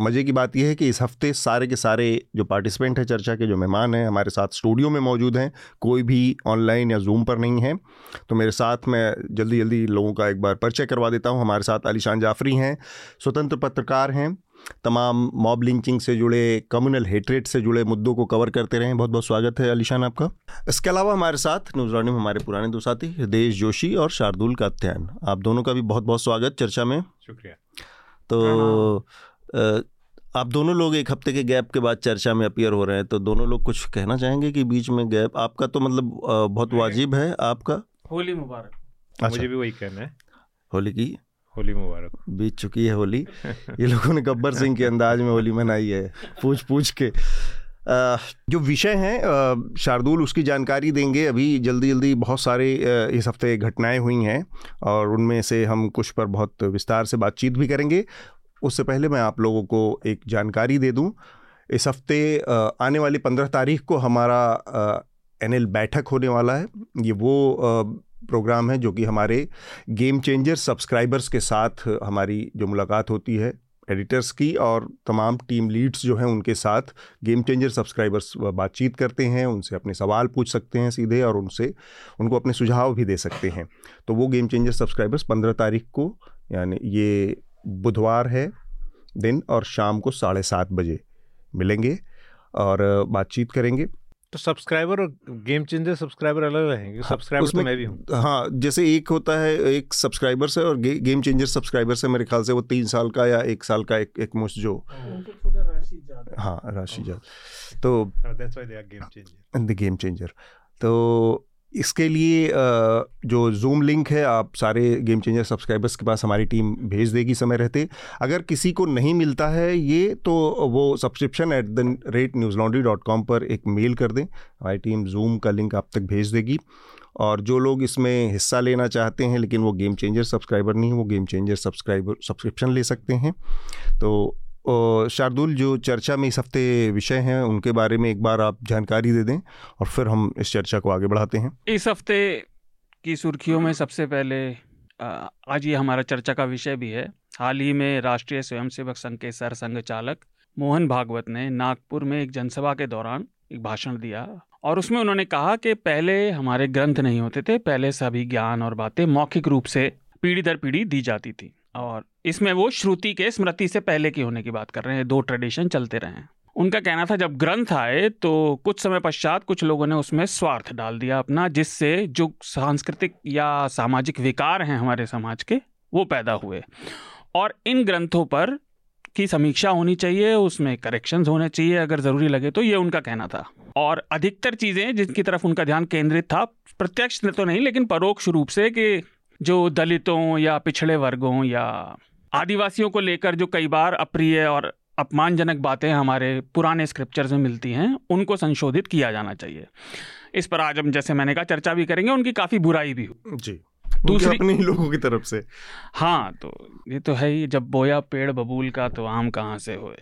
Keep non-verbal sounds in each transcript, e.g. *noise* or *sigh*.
मज़े की बात यह है कि इस हफ़्ते सारे के सारे जो पार्टिसिपेंट हैं चर्चा के जो मेहमान हैं हमारे साथ स्टूडियो में मौजूद हैं। कोई भी ऑनलाइन या जूम पर नहीं है। तो मेरे साथ मैं जल्दी जल्दी लोगों का एक बार परिचय करवा देता हूँ। हमारे साथ अलीशान जाफरी हैं स्वतंत्र पत्रकार हैं। तमाम मॉब लिंचिंग से जुड़े कम्युनल हेटरेट से जुड़े मुद्दों को कवर करते रहे। बहुत बहुत स्वागत है अलीशान आपका। इसके अलावा हमारे साथ न्यूज़ में हमारे पुराने दो साथी हृदय जोशी और शार्दुल का अध्ययन। आप दोनों का भी बहुत बहुत स्वागत चर्चा में। शुक्रिया। तो आप दोनों लोग एक हफ़्ते के गैप के बाद चर्चा में अपियर हो रहे हैं तो दोनों लोग कुछ कहना चाहेंगे कि बीच में गैप? आपका तो मतलब बहुत वाजिब है आपका। होली मुबारक। अच्छा। मुझे भी वही कहना है। होली की? होली मुबारक। बीत चुकी है होली। ये लोगों ने गब्बर सिंह के अंदाज में होली मनाई है पूछ पूछ के जो विषय हैं शार्दुल उसकी जानकारी देंगे। अभी जल्दी जल्दी बहुत सारे इस हफ़्ते घटनाएँ हुई हैं और उनमें से हम कुछ पर बहुत विस्तार से बातचीत भी करेंगे। उससे पहले मैं आप लोगों को एक जानकारी दे दूँ। इस हफ़्ते आने वाली पंद्रह तारीख को हमारा एनएल बैठक होने वाला है। ये वो प्रोग्राम है जो कि हमारे गेम चेंजर सब्सक्राइबर्स के साथ हमारी जो मुलाकात होती है, एडिटर्स की और तमाम टीम लीड्स जो हैं उनके साथ गेम चेंजर सब्सक्राइबर्स बातचीत करते हैं, उनसे अपने सवाल पूछ सकते हैं सीधे और उनसे, उनको अपने सुझाव भी दे सकते हैं। तो वो गेम चेंजर सब्सक्राइबर्स पंद्रह तारीख को, यानी ये बुधवार है दिन और शाम को साढ़े सात बजे मिलेंगे और बातचीत करेंगे। तो सब्सक्राइबर और गेम चेंजर सब्सक्राइबर अलग रहेंगे। सब्सक्राइबर हाँ, तो मैं भी हूँ। हाँ जैसे एक होता है एक सब्सक्राइबर से और गे, गेम चेंजर सब्सक्राइबर से मेरे ख्याल से वो तीन साल का या एक साल का एक एक मुश्त जो हाँ राशि ज़्यादा। तो गेम चेंजर। तो इसके लिए जो जूम लिंक है, आप सारे गेम चेंजर सब्सक्राइबर्स के पास हमारी टीम भेज देगी समय रहते। अगर किसी को नहीं मिलता है ये तो वो subscription at the rate Newslaundry dot com पर एक मेल कर दें। हमारी टीम जूम का लिंक आप तक भेज देगी। और जो लोग इसमें हिस्सा लेना चाहते हैं, लेकिन वो गेम चेंजर सब्सक्राइबर नहीं वो गेम चेंजर सब्सक्राइबर सब्सक्रिप्शन ले सकते हैं। तो शार्दुल, जो चर्चा में इस हफ़्ते विषय हैं, उनके बारे में एक बार आप जानकारी दे दें और फिर हम इस चर्चा को आगे बढ़ाते हैं। इस हफ़्ते की सुर्खियों में सबसे पहले आज ये हमारा चर्चा का विषय भी है। हाल ही में राष्ट्रीय स्वयंसेवक संघ के सर संघ चालक मोहन भागवत ने नागपुर में एक जनसभा के दौरान एक भाषण दिया और उसमें उन्होंने कहा कि पहले हमारे ग्रंथ नहीं होते थे, पहले सभी ज्ञान और बातें मौखिक रूप से पीढ़ी दर पीढ़ी दी जाती थी। और इसमें वो श्रुति के स्मृति से पहले की होने की बात कर रहे हैं। दो ट्रेडिशन चलते रहे हैं। उनका कहना था, जब ग्रंथ आए तो कुछ समय पश्चात कुछ लोगों ने उसमें स्वार्थ डाल दिया अपना, जिससे जो सांस्कृतिक या सामाजिक विकार हैं हमारे समाज के, वो पैदा हुए। और इन ग्रंथों पर की समीक्षा होनी चाहिए, उसमें करेक्शंस होने चाहिए, अगर ज़रूरी लगे तो ये उनका कहना था। और अधिकतर चीज़ें जिनकी तरफ़ उनका ध्यान केंद्रित था, प्रत्यक्ष तो नहीं, लेकिन परोक्ष रूप से कि जो दलितों या पिछड़े वर्गों या आदिवासियों को लेकर जो कई बार अप्रिय और अपमानजनक बातें हमारे पुराने स्क्रिप्चर्स में मिलती हैं उनको संशोधित किया जाना चाहिए। इस पर आज हम जैसे मैंने कहा चर्चा भी करेंगे उनकी काफ़ी बुराई भी हो। जी। दूसरी अपने लोगों की तरफ़ से। हाँ तो ये तो है ही जब बोया पेड़ बबूल का तो आम कहाँ से होए?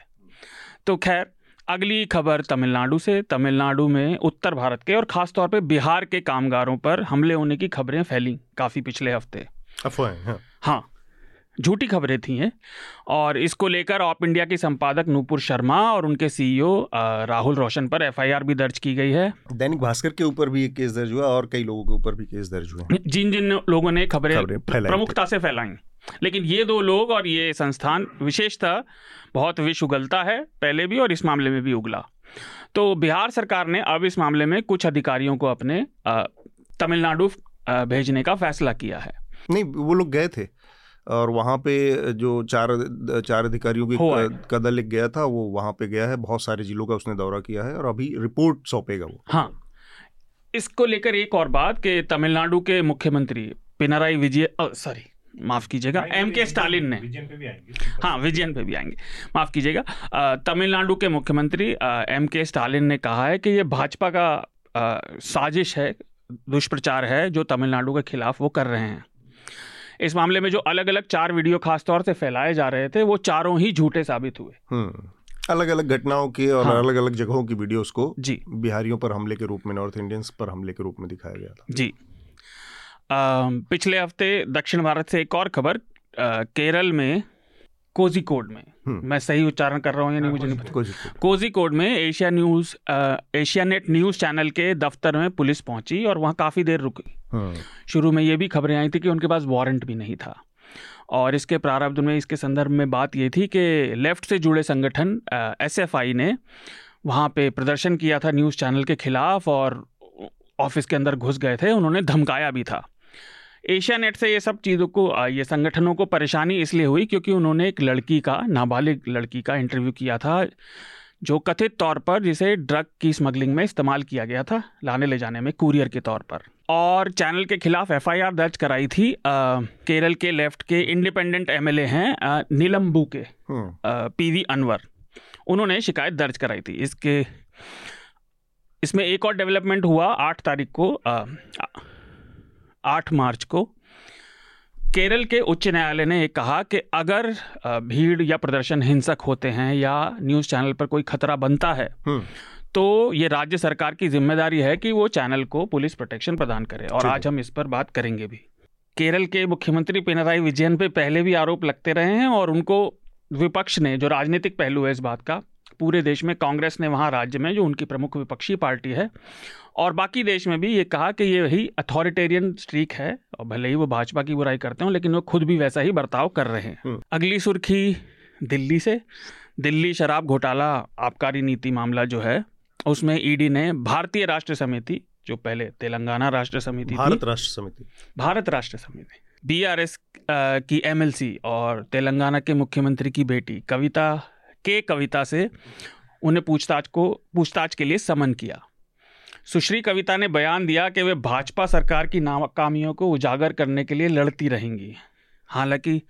तो खैर अगली खबर तमिलनाडु से। तमिलनाडु में उत्तर भारत के और ख़ास तौर पे बिहार के कामगारों पर हमले होने की खबरें फैली काफ़ी पिछले हफ़्ते। अफवाहें हाँ, हाँ झूठी खबरें थी हैं और इसको लेकर ऑप इंडिया के संपादक नूपुर शर्मा और उनके सीईओ राहुल रोशन पर एफआईआर भी दर्ज की गई है। दैनिक भास्कर के ऊपर भी एक केस दर्ज हुआ और कई लोगों के ऊपर भी केस दर्ज हुए। जिन जिन लोगों ने खबरें प्रमुखता से फैलाई। लेकिन ये दो लोग और ये संस्थान विशेषतः बहुत विष उगलता है पहले भी और इस मामले में भी उगला। तो बिहार सरकार ने अब इस मामले में कुछ अधिकारियों को अपने तमिलनाडु भेजने का फैसला किया है। नहीं वो लोग गए थे और वहाँ पे जो चार चार अधिकारियों की का दल एक गया था वो वहाँ पे गया है बहुत सारे जिलों का उसने दौरा किया है और अभी रिपोर्ट सौंपेगा वो। हाँ। इसको लेकर एक और बात कि तमिलनाडु के मुख्यमंत्री पिनराई विजय सॉरी माफ़ कीजिएगा एम के स्टालिन ने। हाँ विजयन पे भी आएँगे। माफ़ कीजिएगा तमिलनाडु के मुख्यमंत्री एम के स्टालिन ने कहा है कि ये भाजपा का साजिश है दुष्प्रचार है जो तमिलनाडु के खिलाफ वो कर रहे हैं। इस मामले में जो अलग अलग चार वीडियो खास तौर से फैलाए जा रहे थे वो चारों ही झूठे साबित हुए। हम्म अलग अलग घटनाओं के और हाँ। अलग अलग जगहों की वीडियोस को जी। बिहारियों पर हमले के रूप में नॉर्थ इंडियंस पर हमले के रूप में दिखाया गया था। जी। पिछले हफ़्ते दक्षिण भारत से एक और खबर केरल में कोजिकोड में। हम्म। मैं सही उच्चारण कर रहा हूँ या नहीं मुझे नहीं पता। कुछ कोजिकोड में Asia news Asianet news channel के दफ्तर में पुलिस पहुँची और वहाँ काफ़ी देर रुकी हम्म शुरू में ये भी खबरें आई थी कि उनके पास वारंट भी नहीं था। और इसके प्रारंभ में इसके संदर्भ में बात ये थी कि लेफ़्ट से जुड़े संगठन एसएफआई ने वहाँ पे प्रदर्शन किया था न्यूज़ चैनल के खिलाफ और ऑफ़िस के अंदर घुस गए थे। उन्होंने धमकाया भी था। एशिया नेट से ये सब चीज़ों को ये संगठनों को परेशानी इसलिए हुई क्योंकि उन्होंने एक लड़की का नाबालिग लड़की का इंटरव्यू किया था जो कथित तौर पर जिसे ड्रग की स्मगलिंग में इस्तेमाल किया गया था लाने ले जाने में कुरियर के तौर पर। और चैनल के खिलाफ एफआईआर दर्ज कराई थी आ, केरल के लेफ़्ट के इंडिपेंडेंट एमएलए हैं नीलम्बू के हाँ। पीवी अनवर। उन्होंने शिकायत दर्ज कराई थी। इसके इसमें एक और डेवलपमेंट हुआ आठ तारीख को आ, आ, 8 मार्च को केरल के उच्च न्यायालय ने कहा कि अगर भीड़ या प्रदर्शन हिंसक होते हैं या न्यूज़ चैनल पर कोई खतरा बनता है हम्म। तो ये राज्य सरकार की ज़िम्मेदारी है कि वो चैनल को पुलिस प्रोटेक्शन प्रदान करे और आज हम इस पर बात करेंगे भी। केरल के मुख्यमंत्री पिनराई विजयन पे पहले भी आरोप लगते रहे हैं और उनको विपक्ष ने जो राजनीतिक पहलू है इस बात का पूरे देश में कांग्रेस ने वहाँ राज्य में जो उनकी प्रमुख विपक्षी पार्टी है और बाकी देश में भी ये कहा कि ये वही अथॉरिटेरियन स्ट्रीक है और भले ही वो भाजपा की बुराई करते हो लेकिन वो खुद भी वैसा ही बर्ताव कर रहे हैं। हम्म। अगली सुर्खी दिल्ली से। दिल्ली शराब घोटाला आबकारी नीति मामला जो है उसमें ईडी ने भारतीय राष्ट्र समिति जो पहले तेलंगाना राष्ट्र समिति भारत राष्ट्र समिति। भारत राष्ट्र समिति। बीआरएस की एमएलसी और तेलंगाना के मुख्यमंत्री की बेटी कविता के कविता से उन्हें पूछताछ को पूछताछ के लिए समन किया। सुश्री कविता ने बयान दिया कि वे भाजपा सरकार की नाकामियों को उजागर करने के लिए लड़ती रहेंगी। हालाँकि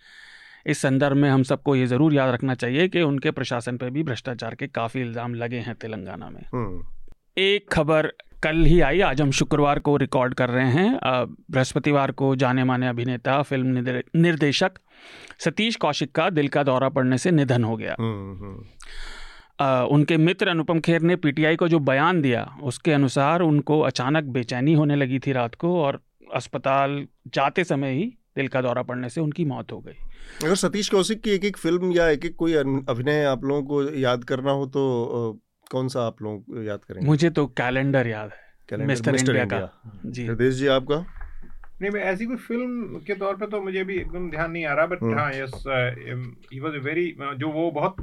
इस संदर्भ में हम सबको ये ज़रूर याद रखना चाहिए कि उनके प्रशासन पर भी भ्रष्टाचार के काफ़ी इल्ज़ाम लगे हैं तेलंगाना में। हम्म। एक खबर कल ही आई आज हम शुक्रवार को रिकॉर्ड कर रहे हैं। बृहस्पतिवार को जाने माने अभिनेता फ़िल्म निर्देशक सतीश कौशिक का दिल का दौरा पड़ने से निधन हो गया। उनके मित्र अनुपम खेर ने पीटीआई को जो बयान दिया उसके अनुसार उनको अचानक बेचैनी होने लगी थी रात को और अस्पताल जाते समय ही दिल का दौरा पड़ने से उनकी मौत हो गई। अगर सतीश कौशिक की एक एक फ़िल्म या एक एक कोई अभिनय आप लोगों को याद करना हो तो कौन सा आप लोग याद करेंगे? मुझे तो कैलेंडर याद है। मिस्टर मिस्टर इंडिया का। जी। हृदय जी आपका? नहीं मैं ऐसी कोई फ़िल्म के तौर पे तो मुझे भी एकदम ध्यान नहीं आ रहा बट हम्म। हाँ यस ही वाज वेरी जो वो बहुत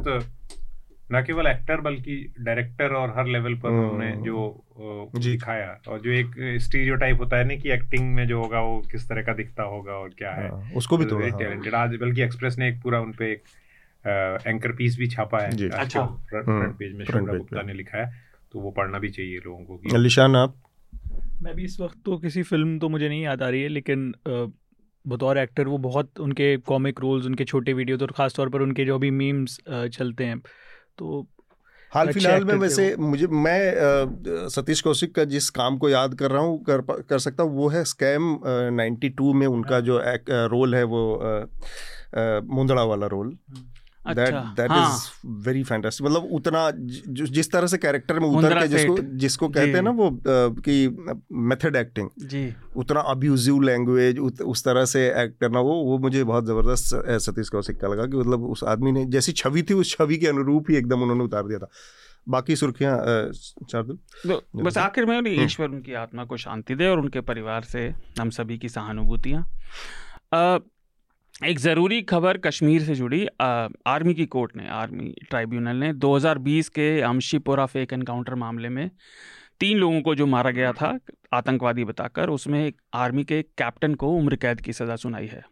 न केवल एक्टर बल्कि डायरेक्टर और हर लेवल पर हम्म। उन्होंने जो uh, दिखाया और जो एक स्टीरियोटाइप होता है ना कि एक्टिंग में जो होगा वो किस तरह का दिखता होगा और क्या है। हाँ, उसको भी थोड़ा हाँ। टैलेंटेड आज बल्कि एक्सप्रेस ने एक पूरा उन पे एक एंकर पीस भी छापा है। अच्छा। हम्म, फ्रंट पेज में गुप्ता ने लिखा है तो वो पढ़ना भी चाहिए लोगों को अलीशान आप? मैं भी इस वक्त तो किसी फ़िल्म तो मुझे नहीं याद आ रही है लेकिन बतौर एक्टर वो बहुत उनके कॉमिक रोल्स उनके छोटे वीडियोज़ और ख़ास तौर पर उनके जो भी मीम्स चलते हैं। तो हाल फ़िलहाल में वैसे मुझे मैं सतीश कौशिक का जिस काम को याद कर रहा हूँ कर कर सकता हूँ वो है स्कैम नाइन्टी टू में उनका जो एक, रोल है वो मुंदड़ा वाला रोल। दैट अच्छा दैट हाँ। इज़ वेरी फैंटास्टिक मतलब उतना जि- जिस तरह से कैरेक्टर में उतर के जिसको जिसको कहते हैं ना वो कि मेथड एक्टिंग जी। उतना अब्यूजिव लैंग्वेज उत, उस तरह से एक्ट करना वो वो मुझे बहुत ज़बरदस्त सतीश कौशिक का लगा कि मतलब उस आदमी ने जैसी छवि थी उस छवि के अनुरूप ही एकदम उन्होंने उतार दिया था। बाकी सुर्खियाँ बस आखिर में हम्म। ईश्वर उनकी आत्मा को शांति दे और उनके परिवार से हम सभी की सहानुभूतियाँ। एक ज़रूरी खबर कश्मीर से जुड़ी आ, आर्मी की कोर्ट ने आर्मी ट्राइब्यूनल ने 2020 के अमशीपोरा फेक एनकाउंटर मामले में तीन लोगों को जो मारा गया था आतंकवादी बताकर उसमें एक आर्मी के कैप्टन को उम्र कैद की सज़ा सुनाई है।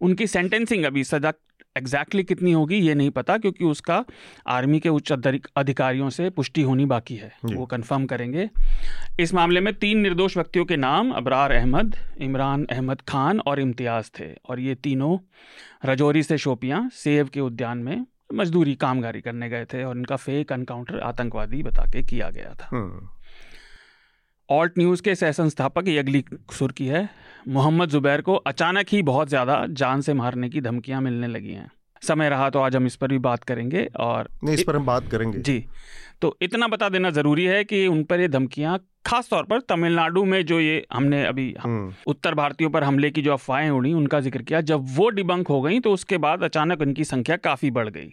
उनकी सेंटेंसिंग अभी सज़ा एग्जैक्टली कितनी होगी ये नहीं पता क्योंकि उसका आर्मी के उच्च अधिक- अधिकारियों से पुष्टि होनी बाकी है। वो कंफर्म करेंगे। इस मामले में तीन निर्दोष व्यक्तियों के नाम अबरार अहमद इमरान अहमद खान और इम्तियाज़ थे और ये तीनों रजौरी से शोपियाँ सेब के उद्यान में मजदूरी कामगारी करने गए थे और इनका फेक एनकाउंटर आतंकवादी बता के किया गया था। हम्म। ऑल्ट न्यूज़ के सह संस्थापक ये अगली सुर्खी है। मोहम्मद जुबैर को अचानक ही बहुत ज़्यादा जान से मारने की धमकियाँ मिलने लगी हैं। समय रहा तो आज हम इस पर भी बात करेंगे और नहीं इस पर हम बात करेंगे। जी। तो इतना बता देना ज़रूरी है कि उन पर ये धमकियाँ खास तौर पर तमिलनाडु में जो ये हमने अभी हम्म, उत्तर भारतीयों पर हमले की जो अफवाहें उड़ी उनका ज़िक्र किया जब वो डिबंक हो गई तो उसके बाद अचानक उनकी संख्या काफ़ी बढ़ गई।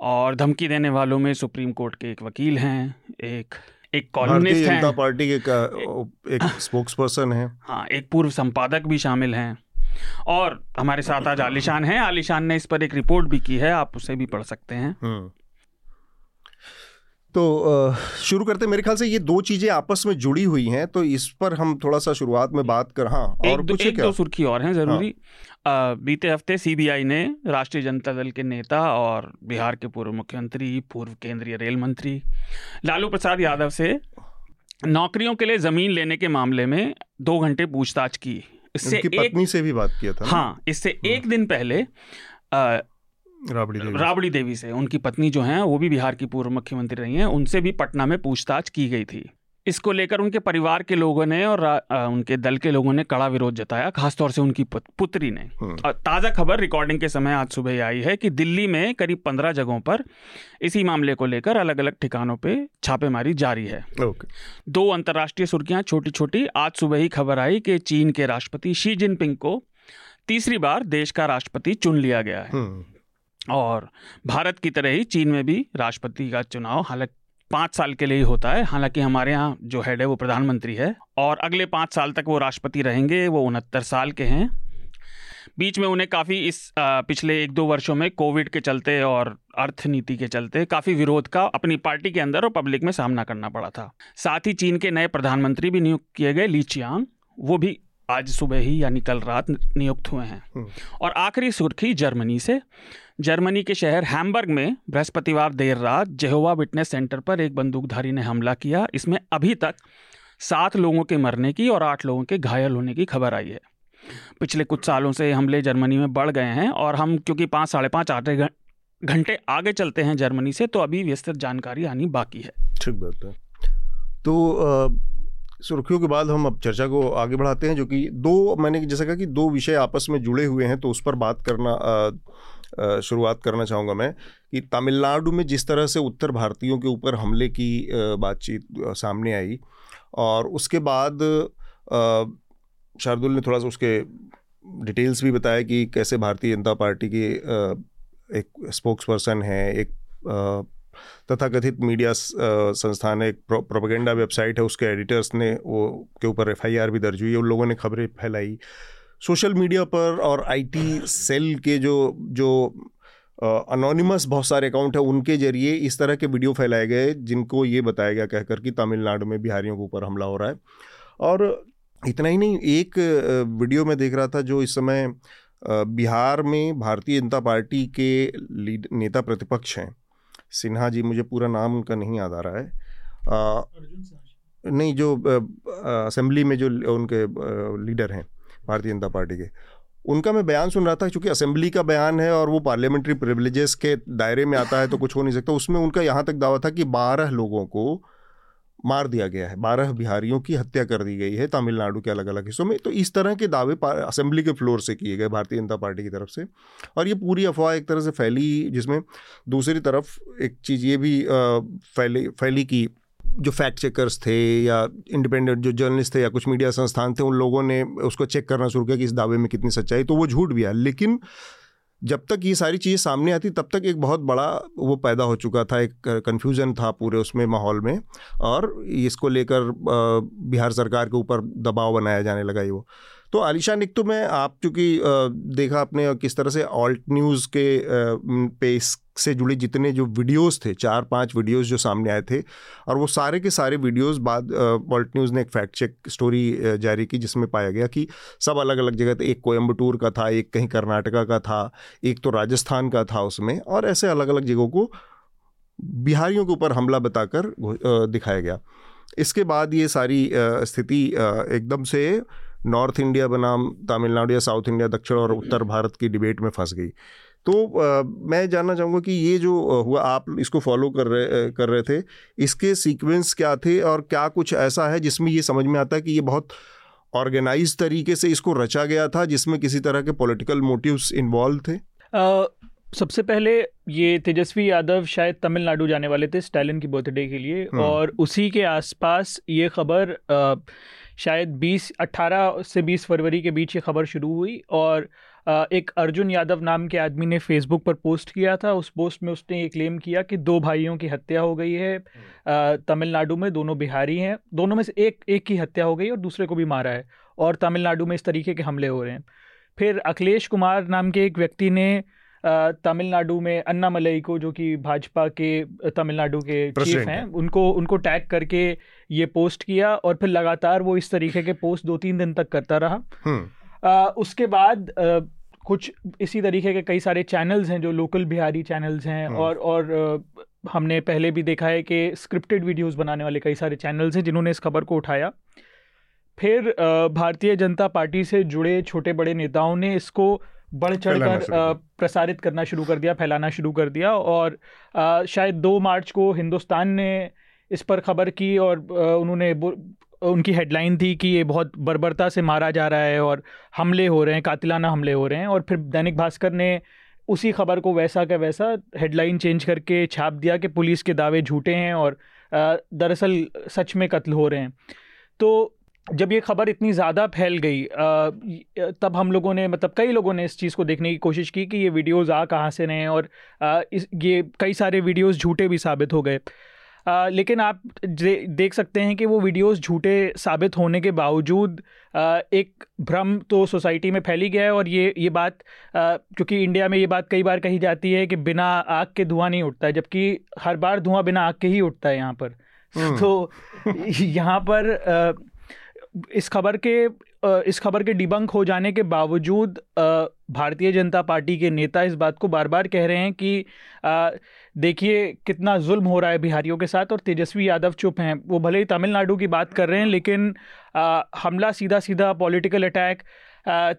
और धमकी देने वालों में सुप्रीम कोर्ट के एक वकील हैं एक एक कॉलोनिस्ट हैं जनता पार्टी के का- एक स्पोक्स पर्सन है। हाँ एक पूर्व संपादक भी शामिल हैं। और हमारे साथ आज आलिशान हैं। आलिशान ने इस पर एक रिपोर्ट भी की है आप उसे भी पढ़ सकते हैं। हम्म। तो शुरू करते हैं। मेरे ख्याल से ये दो चीज़ें आपस में जुड़ी हुई हैं तो इस पर हम थोड़ा सा शुरुआत में बात कर हाँ और दो, कुछ एक क्या? हाँ। दो सुर्खी और हैं ज़रूरी। अ, बीते हफ़्ते सीबीआई ने राष्ट्रीय जनता दल के नेता और बिहार के पूर्व मुख्यमंत्री पूर्व केंद्रीय रेल मंत्री लालू प्रसाद यादव से नौकरियों के लिए ज़मीन लेने के मामले में दो घंटे पूछताछ की। इससे पत्नी से भी बात किया था हाँ इससे एक दिन पहले राबड़ी देवी राबड़ी देवी से। उनकी पत्नी जो हैं वो भी बिहार की पूर्व मुख्यमंत्री रही हैं। उनसे भी पटना में पूछताछ की गई थी। इसको लेकर उनके परिवार के लोगों ने और अ, उनके दल के लोगों ने कड़ा विरोध जताया खासतौर से उनकी पुत- पुत्री ने। हम्म। ताज़ा खबर रिकॉर्डिंग के समय आज सुबह आई है कि दिल्ली में करीब पंद्रह जगहों पर इसी मामले को लेकर अलग अलग ठिकानों पे छापेमारी जारी है। ओके। दो अंतर्राष्ट्रीय सुर्खियाँ छोटी छोटी आज सुबह ही खबर आई कि चीन के राष्ट्रपति शी जिनपिंग को तीसरी बार देश का राष्ट्रपति चुन लिया गया है। हम्म, और भारत की तरह ही चीन में भी राष्ट्रपति का चुनाव हालाँकि पाँच साल के लिए ही होता है। हालाँकि हमारे यहाँ जो हेड है वो प्रधानमंत्री है और अगले पाँच साल तक वो राष्ट्रपति रहेंगे वो उनहत्तर साल के हैं। बीच में उन्हें काफ़ी इस पिछले एक दो वर्षों में कोविड के चलते और अर्थनीति के चलते काफ़ी विरोध का अपनी पार्टी के अंदर और पब्लिक में सामना करना पड़ा था। साथ ही चीन के नए प्रधानमंत्री भी नियुक्त किए गए ली चियांग वो भी आज सुबह ही यानी कल रात नियुक्त हुए हैं। हम्म। और आखिरी सुर्खी जर्मनी से। जर्मनी के शहर हैम्बर्ग में बृहस्पतिवार देर रात जेहोवा विटनेस सेंटर पर एक बंदूकधारी ने हमला किया। इसमें अभी तक सात लोगों के मरने की और आठ लोगों के घायल होने की खबर आई है। पिछले कुछ सालों से हमले जर्मनी में बढ़ गए हैं और हम क्योंकि पाँच साढ़े पाँच आधे घंटे आगे चलते हैं जर्मनी से तो अभी विस्तृत जानकारी आनी बाकी है। ठीक बात है। तो सुर्खियों के बाद हम अब चर्चा को आगे बढ़ाते हैं जो कि दो मैंने जैसा कहा कि दो विषय आपस में जुड़े हुए हैं तो उस पर बात करना अ, शुरुआत करना चाहूँगा मैं कि तमिलनाडु में जिस तरह से उत्तर भारतीयों के ऊपर हमले की बातचीत सामने आई और उसके बाद शार्दुल ने थोड़ा सा उसके डिटेल्स भी बताया कि कैसे भारतीय जनता पार्टी के एक स्पोक्स पर्सन है एक तथाकथित मीडिया संस्थान है एक प्रो, प्रोपेगेंडा वेबसाइट है उसके एडिटर्स ने वो के ऊपर एफआईआर भी दर्ज हुई उन लोगों ने खबरें फैलाई। सोशल मीडिया पर और आईटी सेल के जो जो अनोनिमस बहुत सारे अकाउंट है उनके ज़रिए इस तरह के वीडियो फैलाए गए जिनको ये बताया गया कहकर कि तमिलनाडु में बिहारियों के ऊपर हमला हो रहा है। और इतना ही नहीं एक वीडियो में देख रहा था जो इस समय बिहार में भारतीय जनता पार्टी के लीड नेता प्रतिपक्ष हैं। सिन्हा जी मुझे पूरा नाम उनका नहीं याद आ रहा है। अ, नहीं जो असेंबली में जो उनके लीडर हैं। भारतीय जनता पार्टी के। उनका मैं बयान सुन रहा था क्योंकि असेंबली का बयान है और वो पार्लियामेंट्री प्रिविलेजेस के दायरे में आता है तो कुछ हो नहीं सकता। उसमें उनका यहाँ तक दावा था कि बारह लोगों को मार दिया गया है। बारह बिहारियों की हत्या कर दी गई है, तमिलनाडु के अलग अलग हिस्सों में। तो इस तरह के दावे असेंबली के फ्लोर से किए गए भारतीय जनता पार्टी की तरफ़ से। और ये पूरी अफवाह एक तरह से फैली, जिसमें दूसरी तरफ़ एक चीज़ ये भी फैली फैली कि जो फैक्ट चेकर्स थे या इंडिपेंडेंट जो जर्नलिस्ट थे या कुछ मीडिया संस्थान थे, उन लोगों ने उसको चेक करना शुरू किया कि इस दावे में कितनी सच्चाई तो वो झूठ भी है। लेकिन जब तक ये सारी चीज़ें सामने आती, तब तक एक बहुत बड़ा वो पैदा हो चुका था, एक कन्फ्यूज़न था पूरे उसमें, माहौल में, और इसको लेकर बिहार सरकार के ऊपर दबाव बनाया जाने लगा ये वो। तो आलिशान एक तो मैं आप चूँकि देखा आपने किस तरह से ऑल्ट न्यूज़ के म, पे इस- से जुड़ी जितने जो वीडियोस थे चार पाँच वीडियोस जो सामने आए थे और वो सारे के सारे वीडियोस बाद ऑल्ट न्यूज़ ने एक फैक्ट चेक स्टोरी जारी की जिसमें पाया गया कि सब अलग अलग जगह थे। एक कोयम्बटूर का था एक कहीं कर्नाटका का था एक तो राजस्थान का था उसमें और ऐसे अलग अलग जगहों को बिहारियों के ऊपर हमला बताकर दिखाया गया। इसके बाद ये सारी स्थिति एकदम से नॉर्थ इंडिया बनाम तमिलनाडु या साउथ इंडिया दक्षिण और उत्तर भारत की डिबेट में फंस गई तो आ, मैं जानना चाहूँगा कि ये जो हुआ आप इसको फॉलो कर रहे कर रहे थे इसके सीक्वेंस क्या थे और क्या कुछ ऐसा है जिसमें ये समझ में आता है कि ये बहुत ऑर्गेनाइज तरीके से इसको रचा गया था जिसमें किसी तरह के पॉलिटिकल मोटिव्स इन्वॉल्व थे आ, सबसे पहले ये तेजस्वी यादव शायद तमिलनाडु जाने वाले थे स्टालिन की बर्थडे के लिए हम्म। और उसी के आसपास ये खबर शायद 20 18 से 20 फरवरी के बीच ये खबर शुरू हुई और एक अर्जुन यादव नाम के आदमी ने फेसबुक पर पोस्ट किया था। उस पोस्ट में उसने ये क्लेम किया कि दो भाइयों की हत्या हो गई है। हम्म। तमिलनाडु में दोनों बिहारी हैं। दोनों में से एक एक की हत्या हो गई और दूसरे को भी मारा है और तमिलनाडु में इस तरीके के हमले हो रहे हैं। फिर अखिलेश कुमार नाम के एक व्यक्ति ने तमिलनाडु में अन्ना मलई को जो कि भाजपा के तमिलनाडु के चीफ हैं उनको उनको टैग करके ये पोस्ट किया और फिर लगातार वो इस तरीके के पोस्ट दो तीन दिन तक करता रहा हम्म। आ, उसके बाद आ, कुछ इसी तरीके के कई सारे चैनल्स हैं जो लोकल बिहारी चैनल्स हैं हम्म। और और हमने पहले भी देखा है कि स्क्रिप्टेड वीडियोस बनाने वाले कई सारे चैनल्स हैं जिन्होंने इस खबर को उठाया फिर भारतीय जनता पार्टी से जुड़े छोटे बड़े नेताओं ने इसको बढ़ चढ़कर प्रसारित करना शुरू कर दिया फैलाना शुरू कर दिया और आ, शायद दो मार्च को हिंदुस्तान ने इस पर खबर की और उन्होंने उनकी हेडलाइन थी कि ये बहुत बर्बरता से मारा जा रहा है और हमले हो रहे हैं कातिलाना हमले हो रहे हैं और फिर दैनिक भास्कर ने उसी खबर को वैसा का वैसा हेडलाइन चेंज करके छाप दिया कि पुलिस के दावे झूठे हैं और दरअसल सच में कत्ल हो रहे हैं। तो जब ये खबर इतनी ज़्यादा फैल गई तब हम लोगों ने मतलब कई लोगों ने इस चीज़ को देखने की कोशिश की कि ये वीडियोस आ कहाँ से रहे हैं और इस ये कई सारे वीडियोस झूठे भी साबित हो गए आ, लेकिन आप देख सकते हैं कि वो वीडियोस झूठे साबित होने के बावजूद आ, एक भ्रम तो सोसाइटी में फैली गया है और ये ये बात क्योंकि इंडिया में ये बात कई बार कही जाती है कि बिना आग के धुआँ नहीं उठता है जबकि हर बार धुआँ बिना आग के ही उठता है यहाँ पर हम्म। *laughs* तो यहाँ पर आ, इस खबर के इस खबर के डिबंक हो जाने के बावजूद भारतीय जनता पार्टी के नेता इस बात को बार बार कह रहे हैं कि देखिए कितना जुल्म हो रहा है बिहारियों के साथ और तेजस्वी यादव चुप हैं। वो भले ही तमिलनाडु की बात कर रहे हैं लेकिन हमला सीधा सीधा पॉलिटिकल अटैक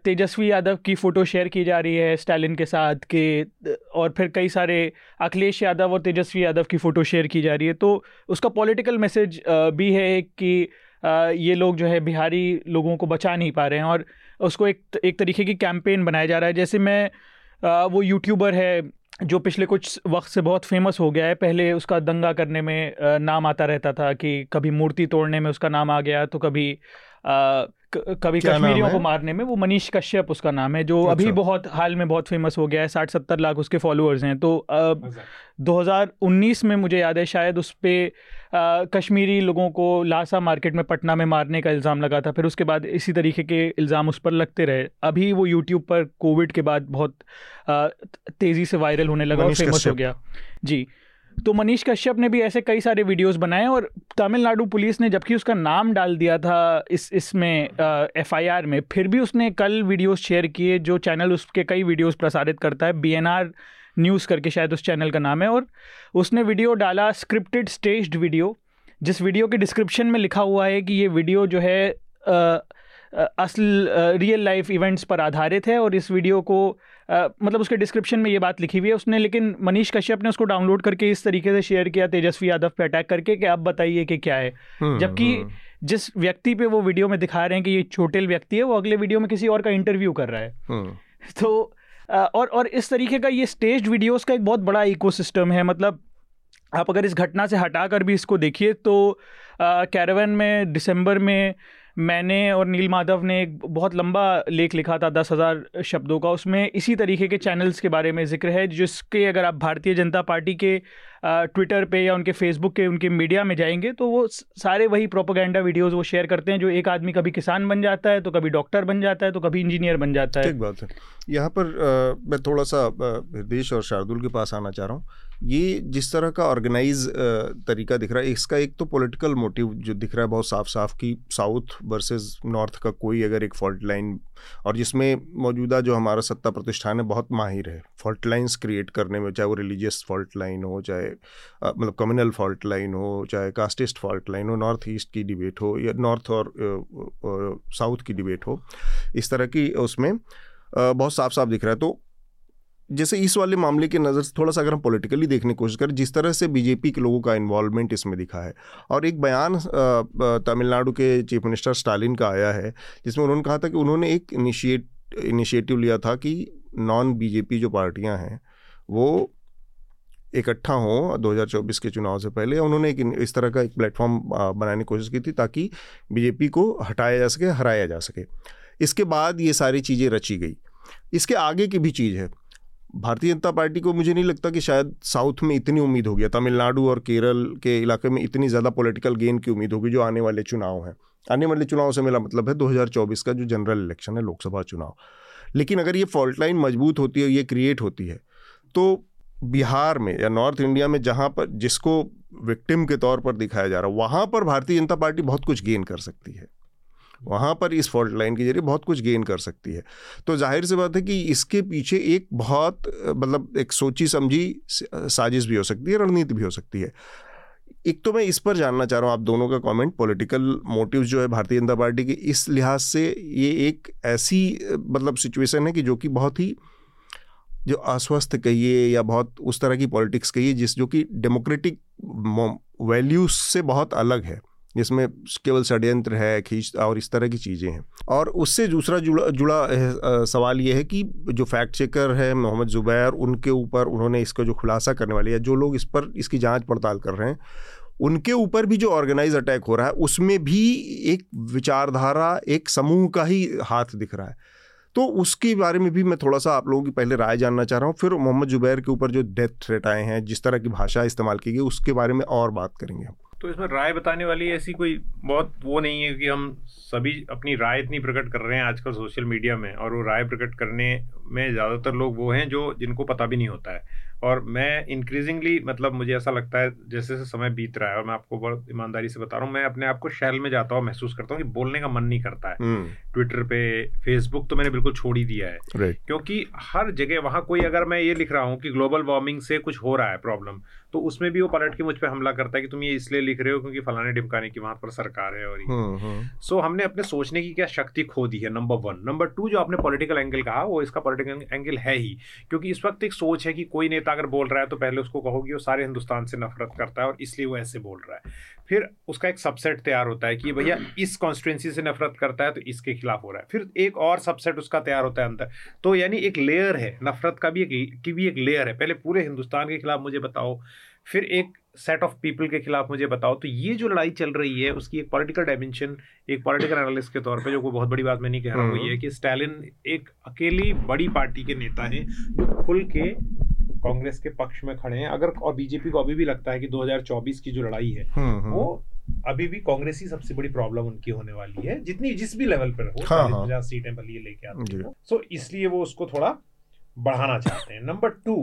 तेजस्वी यादव की फ़ोटो शेयर की जा रही है स्टालिन के साथ के, और फिर कई सारे अखिलेश यादव और तेजस्वी यादव की फ़ोटो शेयर की जा रही है। तो उसका पॉलिटिकल मैसेज भी है कि ये लोग जो है बिहारी लोगों को बचा नहीं पा रहे हैं और उसको एक एक तरीके की कैंपेन बनाया जा रहा है। जैसे मैं वो यूट्यूबर है जो पिछले कुछ वक्त से बहुत फ़ेमस हो गया है। पहले उसका दंगा करने में नाम आता रहता था कि कभी मूर्ति तोड़ने में उसका नाम आ गया तो कभी कभी कश्मीरियों को मारने में वो मनीष कश्यप उसका नाम है जो अच्छा। अभी बहुत हाल में बहुत फ़ेमस हो गया है साठ सत्तर लाख उसके फॉलोअर्स हैं। तो दो हज़ार उन्नीस में मुझे याद है शायद उस पर कश्मीरी लोगों को लासा मार्केट में पटना में मारने का इल्ज़ाम लगा था फिर उसके बाद इसी तरीके के इल्ज़ाम उस पर लगते रहे। अभी वो यूट्यूब पर कोविड के बाद बहुत तेज़ी से वायरल होने लगा और फ़ेमस हो गया। जी। तो मनीष कश्यप ने भी ऐसे कई सारे वीडियोस बनाए और तमिलनाडु पुलिस ने जबकि उसका नाम डाल दिया था इस इसमें एफआईआर में फिर भी उसने कल वीडियोस शेयर किए जो चैनल उसके कई वीडियोस प्रसारित करता है बीएनआर न्यूज़ करके शायद उस चैनल का नाम है और उसने वीडियो डाला स्क्रिप्टेड स्टेज्ड वीडियो जिस वीडियो के डिस्क्रिप्शन में लिखा हुआ है कि ये वीडियो जो है आ, असल रियल लाइफ इवेंट्स पर आधारित है और इस वीडियो को आ, मतलब उसके डिस्क्रिप्शन में ये बात लिखी हुई है उसने लेकिन मनीष कश्यप ने उसको डाउनलोड करके इस तरीके से शेयर किया तेजस्वी यादव पे अटैक करके कि आप बताइए कि क्या है हम्म, जबकि हम्म। जिस व्यक्ति पे वो वीडियो में दिखा रहे हैं कि ये चोटिल व्यक्ति है वो अगले वीडियो में किसी और का इंटरव्यू कर रहा है हम्म। तो और और इस तरीके का ये स्टेज वीडियोस का एक बहुत बड़ा इकोसिस्टम है मतलब आप अगर इस घटना से हटा कर भी इसको देखिए तो कैरवन में दिसंबर में मैंने और नील माधव ने एक बहुत लंबा लेख लिखा था दस हज़ार शब्दों का। उसमें इसी तरीके के चैनल्स के बारे में ज़िक्र है जिसके अगर आप भारतीय जनता पार्टी के ट्विटर पे या उनके फेसबुक के उनके मीडिया में जाएँगे तो वो सारे वही प्रोपोगंडा वीडियोस वो शेयर करते हैं जो एक आदमी कभी किसान बन जाता है तो कभी डॉक्टर बन जाता है तो कभी इंजीनियर बन जाता है। ठीक बात है। यहाँ पर आ, मैं थोड़ा सा हृदेश और शार्दुल के पास आना चाह रहा हूँ। ये जिस तरह का ऑर्गेनाइज तरीका दिख रहा है, इसका एक तो पॉलिटिकल मोटिव जो दिख रहा है बहुत साफ़ साफ़ कि साउथ वर्सेस नॉर्थ का कोई अगर एक फॉल्ट लाइन और जिसमें मौजूदा जो हमारा सत्ता प्रतिष्ठान है बहुत माहिर है। फॉल्ट लाइन्स क्रिएट करने में, चाहे वो रिलीजियस फॉल्ट लाइन हो, चाहे मतलब कम्युनल फॉल्ट लाइन हो, चाहे कास्टिस्ट फॉल्ट लाइन हो नॉर्थ ईस्ट की डिबेट हो या नॉर्थ और साउथ की डिबेट हो, इस तरह की उसमें बहुत साफ़ साफ़ दिख रहा है। तो जैसे इस वाले मामले के नज़र से थोड़ा सा अगर हम पॉलिटिकली देखने की कोशिश करें, जिस तरह से बीजेपी के लोगों का इन्वॉल्वमेंट इसमें दिखा है, और एक बयान तमिलनाडु के चीफ मिनिस्टर स्टालिन का आया है, जिसमें उन्होंने कहा था कि उन्होंने एक इनिशिएट इनिशिएटिव लिया था कि नॉन बीजेपी जो पार्टियाँ हैं, वो इकट्ठा हों 2024 के चुनाव से पहले उन्होंने एक इस तरह का एक प्लेटफॉर्म बनाने की कोशिश की थी ताकि बीजेपी को हटाया जा सके, हराया जा सके। इसके बाद ये सारी चीज़ें रची गई। इसके आगे की भी चीज़ है। भारतीय जनता पार्टी को मुझे नहीं लगता कि शायद साउथ में इतनी उम्मीद होगी तमिलनाडु और केरल के इलाके में इतनी ज़्यादा पॉलिटिकल गेन की उम्मीद होगी जो आने वाले चुनाव हैं। आने वाले चुनाव से मेरा मतलब है 2024 का जो जनरल इलेक्शन है लोकसभा चुनाव। लेकिन अगर ये फॉल्ट लाइन मज़बूत होती है, ये क्रिएट होती है तो बिहार में या नॉर्थ इंडिया में जहाँ पर जिसको विक्टिम के तौर पर दिखाया जा रहा है, वहाँ पर भारतीय जनता पार्टी बहुत कुछ गेन कर सकती है। वहाँ पर इस फॉल्ट लाइन के ज़रिए बहुत कुछ गेन कर सकती है। तो ज़ाहिर सी बात है कि इसके पीछे एक बहुत मतलब एक सोची समझी साजिश भी हो सकती है, रणनीति भी हो सकती है। एक तो मैं इस पर जानना चाह रहा हूँ, आप दोनों का कमेंट पॉलिटिकल मोटिव्स जो है भारतीय जनता पार्टी के, इस लिहाज से ये एक ऐसी मतलब सिचुएशन है कि जो कि बहुत ही, जो अस्वस्थ कहिए या बहुत उस तरह की पॉलिटिक्स कहिए, जिस जो कि डेमोक्रेटिक वैल्यूज़ से बहुत अलग है। जिसमें केवल षड्यंत्र है, खींच और इस तरह की चीज़ें हैं। और उससे दूसरा जुड़ा जुड़ा सवाल ये है कि जो फैक्ट चेकर है मोहम्मद ज़ुबैर, उनके ऊपर उन्होंने इसका जो खुलासा करने वाले या जो लोग इस पर इसकी जाँच पड़ताल कर रहे हैं, उनके ऊपर भी जो ऑर्गेनाइज अटैक हो रहा है, उसमें भी एक विचारधारा, एक समूह का ही हाथ दिख रहा है। तो उसके बारे में भी मैं थोड़ा सा आप लोगों की पहले राय जानना चाह रहा हूँ, फिर मोहम्मद जुबैर के ऊपर जो डेथ थ्रेट आए हैं, जिस तरह की भाषा इस्तेमाल की गई, उसके बारे में और बात करेंगे हम। तो इसमें राय बताने वाली ऐसी कोई बहुत वो नहीं है कि हम सभी अपनी राय इतनी प्रकट कर रहे हैं आजकल सोशल मीडिया में और वो राय प्रकट करने में ज़्यादातर लोग वो हैं जो जिनको पता भी नहीं होता है। और मैं इंक्रीजिंगली मतलब मुझे ऐसा लगता है जैसे जैसे समय बीत रहा है और मैं आपको बहुत ईमानदारी से बता रहा हूँ मैं अपने आप को शैल में जाता हूँ महसूस करता हूँ कि बोलने का मन नहीं करता है। ट्विटर हम्म। पे फेसबुक तो मैंने बिल्कुल छोड़ ही दिया है। क्योंकि हर जगह वहाँ कोई अगर मैं ये लिख रहा हूँ कि ग्लोबल वार्मिंग से कुछ हो रहा है प्रॉब्लम तो उसमें भी वो पलट के मुझ पर हमला करता है कि तुम ये इसलिए लिख रहे हो क्योंकि फलाने डिमकाने की वहाँ पर सरकार है और ये। सो हम्म, हम्म। हमने अपने सोचने की क्या शक्ति खो दी है नंबर वन नंबर टू जो आपने पॉलिटिकल एंगल कहा वो इसका पॉलिटिकल एंगल है ही। क्योंकि इस वक्त एक सोच है कि कोई नेता अगर बोल रहा है तो पहले उसको कहोगी वो सारे हिंदुस्तान से नफरत करता है और इसलिए वो ऐसे बोल रहा है। फिर उसका एक सबसेट तैयार होता है कि भैया इस कॉन्स्टिट्युएंसी से नफरत करता है तो इसके खिलाफ हो रहा है। फिर एक और सबसेट उसका तैयार होता है अंदर। तो यानी एक लेयर है नफरत का भी एक की भी एक लेयर है। पहले पूरे हिंदुस्तान के खिलाफ मुझे बताओ फिर एक सेट ऑफ़ पीपल के खिलाफ मुझे बताओ। तो ये जो लड़ाई चल रही है उसकी एक पॉलिटिकल डायमेंशन एक पॉलिटिकल एनालिस्ट के तौर पे जो कोई बहुत बड़ी बात मैं नहीं कह रहा हूँ ये हम्म। कि स्टालिन एक अकेली बड़ी पार्टी के नेता हैं जो खुल के कांग्रेस के पक्ष में खड़े हैं अगर और बीजेपी को अभी भी लगता है कि 2024 की जो लड़ाई है हम्म, हम्म। वो अभी भी कांग्रेस ही सबसे बड़ी प्रॉब्लम उनकी होने वाली है जितनी जिस भी लेवल पर हो हाँ, हाँ। सीटें भले लेके आते हैं सो इसलिए वो उसको थोड़ा बढ़ाना चाहते हैं नंबर टू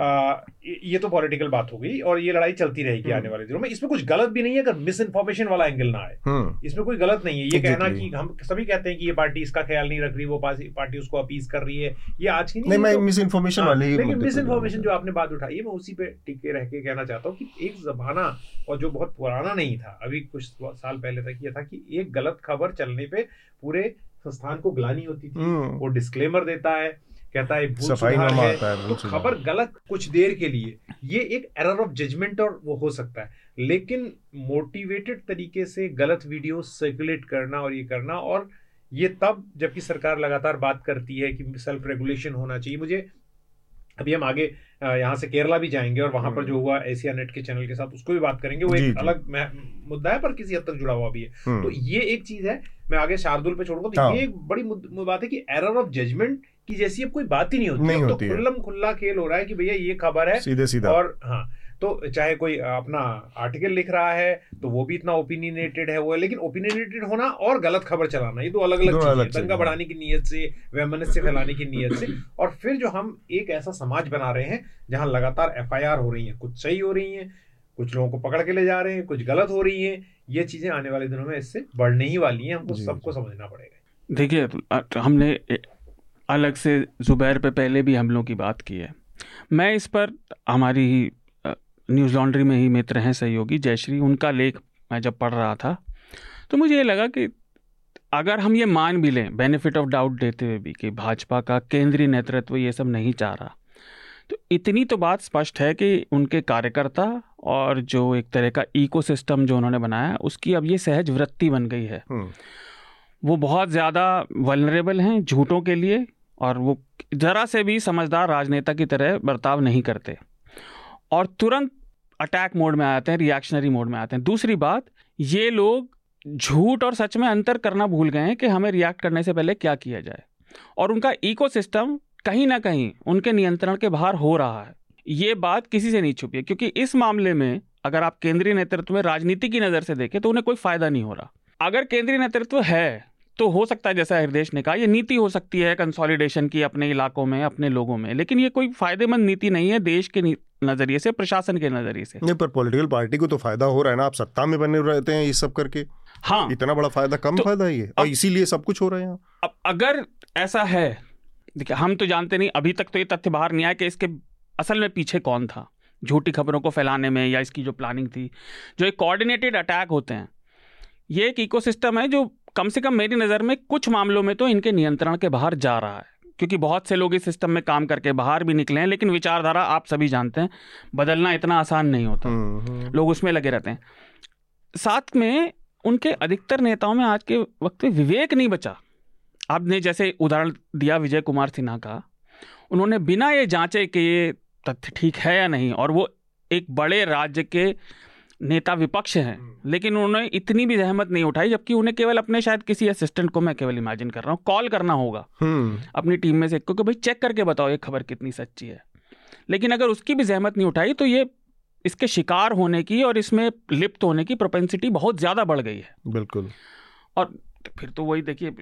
ये तो पॉलिटिकल बात हो गई और ये लड़ाई चलती रहेगी आने हम्म। वाले दिनों में। इसमें कुछ गलत भी नहीं है अगर मिस इन्फॉर्मेशन वाला एंगल ना आए। हम्म। इसमें कोई गलत नहीं है। ये कहना कि हम सभी कहते हैं कि ये पार्टी इसका ख्याल नहीं रख रही वो पार्टी उसको अपीज कर रही है। ये आज की नहीं, नहीं मिस इन्फॉर्मेशन हाँ, वाले लेकिन मिस इन्फॉर्मेशन जो आपने बात उठाई है मैं उसी पे टिके रह के कहना चाहता हूँ कि एक जमाना और जो बहुत पुराना नहीं था अभी कुछ साल पहले तक ये था कि एक गलत खबर चलने पे पूरे संस्थान को ग्लानी होती थी। हम्म। वो डिस्क्लेमर देता है कहता है भूल है, है तो खबर गलत कुछ देर के लिए। ये एक एरर ऑफ़ जजमेंट और वो हो सकता है। लेकिन मोटिवेटेड तरीके से गलत वीडियो सर्कुलेट करना और ये करना और ये तब जबकि सरकार लगातार बात करती है कि सेल्फ रेगुलेशन होना चाहिए। मुझे अभी हम आगे यहाँ से केरला भी जाएँगे और वहाँ पर जो हम्म। हुआ एशिया नेट के चैनल के साथ उसको भी बात करेंगे। वो एक अलग मुद्दा है पर किसी हद तक जुड़ा हुआ भी है। हम्म। तो ये एक चीज़ है मैं आगे शार्दुल पे छोड़ूँगा। तो हाँ। ये एक बड़ी बात है कि एरर ऑफ़ जजमेंट की जैसी अब कोई बात ही नहीं होती नहीं तो होती तो खुल्लम खुल्ला खेल हो रहा है कि भैया ये खबर है। सीधे सीधा। और हाँ तो चाहे कोई अपना आर्टिकल लिख रहा है तो वो भी इतना ओपिनियनेटेड है वो है लेकिन ओपिनियनेटेड होना और गलत खबर चलाना ये दो अलग अलग चीज़ है दंगा बढ़ाने की नीयत से वैमनस्य फैलाने की नीयत से। और फिर जो हम एक ऐसा समाज बना रहे हैं जहाँ लगातार एफआईआर हो रही है कुछ सही हो रही है कुछ लोगों को पकड़ के ले जा रहे हैं कुछ गलत हो रही है ये चीज़ें आने वाले दिनों में इससे बढ़ने ही वाली हैं हमको सबको समझना पड़ेगा। देखिए हमने अलग से ज़ुबैर पे पहले भी हमलों की बात की है। मैं इस पर हमारी ही न्यूज़ लॉन्ड्री में ही मित्र हैं सहयोगी जयश्री उनका लेख मैं जब पढ़ रहा था तो मुझे ये लगा कि अगर हम ये मान भी लें बेनिफिट ऑफ़ डाउट देते हुए भी कि भाजपा का केंद्रीय नेतृत्व ये सब नहीं चाह रहा तो इतनी तो बात स्पष्ट है कि उनके कार्यकर्ता और जो एक तरह का इकोसिस्टम जो उन्होंने बनाया उसकी अब ये सहज वृत्ति बन गई है। हम्म, वो बहुत ज़्यादा वलनरेबल हैं झूठों के लिए और वो ज़रा से भी समझदार राजनेता की तरह बर्ताव नहीं करते। और तुरंत अटैक मोड में आते हैं रिएक्शनरी मोड में आते हैं। दूसरी बात, ये लोग झूठ और सच में अंतर करना भूल गए हैं कि हमें रिएक्ट करने से पहले क्या किया जाए। और उनका इकोसिस्टम कहीं ना कहीं उनके नियंत्रण के बाहर हो रहा है। ये बात किसी से नहीं छुपी है, क्योंकि इस मामले में अगर आप केंद्रीय नेतृत्व में राजनीति की नज़र से देखें तो उन्हें कोई फ़ायदा नहीं हो रहा। अगर केंद्रीय नेतृत्व है तो हो सकता है जैसा हृदय ने कहा ये नीति हो सकती है कंसोलिडेशन की अपने इलाकों में अपने लोगों में लेकिन ये कोई फ़ायदेमंद नीति नहीं है देश के नज़रिए से प्रशासन के नज़रिए से। नहीं पर पॉलिटिकल पार्टी को तो फ़ायदा हो रहा है ना आप सत्ता में बने रहते हैं ये सब करके। हाँ। इतना बड़ा फ़ायदा कम तो फ़ायदा ये और इसीलिए सब कुछ हो रहा है अब अगर ऐसा है देखिए हम तो जानते नहीं अभी तक तो ये तथ्य बाहर नहीं आया कि इसके असल में पीछे कौन था झूठी खबरों को फैलाने में या इसकी जो प्लानिंग थी। जो एक कोऑर्डिनेटेड अटैक होते हैं ये एक इकोसिस्टम है जो कम से कम मेरी नज़र में कुछ मामलों में तो इनके नियंत्रण के बाहर जा रहा है क्योंकि बहुत से लोग इस सिस्टम में काम करके बाहर भी निकले हैं लेकिन विचारधारा आप सभी जानते हैं बदलना इतना आसान नहीं होता। लोग उसमें लगे रहते हैं। साथ में उनके अधिकतर नेताओं में आज के वक्त में विवेक नहीं बचा। आपने जैसे उदाहरण दिया विजय कुमार सिन्हा का उन्होंने बिना ये जांचे कि ये तथ्य ठीक है या नहीं और वो एक बड़े राज्य के नेता विपक्ष हैं लेकिन उन्होंने इतनी भी जहमत नहीं उठाई जबकि उन्हें केवल अपने शायद किसी असिस्टेंट को मैं केवल इमेजिन कर रहा हूँ कॉल करना होगा। हम्म। अपनी टीम में से एक को कि भाई चेक करके बताओ ये खबर कितनी सच्ची है। लेकिन अगर उसकी भी जहमत नहीं उठाई तो ये इसके शिकार होने की और इसमें लिप्त होने की प्रोपेंसिटी बहुत ज़्यादा बढ़ गई है। बिल्कुल। और फिर तो वही देखिए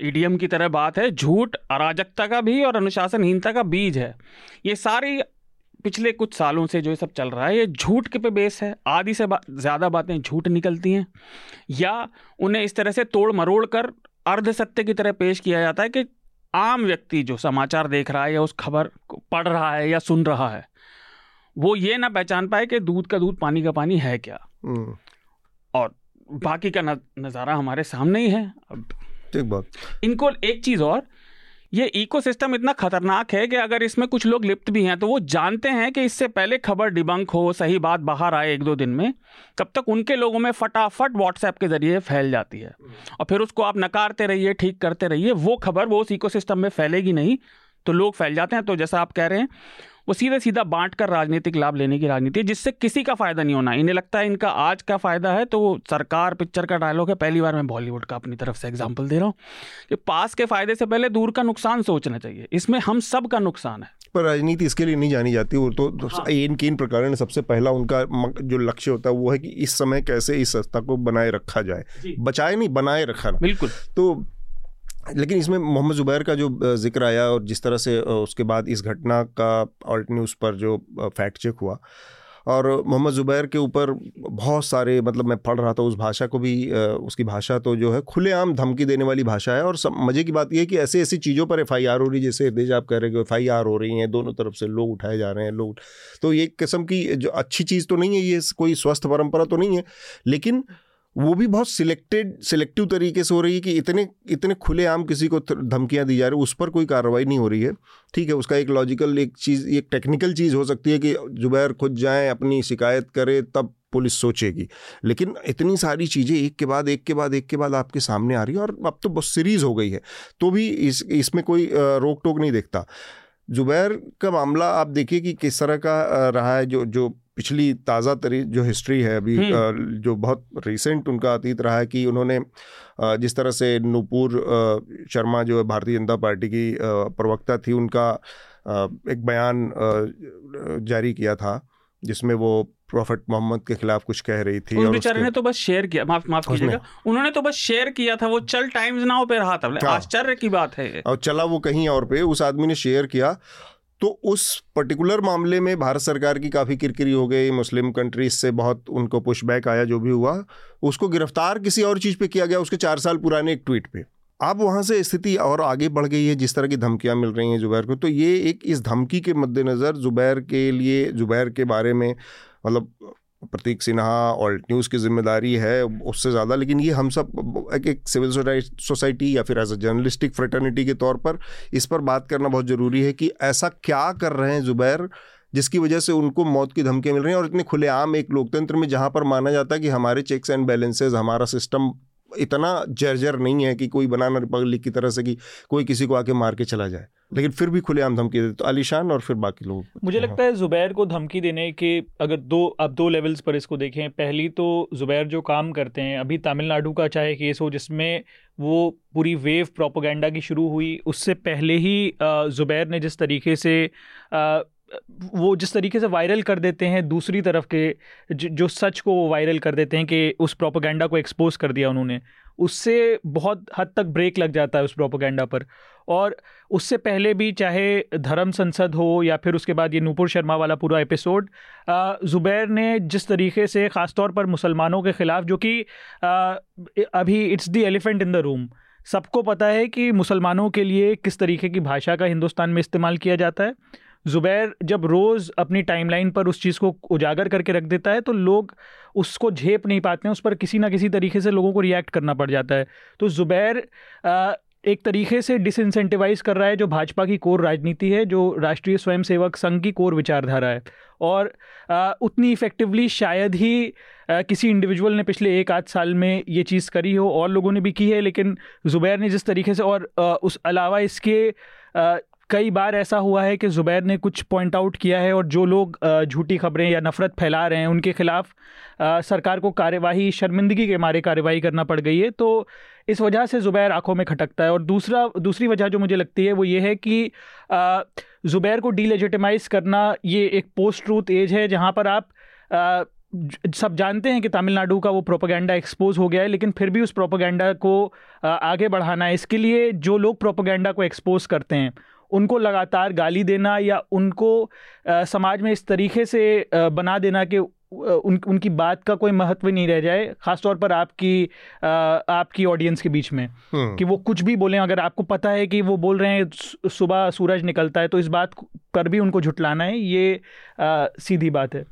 ईडीएम की तरह बात है झूठ अराजकता का भी और अनुशासनहीनता का बीज है। ये सारी पिछले कुछ सालों से जो ये सब चल रहा है ये झूठ के पे बेस है। आधी से बा, ज़्यादा बातें झूठ निकलती हैं। या उन्हें इस तरह से तोड़ मरोड़ कर अर्ध सत्य की तरह पेश किया जाता है कि आम व्यक्ति जो समाचार देख रहा है या उस खबर को पढ़ रहा है या सुन रहा है वो ये ना पहचान पाए कि दूध का दूध पानी का पानी है क्या। हम्म, और बाकी का नज़ारा हमारे सामने ही है। अब ठीक बात। इनको एक चीज़ और ये इकोसिस्टम इतना खतरनाक है कि अगर इसमें कुछ लोग लिप्त भी हैं तो वो जानते हैं कि इससे पहले खबर डिबंक हो, सही बात बाहर आए एक दो दिन में, तब तक उनके लोगों में फटाफट व्हाट्सएप के ज़रिए फैल जाती है। और फिर उसको आप नकारते रहिए, ठीक करते रहिए, वो खबर वो उस इकोसिस्टम में फैलेगी नहीं तो लोग फैल जाते हैं। तो जैसा आप कह रहे हैं वो सीधा सीधा बांट कर राजनीतिक लाभ लेने की राजनीति है जिससे किसी का फ़ायदा नहीं होना। इन्हें लगता है इनका आज का फ़ायदा है तो सरकार पिक्चर का डायलॉग है पहली बार मैं बॉलीवुड का अपनी तरफ़ से एग्ज़ाम्पल दे रहा हूँ। कि पास के फ़ायदे से पहले दूर का नुकसान सोचना चाहिए। इसमें हम सब का नुकसान है। पर राजनीति इसके लिए नहीं जानी जाती वो तो तो इन किन प्रकार सबसे पहला उनका जो लक्ष्य होता है वो है कि इस समय कैसे इस संस्था को बनाए रखा जाए। बचाए नहीं बनाए रखा बिल्कुल। तो लेकिन इसमें मोहम्मद ज़ुबैर का जो ज़िक्र आया और जिस तरह से उसके बाद इस घटना का ऑल्ट न्यूज़ पर जो फैक्ट चेक हुआ और मोहम्मद ज़ुबैर के ऊपर बहुत सारे मतलब मैं पढ़ रहा था उस भाषा को भी उसकी भाषा तो जो है खुलेआम धमकी देने वाली भाषा है और सब, मज़े की बात यह है कि ऐसी ऐसी चीज़ों पर एफ़ आई आर हो रही जैसे हृदय आप कह रहे हैं एफ़ हो रही हैं, दोनों तरफ़ से लोग उठाए जा रहे हैं, लोग तो ये किस्म की जो अच्छी चीज़ तो नहीं है, ये कोई स्वस्थ परंपरा तो नहीं है, लेकिन वो भी बहुत सिलेक्टेड सिलेक्टिव तरीके से हो रही है कि इतने इतने खुलेआम किसी को धमकियाँ दी जा रही उस पर कोई कार्रवाई नहीं हो रही है। ठीक है, उसका एक लॉजिकल एक चीज़, एक टेक्निकल चीज़ हो सकती है कि जुबैर खुद जाएँ, अपनी शिकायत करे, तब पुलिस सोचेगी। लेकिन इतनी सारी चीज़ें एक के बाद, एक के बाद, एक के बाद आपके सामने आ रही है और अब तो बहुत सीरीज़ हो गई है। तो भी इस, इसमें कोई रोक टोक नहीं देखता। जुबैर का मामला आप देखिए कि किस तरह का रहा है, जो जो पिछली ताज़ा तरी जो हिस्ट्री है अभी हम्म। जो बहुत रिसेंट उनका अतीत रहा है कि उन्होंने जिस तरह से नूपुर शर्मा जो है भारतीय जनता पार्टी की प्रवक्ता थी उनका एक बयान जारी किया था जिसमें वो प्रॉफिट मोहम्मद के खिलाफ कुछ कह रही थी उस बेचारे ने तो बस शेयर किया माफ़ माफ़ कीजिएगा उन्होंने तो बस शेयर किया था वो चल टाइम्स नाउ पे रहा था हाँ। आश्चर्य की बात है और चला वो कहीं और पे उस आदमी ने शेयर किया तो उस पर्टिकुलर मामले में भारत सरकार की काफ़ी किरकिरी हो गई, मुस्लिम कंट्रीज़ से बहुत उनको पुशबैक आया, जो भी हुआ, उसको गिरफ़्तार किसी और चीज़ पे किया गया, उसके चार साल पुराने एक ट्वीट पे। अब वहाँ से स्थिति और आगे बढ़ गई है, जिस तरह की धमकियाँ मिल रही हैं जुबैर को तो ये एक इस धमकी के मद्देनज़र जुबैर के लिए, जुबैर के बारे में मतलब प्रतीक सिन्हा और न्यूज़ की ज़िम्मेदारी है उससे ज़्यादा लेकिन ये हम सब एक, एक सिविल सोसाइटी या फिर एज अ जर्नलिस्टिक फ्रेटर्निटी के तौर पर इस पर बात करना बहुत ज़रूरी है कि ऐसा क्या कर रहे हैं जुबैर जिसकी वजह से उनको मौत की धमकियाँ मिल रही हैं और इतने खुलेआम एक लोकतंत्र में जहाँ पर माना जाता है कि हमारे चेक्स एंड बैलेंसेज हमारा सिस्टम इतना जर्जर नहीं है कि कोई बनाना रिपब्लिक की तरह से कि कोई किसी को आके मार के चला जाए। लेकिन फिर भी खुलेआम धमकी देते तो अलीशान और फिर बाकी लोग। मुझे लगता है ज़ुबैर को धमकी देने के अगर दो अब दो लेवल्स पर इसको देखें। पहली तो ज़ुबैर जो काम करते हैं अभी तमिलनाडु का चाहे केस हो जिसमें वो पूरी वेव प्रोपोगंडा की शुरू हुई उससे पहले ही ज़ुबैर ने जिस तरीके से वो जिस तरीके से वायरल कर देते हैं दूसरी तरफ़ के, जो सच को वो वायरल कर देते हैं कि उस प्रोपोगंडा को एक्सपोज कर दिया उन्होंने, उससे बहुत हद तक ब्रेक लग जाता है उस प्रोपोगंडा पर। और उससे पहले भी चाहे धर्म संसद हो या फिर उसके बाद ये नूपुर शर्मा वाला पूरा एपिसोड ज़ुबैर ने जिस तरीके से ख़ास तौर पर मुसलमानों के ख़िलाफ़, जो कि अभी it's the elephant in the room सबको पता है कि मुसलमानों के लिए किस तरीके की भाषा का हिंदुस्तान में इस्तेमाल किया जाता है। ज़ुबैर जब रोज़ अपनी टाइमलाइन पर उस चीज़ को उजागर करके रख देता है तो लोग उसको झेप नहीं पाते हैं उस पर किसी ना किसी तरीके से लोगों को रिएक्ट करना पड़ जाता है। तो ज़ुबैर एक तरीके से डिसइंसेंटिवाइज कर रहा है जो भाजपा की कोर राजनीति है जो राष्ट्रीय स्वयंसेवक संघ की कोर विचारधारा है। और आ, उतनी इफेक्टिवली शायद ही आ, किसी इंडिविजुअल ने पिछले एक आध साल में ये चीज़ करी हो और लोगों ने भी की है लेकिन ज़ुबैर ने जिस तरीके से और आ, उस अलावा इसके कई बार ऐसा हुआ है कि ज़ुबैर ने कुछ पॉइंट आउट किया है और जो लोग झूठी खबरें या नफ़रत फैला रहे हैं उनके खिलाफ सरकार को कार्यवाही शर्मिंदगी के मारे कार्यवाही करना पड़ गई है। तो इस वजह से ज़ुबैर आँखों में खटकता है और दूसरा दूसरी वजह जो मुझे लगती है वो ये है कि ज़ुबैर को डीलेजिटिमाइज़ करना ये एक पोस्ट ट्रूथ एज है जहाँ पर आप आ, सब जानते हैं कि तमिलनाडु का वो प्रोपोगंडा एक्सपोज हो गया है लेकिन फिर भी उस प्रोपोगंडा को आगे बढ़ाना है। इसके लिए जो लोग प्रोपोगंडा को एक्सपोज करते हैं उनको लगातार गाली देना या उनको समाज में इस तरीके से बना देना कि उन उनकी बात का कोई महत्व नहीं रह जाए खासतौर पर आपकी आ, आपकी ऑडियंस के बीच में। हम्म। कि वो कुछ भी बोलें अगर आपको पता है कि वो बोल रहे हैं सुबह सूरज निकलता है तो इस बात पर भी उनको झुटलाना है ये आ, सीधी बात है।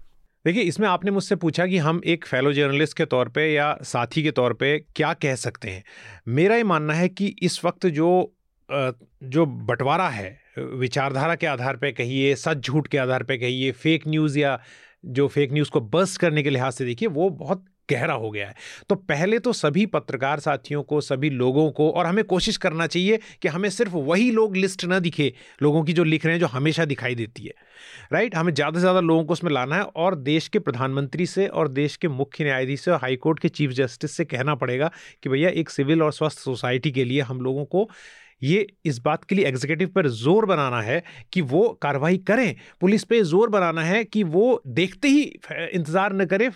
देखिए इसमें आपने मुझसे पूछा कि हम एक फेलो जर्नलिस्ट के तौर पे या साथी के तौर पे क्या कह सकते हैं। मेरा ये मानना है कि इस वक्त जो जो बंटवारा है, विचारधारा के आधार पे कहिए, सच झूठ के आधार पे कहिए फेक न्यूज़ या जो फेक न्यूज़ को बस्ट करने के लिहाज से देखिए, वो बहुत गहरा हो गया है। तो पहले तो सभी पत्रकार साथियों को, सभी लोगों को और हमें कोशिश करना चाहिए कि हमें सिर्फ़ वही लोग लिस्ट ना दिखे, लोगों की जो लिख रहे हैं, जो हमेशा दिखाई देती है। राइट हमें ज़्यादा से ज़्यादा लोगों को उसमें लाना है और देश के प्रधानमंत्री से और देश के मुख्य न्यायाधीश से और हाईकोर्ट के चीफ जस्टिस से कहना पड़ेगा कि भैया एक सिविल और स्वस्थ सोसाइटी के लिए हम लोगों को ये इस बात के लिए एग्जीक्यूटिव पर ज़ोर बनाना है कि वो कार्रवाई करें। पुलिस पे ज़ोर बनाना है कि वो देखते ही इंतज़ार न करें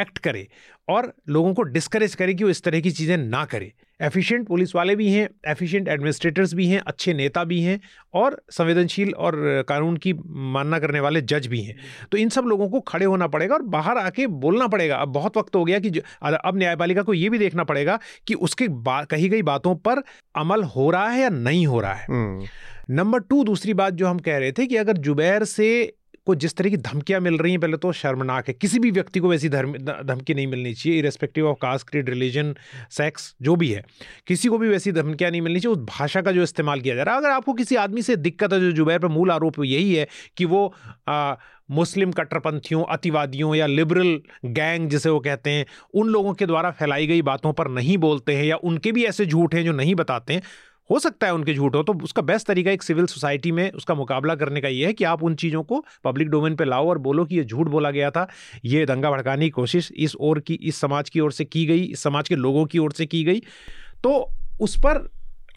एक्ट करे और लोगों को डिस्करेज करें कि वो इस तरह की चीज़ें ना करे। एफिशिएंट पुलिस वाले भी हैं एफिशिएंट एडमिनिस्ट्रेटर्स भी हैं अच्छे नेता भी हैं और संवेदनशील और कानून की मानना करने वाले जज भी हैं। तो इन सब लोगों को खड़े होना पड़ेगा और बाहर आके बोलना पड़ेगा। अब बहुत वक्त हो गया कि अब न्यायपालिका को ये भी देखना पड़ेगा कि उसके कही गई बातों पर अमल हो रहा है या नहीं हो रहा है। हम्म। नंबर टू दूसरी बात जो हम कह रहे थे कि अगर जुबैर से को जिस तरह की धमकियाँ मिल रही हैं पहले तो शर्मनाक है। किसी भी व्यक्ति को वैसी धमकी नहीं मिलनी चाहिए irrespective of caste creed religion sex जो भी है। किसी को भी वैसी धमकियाँ नहीं मिलनी चाहिए उस भाषा का जो इस्तेमाल किया जा रहा है। अगर आपको किसी आदमी से दिक्कत है जो जुबैर पर मूल आरोप यही है कि वो आ, मुस्लिम कट्टरपंथियों अतिवादियों या लिबरल गैंग जिसे वो कहते हैं उन लोगों के द्वारा फैलाई गई बातों पर नहीं बोलते हैं या उनके भी ऐसे झूठ हैं जो नहीं बताते हैं हो सकता है उनके झूठ हो तो उसका बेस्ट तरीका एक सिविल सोसाइटी में उसका मुकाबला करने का ये है कि आप उन चीज़ों को पब्लिक डोमेन पे लाओ और बोलो कि ये झूठ बोला गया था, ये दंगा भड़काने की कोशिश इस ओर की, इस समाज की ओर से की गई, इस समाज के लोगों की ओर से की गई। तो उस पर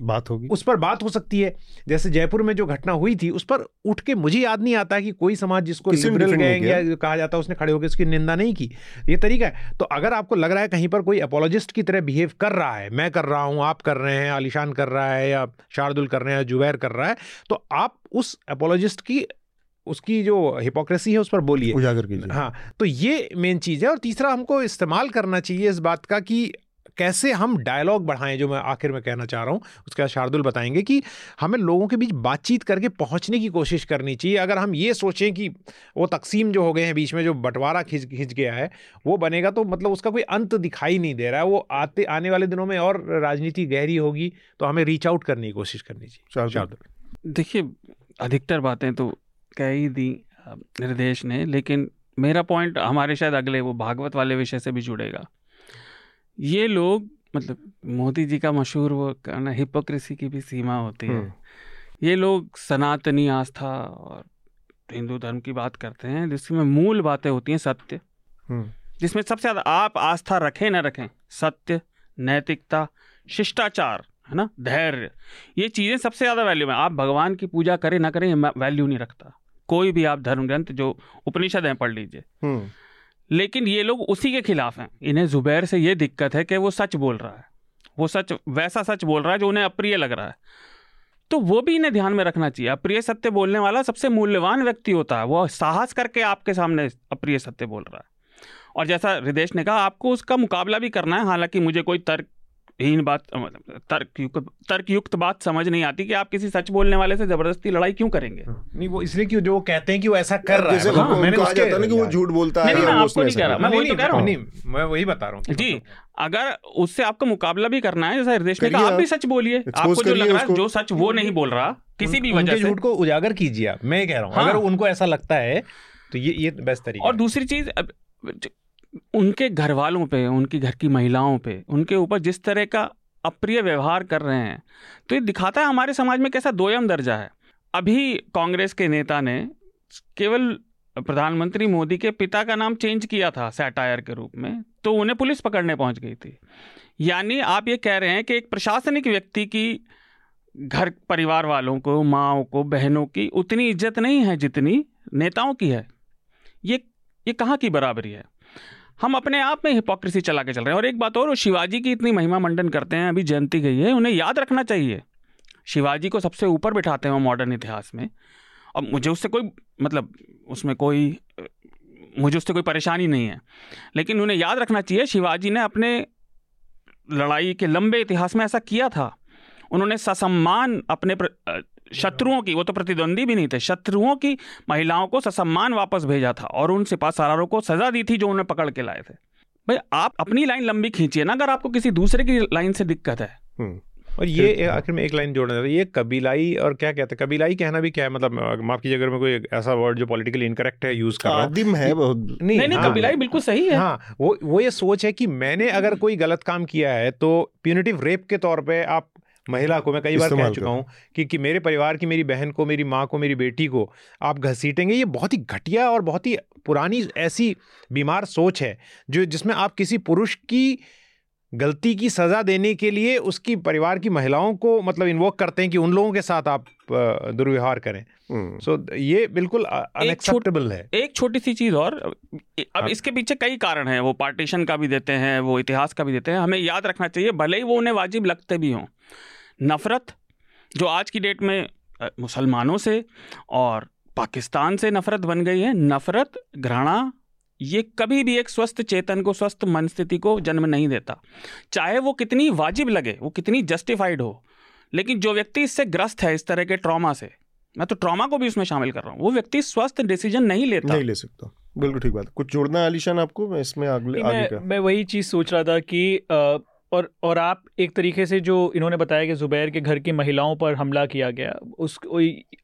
बात होगी। उस पर बात हो सकती है। जैसे जयपुर में जो घटना हुई थी उस पर उठ के मुझे याद नहीं आता कि कोई समाज जिसको लिबरल गैंग या कहा जाता है उसने खड़े होकर उसकी निंदा नहीं की। ये तरीका है। तो अगर आपको लग रहा है कहीं पर कोई अपोलॉजिस्ट की तरह बिहेव कर रहा है मैं कर रहा हूँ आप कर रहे हैं आलिशान कर रहा है या शार्दुल कर रहे हैं जुबैर कर रहा है तो आप उस अपोलोजिस्ट की उसकी जो हिपोक्रेसी है उस पर बोलिए। उजागर कीजिए। हाँ तो ये मेन चीज़ है। और तीसरा हमको इस्तेमाल करना चाहिए इस बात का कि कैसे हम डायलॉग बढ़ाएँ जो मैं आखिर में कहना चाह रहा हूँ उसके बाद शार्दुल बताएँगे कि हमें लोगों के बीच बातचीत करके पहुँचने की कोशिश करनी चाहिए। अगर हम ये सोचें कि वो तकसीम जो हो गए हैं बीच में जो बंटवारा खिंच खिंच गया है वो बनेगा तो मतलब उसका कोई अंत दिखाई नहीं दे रहा है। वो आते आने वाले दिनों में और राजनीति गहरी होगी तो हमें रीच आउट करने की कोशिश करनी चाहिए। शार्दुल। देखिए अधिकतर बातें तो कह ही दी निर्देश ने लेकिन मेरा पॉइंट हमारे शायद अगले वो भागवत वाले विषय से भी जुड़ेगा। ये लोग मतलब मोदी जी का मशहूर वो कहना हिपोक्रेसी की भी सीमा होती है हम्म। ये लोग सनातनी आस्था और हिंदू धर्म की बात करते हैं जिसमें मूल बातें होती हैं सत्य हम्म। जिसमें सबसे ज़्यादा आप आस्था रखें ना रखें सत्य नैतिकता शिष्टाचार है ना धैर्य ये चीज़ें सबसे ज़्यादा वैल्यू है आप भगवान की पूजा करें ना करें वैल्यू नहीं रखता कोई भी आप धर्म ग्रंथ जो उपनिषद हैं पढ़ लीजिए हम्म। लेकिन ये लोग उसी के खिलाफ हैं। इन्हें जुबैर से ये दिक्कत है कि वो सच बोल रहा है। वो सच, वैसा सच बोल रहा है जो उन्हें अप्रिय लग रहा है। तो वो भी इन्हें ध्यान में रखना चाहिए। अप्रिय सत्य बोलने वाला सबसे मूल्यवान व्यक्ति होता है। वो साहस करके आपके सामने अप्रिय सत्य बोल रहा है। और जैसा हृदय ने कहा, आपको उसका मुकाबला भी करना है। हालाँकि मुझे कोई तर्क हीन बात मतलब तर्क युक्त तर्क युक्त बात समझ नहीं आती कि आप किसी सच बोलने वाले से ज़बरदस्ती लड़ाई क्यों करेंगे। हाँ। नहीं वो इसलिए क्यों जो वो कहते हैं कि वो ऐसा कर रहा है। हाँ, मैंने कहा जाता ना कि वो झूठ बोलता है नहीं, आपको नहीं कह रहा मैं वही तो कह रहा हूँ। मैं वही बता रहा हूँ जी अगर उससे आपको मुकाबला भी करना है जैसा हृदय ने कहा आप भी सच बोलिए आपको जो लग रहा है जो सच वो नहीं बोल रहा किसी भी वजह से। झूठ को उजागर कीजिए मैं कह रहा हूँ अगर हाँ। उनको ऐसा लगता है तो ये ये बेस्ट तरीका और दूसरी चीज़ उनके घर वालों पे, उनकी घर की महिलाओं पे, उनके ऊपर जिस तरह का अप्रिय व्यवहार कर रहे हैं तो ये दिखाता है हमारे समाज में कैसा दोयम दर्जा है। अभी कांग्रेस के नेता ने केवल प्रधानमंत्री मोदी के पिता का नाम चेंज किया था सैटायर के रूप में तो उन्हें पुलिस पकड़ने पहुँच गई थी। यानी आप ये कह रहे हैं कि एक प्रशासनिक व्यक्ति की घर परिवार वालों को, माओ को, बहनों की उतनी इज़्ज़त नहीं है जितनी नेताओं की है। ये ये कहाँ की बराबरी है? हम अपने आप में हिपोक्रेसी चला के चल रहे हैं। और एक बात और शिवाजी की इतनी महिमा मंडन करते हैं, अभी जयंती गई है, उन्हें याद रखना चाहिए। शिवाजी को सबसे ऊपर बिठाते हैं मॉडर्न इतिहास में। और मुझे उससे कोई मतलब उसमें कोई, मुझे उससे कोई परेशानी नहीं है। लेकिन उन्हें याद रखना चाहिए, शिवाजी ने अपने लड़ाई के लंबे इतिहास में ऐसा किया था। उन्होंने ससम्मान अपने शत्रुओं की वो तो प्रतिद्वंदी भी नहीं थे शत्रुओं की महिलाओं को ससम्मान वापस भेजा था और उन सिपा सारारों को सजा दी थी जो उन्हें पकड़ के लाए थे। भाई आप अपनी लाइन लंबी खींचिए ना अगर आपको किसी दूसरे की लाइन से दिक्कत है। हम्म। और ये आखिर में एक लाइन जोड़ना चाहता ये कबीलाई और क्या कहते हैं कबीलाई कहना भी क्या है मतलब माफ़ कीजिए अगर मैं कोई ऐसा वर्ड जो पॉलिटिकली इनकरेक्ट है यूज़ कर रहा आदिम है बहुत नहीं नहीं, नहीं हाँ, कबीलाई बिल्कुल सही है। हाँ वो वो ये सोच है कि मैंने अगर कोई गलत काम किया है तो प्यूनिटिव रेप के तौर पे आप महिला को मैं कई बार कह चुका हूँ कि, कि मेरे परिवार की मेरी बहन को मेरी माँ को मेरी बेटी को आप घसीटेंगे। ये बहुत ही घटिया और बहुत ही पुरानी ऐसी बीमार सोच है जो जिसमें आप किसी पुरुष की गलती की सज़ा देने के लिए उसकी परिवार की महिलाओं को मतलब इन्वोक करते हैं कि उन लोगों के साथ आप दुर्व्यवहार करें। सो हम्म। so, ये बिल्कुल अनएक्सेप्टेबल है। एक छोटी सी चीज़ और अब हाँ। इसके पीछे कई कारण हैं। वो पार्टीशन का भी देते हैं वो इतिहास का भी देते हैं। हमें याद रखना चाहिए भले ही वो उन्हें वाजिब लगते भी हों। नफ़रत जो आज की डेट में मुसलमानों से और पाकिस्तान से नफ़रत बन गई है। नफ़रत घृणा ये कभी भी एक स्वस्थ चेतन को स्वस्थ मन स्थिति को जन्म नहीं देता। चाहे वो कितनी वाजिब लगे वो कितनी जस्टिफाइड हो लेकिन जो व्यक्ति इससे ग्रस्त है इस तरह के ट्रॉमा से मैं तो ट्रॉमा को भी उसमें शामिल कर रहा हूँ वो व्यक्ति स्वस्थ डिसीज़न नहीं लेता। नहीं ले सकता। बिल्कुल ठीक बात। कुछ जोड़ना है आलिशान आपको? मैं इसमें आगे मैं, आगे मैं वही चीज़ सोच रहा था कि आ, और और आप एक तरीके से जो इन्होंने बताया कि ज़ुबैर के घर की महिलाओं पर हमला किया गया उस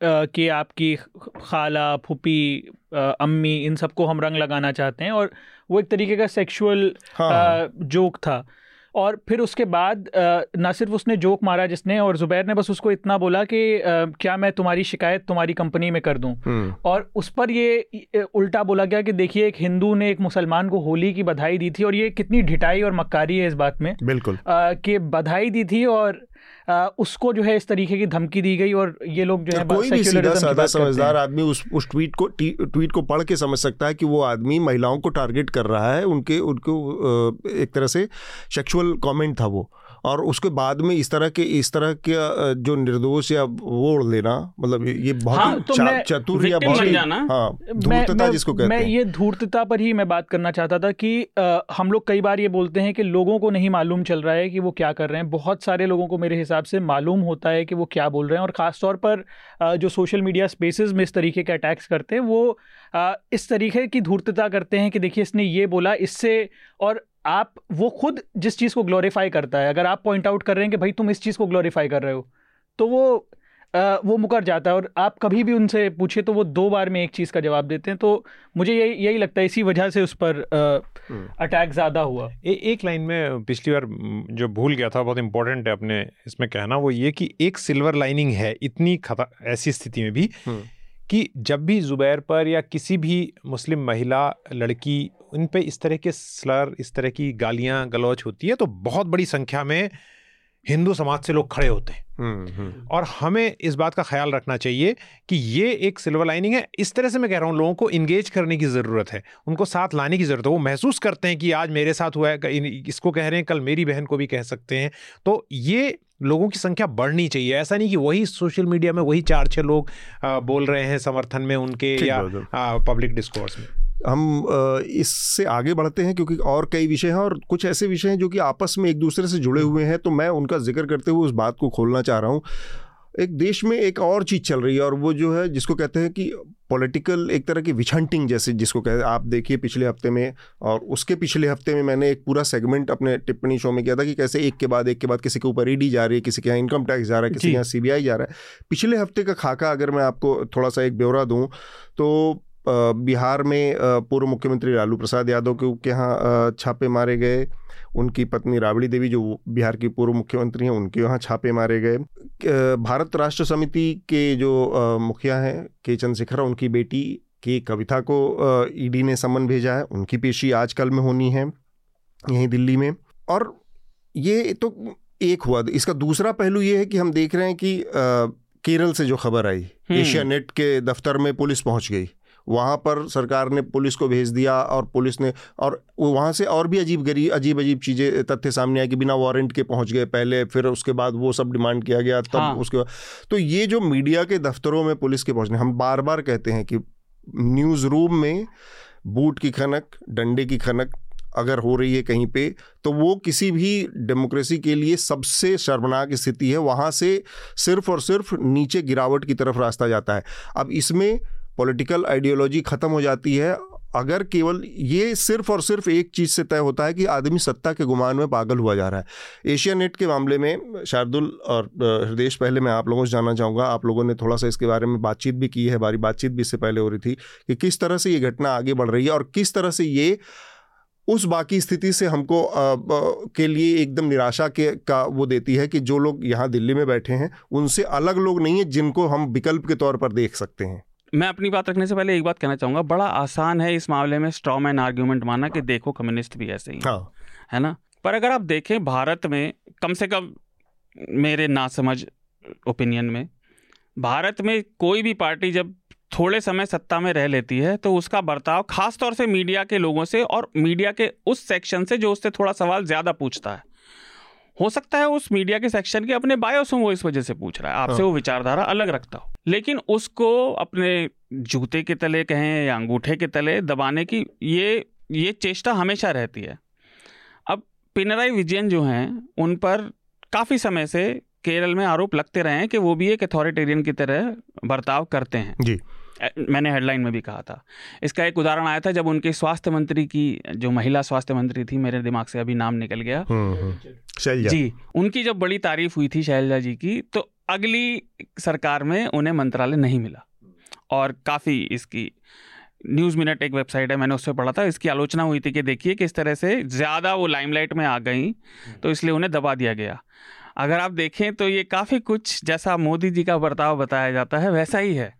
कि आपकी खाला फूपी अम्मी इन सबको हम रंग लगाना चाहते हैं और वो एक तरीके का सेक्सुअल हाँ। जोक था और फिर उसके बाद ना सिर्फ़ उसने जोक मारा जिसने और जुबैर ने बस उसको इतना बोला कि क्या मैं तुम्हारी शिकायत तुम्हारी कंपनी में कर दूँ? हम्म। और उस पर ये उल्टा बोला गया कि देखिए एक हिंदू ने एक मुसलमान को होली की बधाई दी थी और ये कितनी ढिटाई और मक्कारी है इस बात में। बिल्कुल। कि बधाई दी थी और उसको जो है इस तरीके की धमकी दी गई और ये लोग जो है कोई भी सीधा साधा समझदार आदमी उस उस ट्वीट को ट्वीट को पढ़ के समझ सकता है कि वो आदमी महिलाओं को टारगेट कर रहा है उनके उनको एक तरह से सेक्सुअल कमेंट था वो। और उसके बाद में इस तरह के इस तरह के जो निर्दोष या वो लेना मतलब ये बहुत हाँ, तो चतुर या बहुत हाँ धूर्तता जिसको कहते मैं हैं। ये धूर्तता पर ही मैं बात करना चाहता था कि आ, हम लोग कई बार ये बोलते हैं कि लोगों को नहीं मालूम चल रहा है कि वो क्या कर रहे हैं। बहुत सारे लोगों को मेरे हिसाब से मालूम होता है कि वो क्या बोल रहे हैं और ख़ासतौर पर जो सोशल मीडिया स्पेसेस में इस तरीके के अटैक्स करते हैं वो इस तरीके की धूर्तता करते हैं कि देखिए इसने ये बोला इससे और आप वो खुद जिस चीज़ को ग्लोरीफाई करता है अगर आप पॉइंट आउट कर रहे हैं कि भाई तुम इस चीज़ को ग्लोरीफाई कर रहे हो तो वो आ, वो मुकर जाता है और आप कभी भी उनसे पूछे तो वो दो बार में एक चीज़ का जवाब देते हैं तो मुझे यही यही लगता है इसी वजह से उस पर अटैक हम्म। ज़्यादा हुआ ए, एक लाइन में पिछली बार जो भूल गया था बहुत इंपॉर्टेंट है अपने इसमें कहना वो ये कि एक सिल्वर लाइनिंग है इतनी खता ऐसी स्थिति में भी हम्म। कि जब भी ज़ुबैर पर या किसी भी मुस्लिम महिला लड़की इन पे इस तरह के स्लर इस तरह की गालियाँ गलौच होती है तो बहुत बड़ी संख्या में हिंदू समाज से लोग खड़े होते हैं। हम्म, हम्म। और हमें इस बात का ख्याल रखना चाहिए कि ये एक सिल्वर लाइनिंग है। इस तरह से मैं कह रहा हूँ लोगों को इंगेज करने की ज़रूरत है। उनको साथ लाने की ज़रूरत है। वो महसूस करते हैं कि आज मेरे साथ हुआ है इसको कह रहे हैं कल मेरी बहन को भी कह सकते हैं। तो ये लोगों की संख्या बढ़नी चाहिए। ऐसा नहीं कि वही सोशल मीडिया में वही चार छः लोग बोल रहे हैं समर्थन में उनके या पब्लिक डिस्कोर्स में। हम इससे आगे बढ़ते हैं क्योंकि और कई विषय हैं और कुछ ऐसे विषय हैं जो कि आपस में एक दूसरे से जुड़े हुए हैं तो मैं उनका ज़िक्र करते हुए उस बात को खोलना चाह रहा हूँ। एक देश में एक और चीज़ चल रही है और वो जो है जिसको कहते हैं कि पॉलिटिकल एक तरह की विछंटिंग जैसे जिसको कहते हैं आप देखिए पिछले हफ़्ते में और उसके पिछले हफ़्ते में मैंने एक पूरा सेगमेंट अपने टिप्पणी शो में किया था कि कैसे एक के बाद एक के बाद किसी के ऊपर ईडी जा रही है किसी के यहाँ इनकम टैक्स जा रहा है किसी के यहाँ सीबीआई जा रहा है। पिछले हफ़्ते का खाका अगर मैं आपको थोड़ा सा एक ब्यौरा दूँ तो बिहार में पूर्व मुख्यमंत्री लालू प्रसाद यादव के यहाँ छापे मारे गए। उनकी पत्नी राबड़ी देवी जो बिहार की पूर्व मुख्यमंत्री हैं उनके यहाँ छापे मारे गए। भारत राष्ट्र समिति के जो मुखिया हैं के चंद्रशेखर उनकी बेटी के कविता को ईडी ने समन भेजा है। उनकी पेशी आजकल में होनी है यहीं दिल्ली में। और ये तो एक हुआ। इसका दूसरा पहलू ये है कि हम देख रहे हैं कि केरल से जो खबर आई हम्म। एशिया नेट के दफ्तर में पुलिस पहुँच गई। वहाँ पर सरकार ने पुलिस को भेज दिया और पुलिस ने और वहाँ से और भी अजीब गरीब अजीब अजीब चीज़ें तथ्य सामने आई कि बिना वारंट के पहुँच गए पहले फिर उसके बाद वो सब डिमांड किया गया तब हाँ। उसके बाद। तो ये जो मीडिया के दफ्तरों में पुलिस के पहुँचने हम बार बार कहते हैं कि न्यूज़ रूम में बूट की खनक डंडे की खनक अगर हो रही है कहीं पे तो वो किसी भी डेमोक्रेसी के लिए सबसे शर्मनाक स्थिति है। वहाँ से सिर्फ़ और सिर्फ़ नीचे गिरावट की तरफ़ रास्ता जाता है। अब इसमें पॉलिटिकल आइडियोलॉजी ख़त्म हो जाती है अगर केवल ये सिर्फ़ और सिर्फ़ एक चीज़ से तय होता है कि आदमी सत्ता के गुमान में पागल हुआ जा रहा है। एशिया नेट के मामले में शार्दुल और हृदय पहले मैं आप लोगों से जानना चाहूँगा आप लोगों ने थोड़ा सा इसके बारे में बातचीत भी की है हमारी बातचीत भी इससे पहले हो रही थी कि किस तरह से ये घटना आगे बढ़ रही है और किस तरह से ये उस बाकी स्थिति से हमको आ, आ, के लिए एकदम निराशा के का वो देती है कि जो लोग यहाँ दिल्ली में बैठे हैं उनसे अलग लोग नहीं है जिनको हम विकल्प के तौर पर देख सकते हैं। मैं अपनी बात रखने से पहले एक बात कहना चाहूँगा। बड़ा आसान है इस मामले में स्ट्रॉ मैन आर्ग्यूमेंट माना कि देखो कम्युनिस्ट भी ऐसे ही हाँ। है। ना? पर अगर आप देखें भारत में कम से कम मेरे ना समझ ओपिनियन में भारत में कोई भी पार्टी जब थोड़े समय सत्ता में रह लेती है तो उसका बर्ताव खास तौर से मीडिया के लोगों से और मीडिया के उस सेक्शन से जो उससे थोड़ा सवाल ज़्यादा पूछता है। हो सकता है उस मीडिया के सेक्शन के अपने बायोस वो इस वजह से पूछ रहा है। आपसे हाँ। वो विचारधारा अलग रखता हो। लेकिन उसको अपने जूते के तले कहें या अंगूठे के तले दबाने की ये ये चेष्टा हमेशा रहती है। अब पिनराई विजयन जो हैं उन पर काफ़ी समय से केरल में आरोप लगते रहे हैं कि वो भी एक अथॉरिटेरियन की तरह बर्ताव करते हैं। जी। मैंने हेडलाइन में भी कहा था। इसका एक उदाहरण आया था जब उनके स्वास्थ्य मंत्री की जो महिला स्वास्थ्य मंत्री थी मेरे दिमाग से अभी नाम निकल गया। हम्म, हम्म। जी उनकी जब बड़ी तारीफ़ हुई थी शैलजा जी की तो अगली सरकार में उन्हें मंत्रालय नहीं मिला। और काफ़ी इसकी न्यूज़ मिनट एक वेबसाइट है मैंने उस पर पढ़ा था। इसकी आलोचना हुई थी कि देखिए किस तरह से ज़्यादा वो लाइमलाइट में आ गई तो इसलिए उन्हें दबा दिया गया। अगर आप देखें तो ये काफ़ी कुछ जैसा मोदी जी का बर्ताव बताया जाता है वैसा ही है।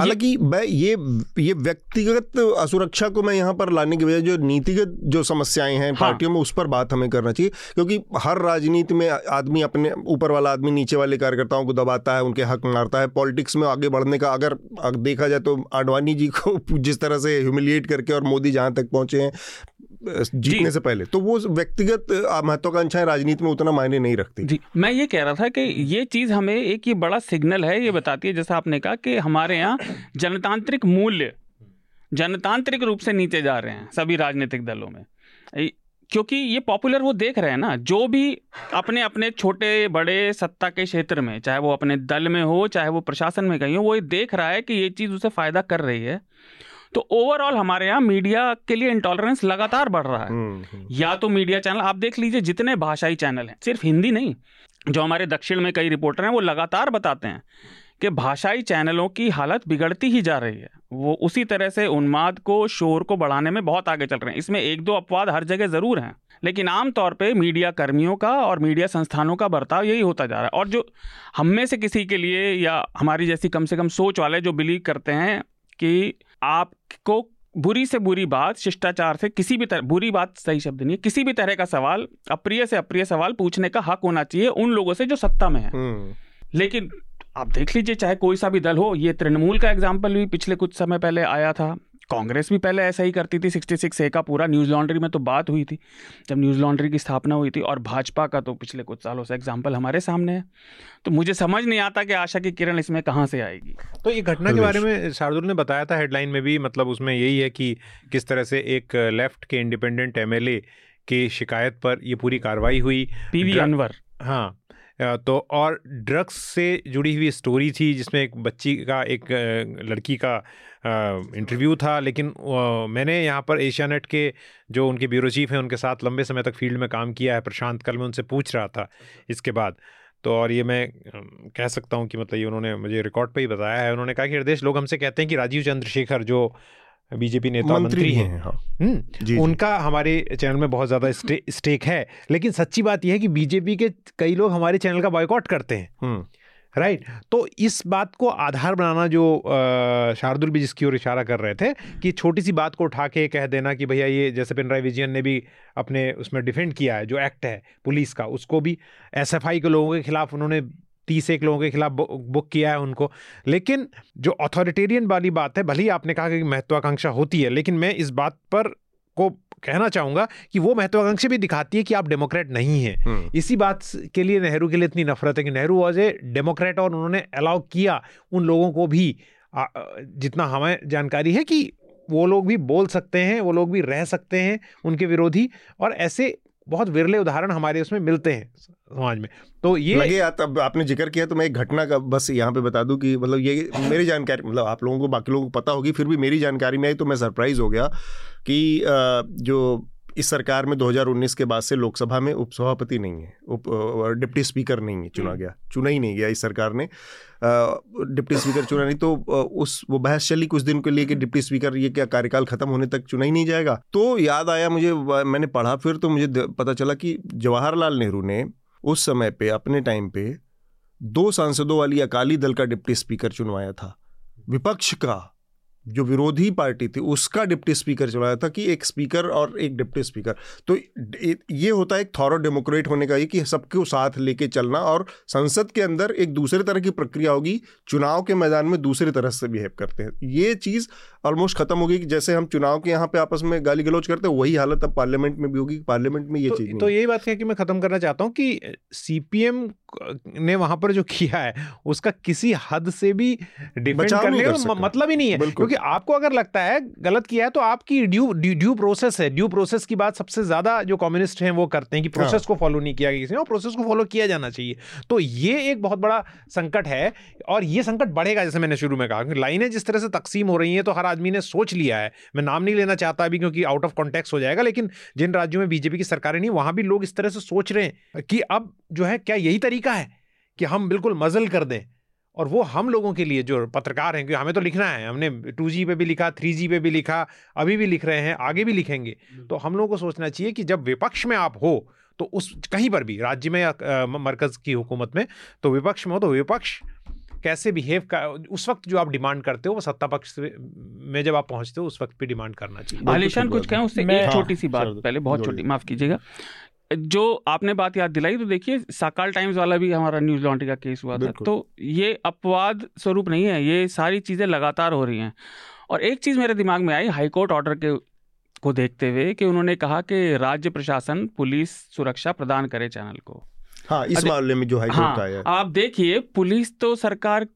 हालाँकि मैं ये ये व्यक्तिगत असुरक्षा को मैं यहाँ पर लाने की वजह जो नीतिगत जो समस्याएँ हैं हाँ। पार्टियों में उस पर बात हमें करना चाहिए क्योंकि हर राजनीति में आदमी अपने ऊपर वाला आदमी नीचे वाले कार्यकर्ताओं को दबाता है उनके हक मारता है पॉलिटिक्स में आगे बढ़ने का अगर देखा जाए तो आडवाणी जी को *laughs* जिस तरह से ह्यूमिलिएट करके और मोदी जहाँ तक पहुँचे हैं जीतने से पहले। तो वो व्यक्तिगत महत्वाकांक्षाएँ राजनीति में उतना मायने नहीं रखती। जी मैं ये कह रहा था कि ये चीज़ हमें एक ये बड़ा सिग्नल है ये बताती है जैसा आपने कहा कि हमारे यहाँ जनतांत्रिक मूल्य जनतांत्रिक रूप से नीचे जा रहे हैं सभी राजनीतिक दलों में। क्योंकि ये पॉपुलर वो देख रहे हैं ना जो भी अपने अपने छोटे बड़े सत्ता के क्षेत्र में चाहे वो अपने दल में हो चाहे वो प्रशासन में कहीं हो वो ये देख रहा है कि ये चीज़ उसे फ़ायदा कर रही है। तो ओवरऑल हमारे यहाँ मीडिया के लिए इंटॉलरेंस लगातार बढ़ रहा है। हम्म, हम्म। या तो मीडिया चैनल आप देख लीजिए जितने भाषाई चैनल हैं सिर्फ़ हिंदी नहीं जो हमारे दक्षिण में कई रिपोर्टर हैं वो लगातार बताते हैं कि भाषाई चैनलों की हालत बिगड़ती ही जा रही है। वो उसी तरह से उन्माद को शोर को बढ़ाने में बहुत आगे चल रहे हैं। इसमें एक दो अपवाद हर जगह ज़रूर हैं लेकिन आमतौर पे मीडिया कर्मियों का और मीडिया संस्थानों का बर्ताव यही होता जा रहा है। और जो हम में से किसी के लिए या हमारी जैसी कम से कम सोच वाले जो बिलीव करते हैं कि आपको बुरी से बुरी बात शिष्टाचार से किसी भी तरह बुरी बात सही शब्द नहीं है किसी भी तरह का सवाल अप्रिय से अप्रिय सवाल पूछने का हक होना चाहिए उन लोगों से जो सत्ता में है हम्म। लेकिन आप देख लीजिए चाहे कोई सा भी दल हो ये तृणमूल का एग्ज़ाम्पल भी पिछले कुछ समय पहले आया था कांग्रेस भी पहले ऐसा ही करती थी सिक्सटी सिक्स ए का पूरा न्यूज़ लॉन्ड्री में तो बात हुई थी जब न्यूज़ लॉन्ड्री की स्थापना हुई थी और भाजपा का तो पिछले कुछ सालों से एग्ज़ाम्पल हमारे सामने है। तो मुझे समझ नहीं आता कि आशा की किरण इसमें कहाँ से आएगी। तो ये घटना के बारे में शार्दुल ने बताया था हेडलाइन में भी मतलब उसमें यही है कि किस तरह से एक लेफ़्ट के इंडिपेंडेंट एमएलए की शिकायत पर ये पूरी कार्रवाई हुई। पीवी अनवर। हाँ। तो और ड्रग्स से जुड़ी हुई स्टोरी थी, जिसमें एक बच्ची का, एक लड़की का इंटरव्यू था, लेकिन मैंने यहाँ पर एशिया नेट के जो उनके ब्यूरो चीफ हैं, उनके साथ लंबे समय तक फ़ील्ड में काम किया है, प्रशांत कल मैं उनसे पूछ रहा था इसके बाद। तो और ये मैं कह सकता हूँ कि मतलब ये उन्होंने मुझे रिकॉर्ड पे ही बताया है। उन्होंने कहा कि, हृदय, लोग हमसे कहते हैं कि राजीव चंद्रशेखर जो बीजेपी नेता मंत्री, मंत्री हैं हाँ। हम्म, उनका हमारे चैनल में बहुत ज़्यादा स्टे, स्टेक है लेकिन सच्ची बात यह है कि बीजेपी के कई लोग हमारे चैनल का बॉयकॉट करते हैं हम्म। राइट तो इस बात को आधार बनाना जो शार्दुल भी जिसकी ओर इशारा कर रहे थे कि छोटी सी बात को उठा के कह देना कि भैया ये जैसे पिनराई विजयन ने भी अपने उसमें डिफेंड किया है जो एक्ट है पुलिस का उसको भी एसएफआई के लोगों के खिलाफ उन्होंने तीस एक लोगों के खिलाफ बुक किया है उनको। लेकिन जो अथॉरिटेरियन वाली बात है भले ही आपने कहा कि महत्वाकांक्षा होती है लेकिन मैं इस बात पर को कहना चाहूँगा कि वो महत्वाकांक्षा भी दिखाती है कि आप डेमोक्रेट नहीं हैं। हम्म। इसी बात के लिए नेहरू के लिए इतनी नफरत है कि नेहरू वॉज़ ए डेमोक्रेट और उन्होंने अलाउ किया उन लोगों को भी जितना हमें जानकारी है कि वो लोग भी बोल सकते हैं वो लोग भी रह सकते हैं उनके विरोधी। और ऐसे बहुत विरले उदाहरण हमारे उसमें मिलते हैं समाज में। तो ये लगे तब आपने ज़िक्र किया तो मैं एक घटना का बस यहाँ पे बता दूँ कि मतलब ये मेरी जानकारी मतलब आप लोगों को, बाकी लोगों को पता होगी, फिर भी मेरी जानकारी में आई तो मैं सरप्राइज़ हो गया कि जो इस सरकार में 2019 के बाद से लोकसभा में उपसभापति नहीं है उप डिप्टी स्पीकर नहीं है चुना हम्म। गया चुना ही नहीं गया इस सरकार ने। डिप्टी स्पीकर चुना नहीं तो उस वो बहस चली कुछ दिन के लिए कि डिप्टी स्पीकर ये क्या कार्यकाल खत्म होने तक चुना ही नहीं जाएगा। तो याद आया मुझे मैंने पढ़ा फिर तो मुझे पता चला कि जवाहरलाल नेहरू ने उस समय पे अपने टाइम पे दो सांसदों वाली अकाली दल का डिप्टी स्पीकर चुनवाया था विपक्ष का। जो विरोधी पार्टी थी उसका डिप्टी स्पीकर चलाया था कि एक स्पीकर और एक डिप्टी स्पीकर। तो ये होता है एक थॉरो डेमोक्रेट होने का ये कि सबको साथ लेके चलना और संसद के अंदर एक दूसरे तरह की प्रक्रिया होगी चुनाव के मैदान में दूसरी तरह से बिहेव करते हैं। ये चीज़ ऑलमोस्ट खत्म होगी कि जैसे हम चुनाव के यहाँ पे आपस में गाली गलौज करते हैं वही हालत अब पार्लियामेंट में भी होगी पार्लियामेंट में ये तो, चीज़ तो यही बात है कि मैं खत्म करना चाहता हूँ कि सीपीएम ने वहाँ पर जो किया है उसका किसी हद से भी डिफेंड करने का मतलब ही नहीं है। क्योंकि आपको अगर लगता है गलत किया है तो आपकी ड्यू ड्यू ड्यू प्रोसेस है। ड्यू प्रोसेस की बात सबसे ज़्यादा जो कम्युनिस्ट हैं वो करते हैं कि प्रोसेस हाँ। को फॉलो नहीं किया गया किसी ने और प्रोसेस को फॉलो किया जाना चाहिए। तो ये एक बहुत बड़ा संकट है और ये संकट बढ़ेगा जैसे मैंने शुरू में कहा कि लाइनें जिस तरह से तकसीम हो रही हैं तो हर आदमी ने सोच लिया है। मैं नाम नहीं लेना चाहता अभी क्योंकि आउट ऑफ़ कॉन्टेक्स हो जाएगा लेकिन जिन राज्यों में बीजेपी की सरकारें नहीं वहाँ भी लोग इस तरह से सोच रहे हैं कि अब जो है क्या यही तरीका है कि हम बिल्कुल मजल कर दें और वो हम लोगों के लिए जो पत्रकार हैं क्योंकि हमें तो लिखना है हमने टू जी पे भी लिखा थ्री जी पे भी लिखा अभी भी लिख रहे हैं आगे भी लिखेंगे। तो हम लोगों को सोचना चाहिए कि जब विपक्ष में आप हो तो उस कहीं पर भी राज्य में या मरकज़ की हुकूमत में तो विपक्ष में हो तो विपक्ष कैसे बिहेव का उस वक्त जो आप डिमांड करते हो वो सत्ता पक्ष में जब आप पहुँचते हो उस वक्त भी डिमांड करना चाहिए। आलिशान कुछ कहें उससे? एक छोटी सी बात पहले बहुत छोटी माफ़ कीजिएगा। जो आपने बात याद दिलाई तो देखिए सकाल टाइम्स वाला भी हमारा न्यूज़ लॉन्ड्री का केस हुआ था। तो ये अपवाद स्वरूप नहीं है ये सारी चीज़ें लगातार हो रही हैं। और एक चीज़ मेरे दिमाग में आई हाईकोर्ट ऑर्डर के को देखते हुए कि उन्होंने कहा कि राज्य प्रशासन पुलिस सुरक्षा प्रदान करे चैनल को। हाँ इस मामले में जो हाईकोर्ट हाँ का है। आप देखिए पुलिस तो सरकार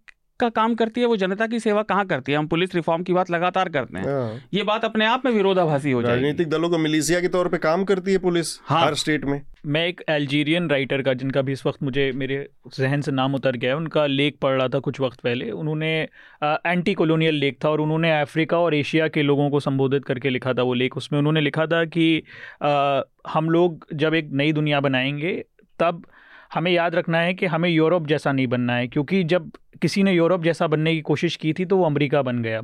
का काम करती है वो जनता की सेवा कहाँ करती है? हम पुलिस रिफॉर्म की बात लगातार करते हैं। हाँ। ये बात अपने आप में विरोधाभासी हो जाएगी। राजनीतिक दलों को मिलिशिया के तौर पे काम करती है पुलिस हाँ। हर स्टेट में। मैं एक अल्जीरियन राइटर का जिनका भी इस वक्त मुझे मेरे जहन से नाम उतर गया है उनका लेख पढ़ रहा था कुछ वक्त पहले। उन्होंने एंटी कॉलोनियल लेख था और उन्होंने अफ्रीका और एशिया के लोगों को संबोधित करके लिखा था वो लेख। उसमें उन्होंने लिखा था कि आ, हम लोग जब एक नई दुनिया बनाएँगे तब हमें याद रखना है कि हमें यूरोप जैसा नहीं बनना है क्योंकि जब किसी ने यूरोप जैसा बनने की कोशिश की थी तो वो अमेरिका बन गया।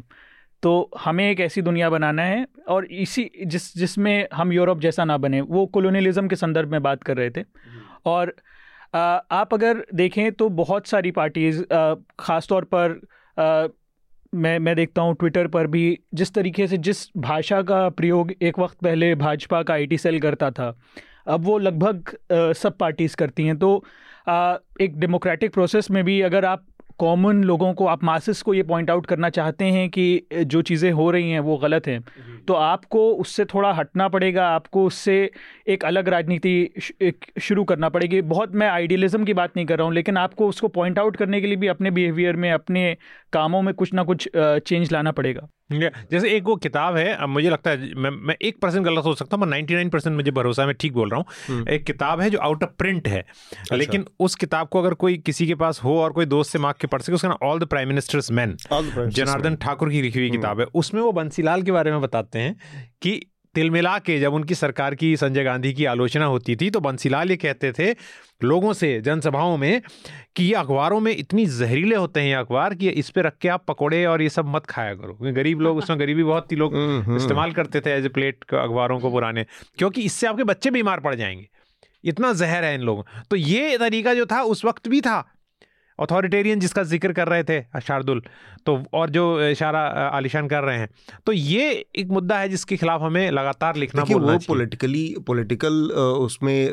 तो हमें एक ऐसी दुनिया बनाना है और इसी जिस जिसमें हम यूरोप जैसा ना बने वो कॉलोनियलिज्म के संदर्भ में बात कर रहे थे। और आ, आप अगर देखें तो बहुत सारी पार्टीज़ ख़ास तौर पर आ, मैं मैं देखता हूँ ट्विटर पर भी जिस तरीके से जिस भाषा का प्रयोग एक वक्त पहले भाजपा का आईटी सेल करता था अब वो लगभग सब पार्टीज़ करती हैं। तो आ, एक डेमोक्रेटिक प्रोसेस में भी अगर आप कॉमन लोगों को आप मासिस को ये पॉइंट आउट करना चाहते हैं कि जो चीज़ें हो रही हैं वो गलत हैं तो आपको उससे थोड़ा हटना पड़ेगा आपको उससे एक अलग राजनीति शुरू करना पड़ेगी। बहुत मैं आइडियलिज्म की बात नहीं कर रहा हूँ लेकिन आपको उसको पॉइंट आउट करने के लिए भी अपने बिहेवियर में अपने कामों में कुछ ना कुछ चेंज लाना पड़ेगा। जैसे एक वो किताब है अब मुझे लगता है मैं मैं एक परसेंट गलत हो सकता हूँ मैं नाइन्टी नाइन परसेंट मुझे भरोसा है मैं ठीक बोल रहा हूँ। एक किताब है जो आउट ऑफ़ प्रिंट है अच्छा। लेकिन उस किताब को अगर कोई किसी के पास हो और कोई दोस्त से मांग के पढ़ सके उसका नाम all the prime minister's man Janardan Thakur की लिखी हुई किताब है। उसमें वो बंसीलाल के बारे में बताते हैं कि तिलमिला के जब उनकी सरकार की संजय गांधी की आलोचना होती थी तो बंसीलाल ये कहते थे लोगों से जनसभाओं में कि ये अखबारों में इतनी जहरीले होते हैं ये अखबार कि इस पे रख के आप पकोड़े और ये सब मत खाया करो। गरीब लोग उसमें गरीबी बहुत थी लोग हम्म, हम्म। इस्तेमाल करते थे एज ए प्लेट अखबारों को पुराने क्योंकि इससे आपके बच्चे बीमार पड़ जाएँगे। इतना जहर है इन लोगों। तो ये तरीका जो था उस वक्त भी था। अथॉरिटेरियन जिसका ज़िक्र कर रहे थे शार्दुल तो और जो इशारा आलिशान कर रहे हैं। तो ये एक मुद्दा है जिसके खिलाफ हमें लगातार लिखना वो पॉलिटिकली पॉलिटिकल उसमें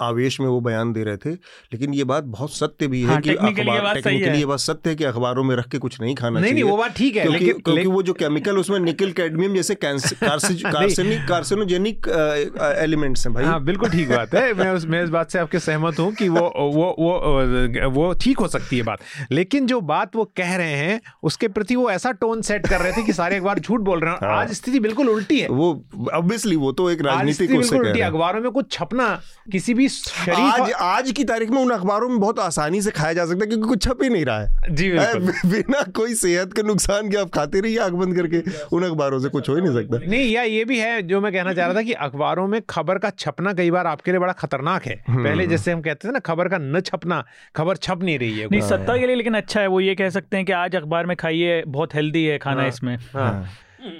आवेश में वो बयान दे रहे थे लेकिन ये बात बहुत सत्य भी है हाँ, कि अखबार टेक्निकली ये बात सत्य है कि अखबारों में रख के कुछ नहीं खाना नहीं, चाहिए। नहीं वो बात ठीक है क्योंकि, लेकिन, क्योंकि वो जो केमिकल उसमें निकल कैडमियम जैसे कार्सिनोजेनिक *laughs* एलिमेंट्स हैं भाई। हाँ बिल्कुल ठीक बात है। मैं उस मैं इस बात से आपके सहमत हूँ कि वो वो वो वो ठीक हो सकती है बात। लेकिन जो बात वो कह रहे हैं उसके प्रति वो ऐसा टोन सेट कर रहे थे कि सारे अखबार झूठ बोल रहे हैं। हाँ। आज स्थिति बिल्कुल उल्टी है। वो ऑब्वियसली वो तो एक राजनीतिक अखबारों में कुछ छपना किसी भी भी शरीफ आज आज की तारीख में उन अखबारों में बहुत आसानी से खाया जा सकता है क्योंकि कुछ छप ही नहीं रहा है। जी *laughs* बिना कोई सेहत के नुकसान के आप खाते रहिए आँख बंद करके उन अखबारों से कुछ हो ही नहीं सकता। नहीं या ये भी है जो मैं कहना चाह रहा था कि अखबारों में खबर का छपना कई बार आपके लिए बड़ा खतरनाक है। हम्म। पहले जैसे हम कहते थे ना खबर का न छपना खबर छप नहीं रही है नहीं सत्ता के लिए लेकिन अच्छा है वो ये कह सकते हैं कि आज अखबार में खाइए बहुत हेल्दी है खाना हाँ। इसमें। हाँ।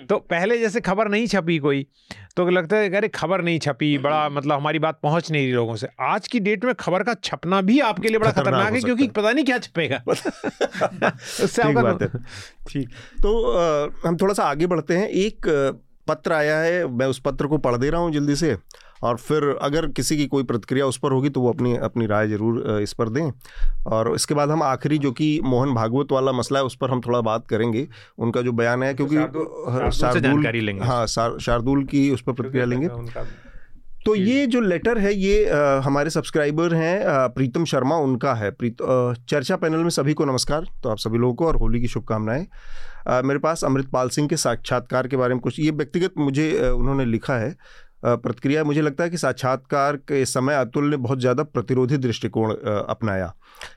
तो पहले जैसे खबर नहीं छपी कोई तो लगता है अरे खबर नहीं छपी बड़ा मतलब हमारी बात पहुँच नहीं रही लोगों से। आज की डेट में खबर का छपना भी आपके लिए बड़ा खतरनाक है क्योंकि पता नहीं क्या छपेगा। *laughs* उससे ठीक *laughs* ठीक। तो हम थोड़ा सा आगे बढ़ते हैं। एक पत्र आया है मैं उस पत्र को पढ़ दे रहा हूँ जल्दी से। और फिर अगर किसी की कोई प्रतिक्रिया उस पर होगी तो वो अपनी अपनी राय ज़रूर इस पर दें। और इसके बाद हम आखिरी जो कि मोहन भागवत वाला मसला है उस पर हम थोड़ा बात करेंगे। उनका जो बयान है क्योंकि हाँ, शार्दुल हाँ शार्दुल की उस पर प्रतिक्रिया लेंगे। तो ये जो लेटर है ये आ, हमारे सब्सक्राइबर हैं प्रीतम शर्मा उनका है। प्रीत चर्चा पैनल में सभी को नमस्कार। तो आप सभी लोगों को और होली की शुभकामनाएँ। मेरे पास अमृतपाल सिंह के साक्षात्कार के बारे में कुछ ये व्यक्तिगत मुझे उन्होंने लिखा है। प्रतिक्रिया मुझे लगता है कि साक्षात्कार के समय अतुल ने बहुत ज़्यादा प्रतिरोधी दृष्टिकोण अपनाया।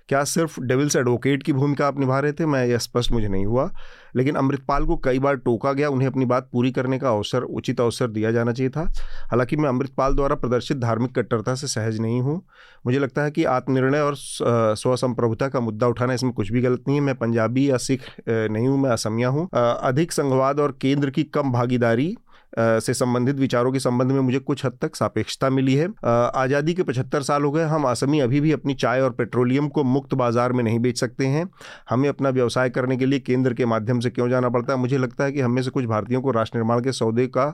क्या सिर्फ़ डेविल्स एडवोकेट की भूमिका आप निभा रहे थे? मैं, यह स्पष्ट मुझे नहीं हुआ। लेकिन अमृतपाल को कई बार टोका गया, उन्हें अपनी बात पूरी करने का अवसर, उचित अवसर दिया जाना चाहिए था। हालाँकि मैं अमृतपाल द्वारा प्रदर्शित धार्मिक कट्टरता से सहज नहीं हूँ। मुझे लगता है कि आत्मनिर्णय और स्वसंप्रभुता का मुद्दा उठाना इसमें कुछ भी गलत नहीं है। मैं पंजाबी या सिख नहीं हूँ, मैं असमिया हूँ। अधिक संघवाद और केंद्र की कम भागीदारी से संबंधित विचारों के संबंध में मुझे कुछ हद तक सापेक्षता मिली है। आज़ादी के पचहत्तर साल हो गए हम आसमी अभी भी अपनी चाय और पेट्रोलियम को मुक्त बाज़ार में नहीं बेच सकते हैं। हमें अपना व्यवसाय करने के लिए केंद्र के माध्यम से क्यों जाना पड़ता है? मुझे लगता है कि हमें से कुछ भारतीयों को राष्ट्र निर्माण के सौदे का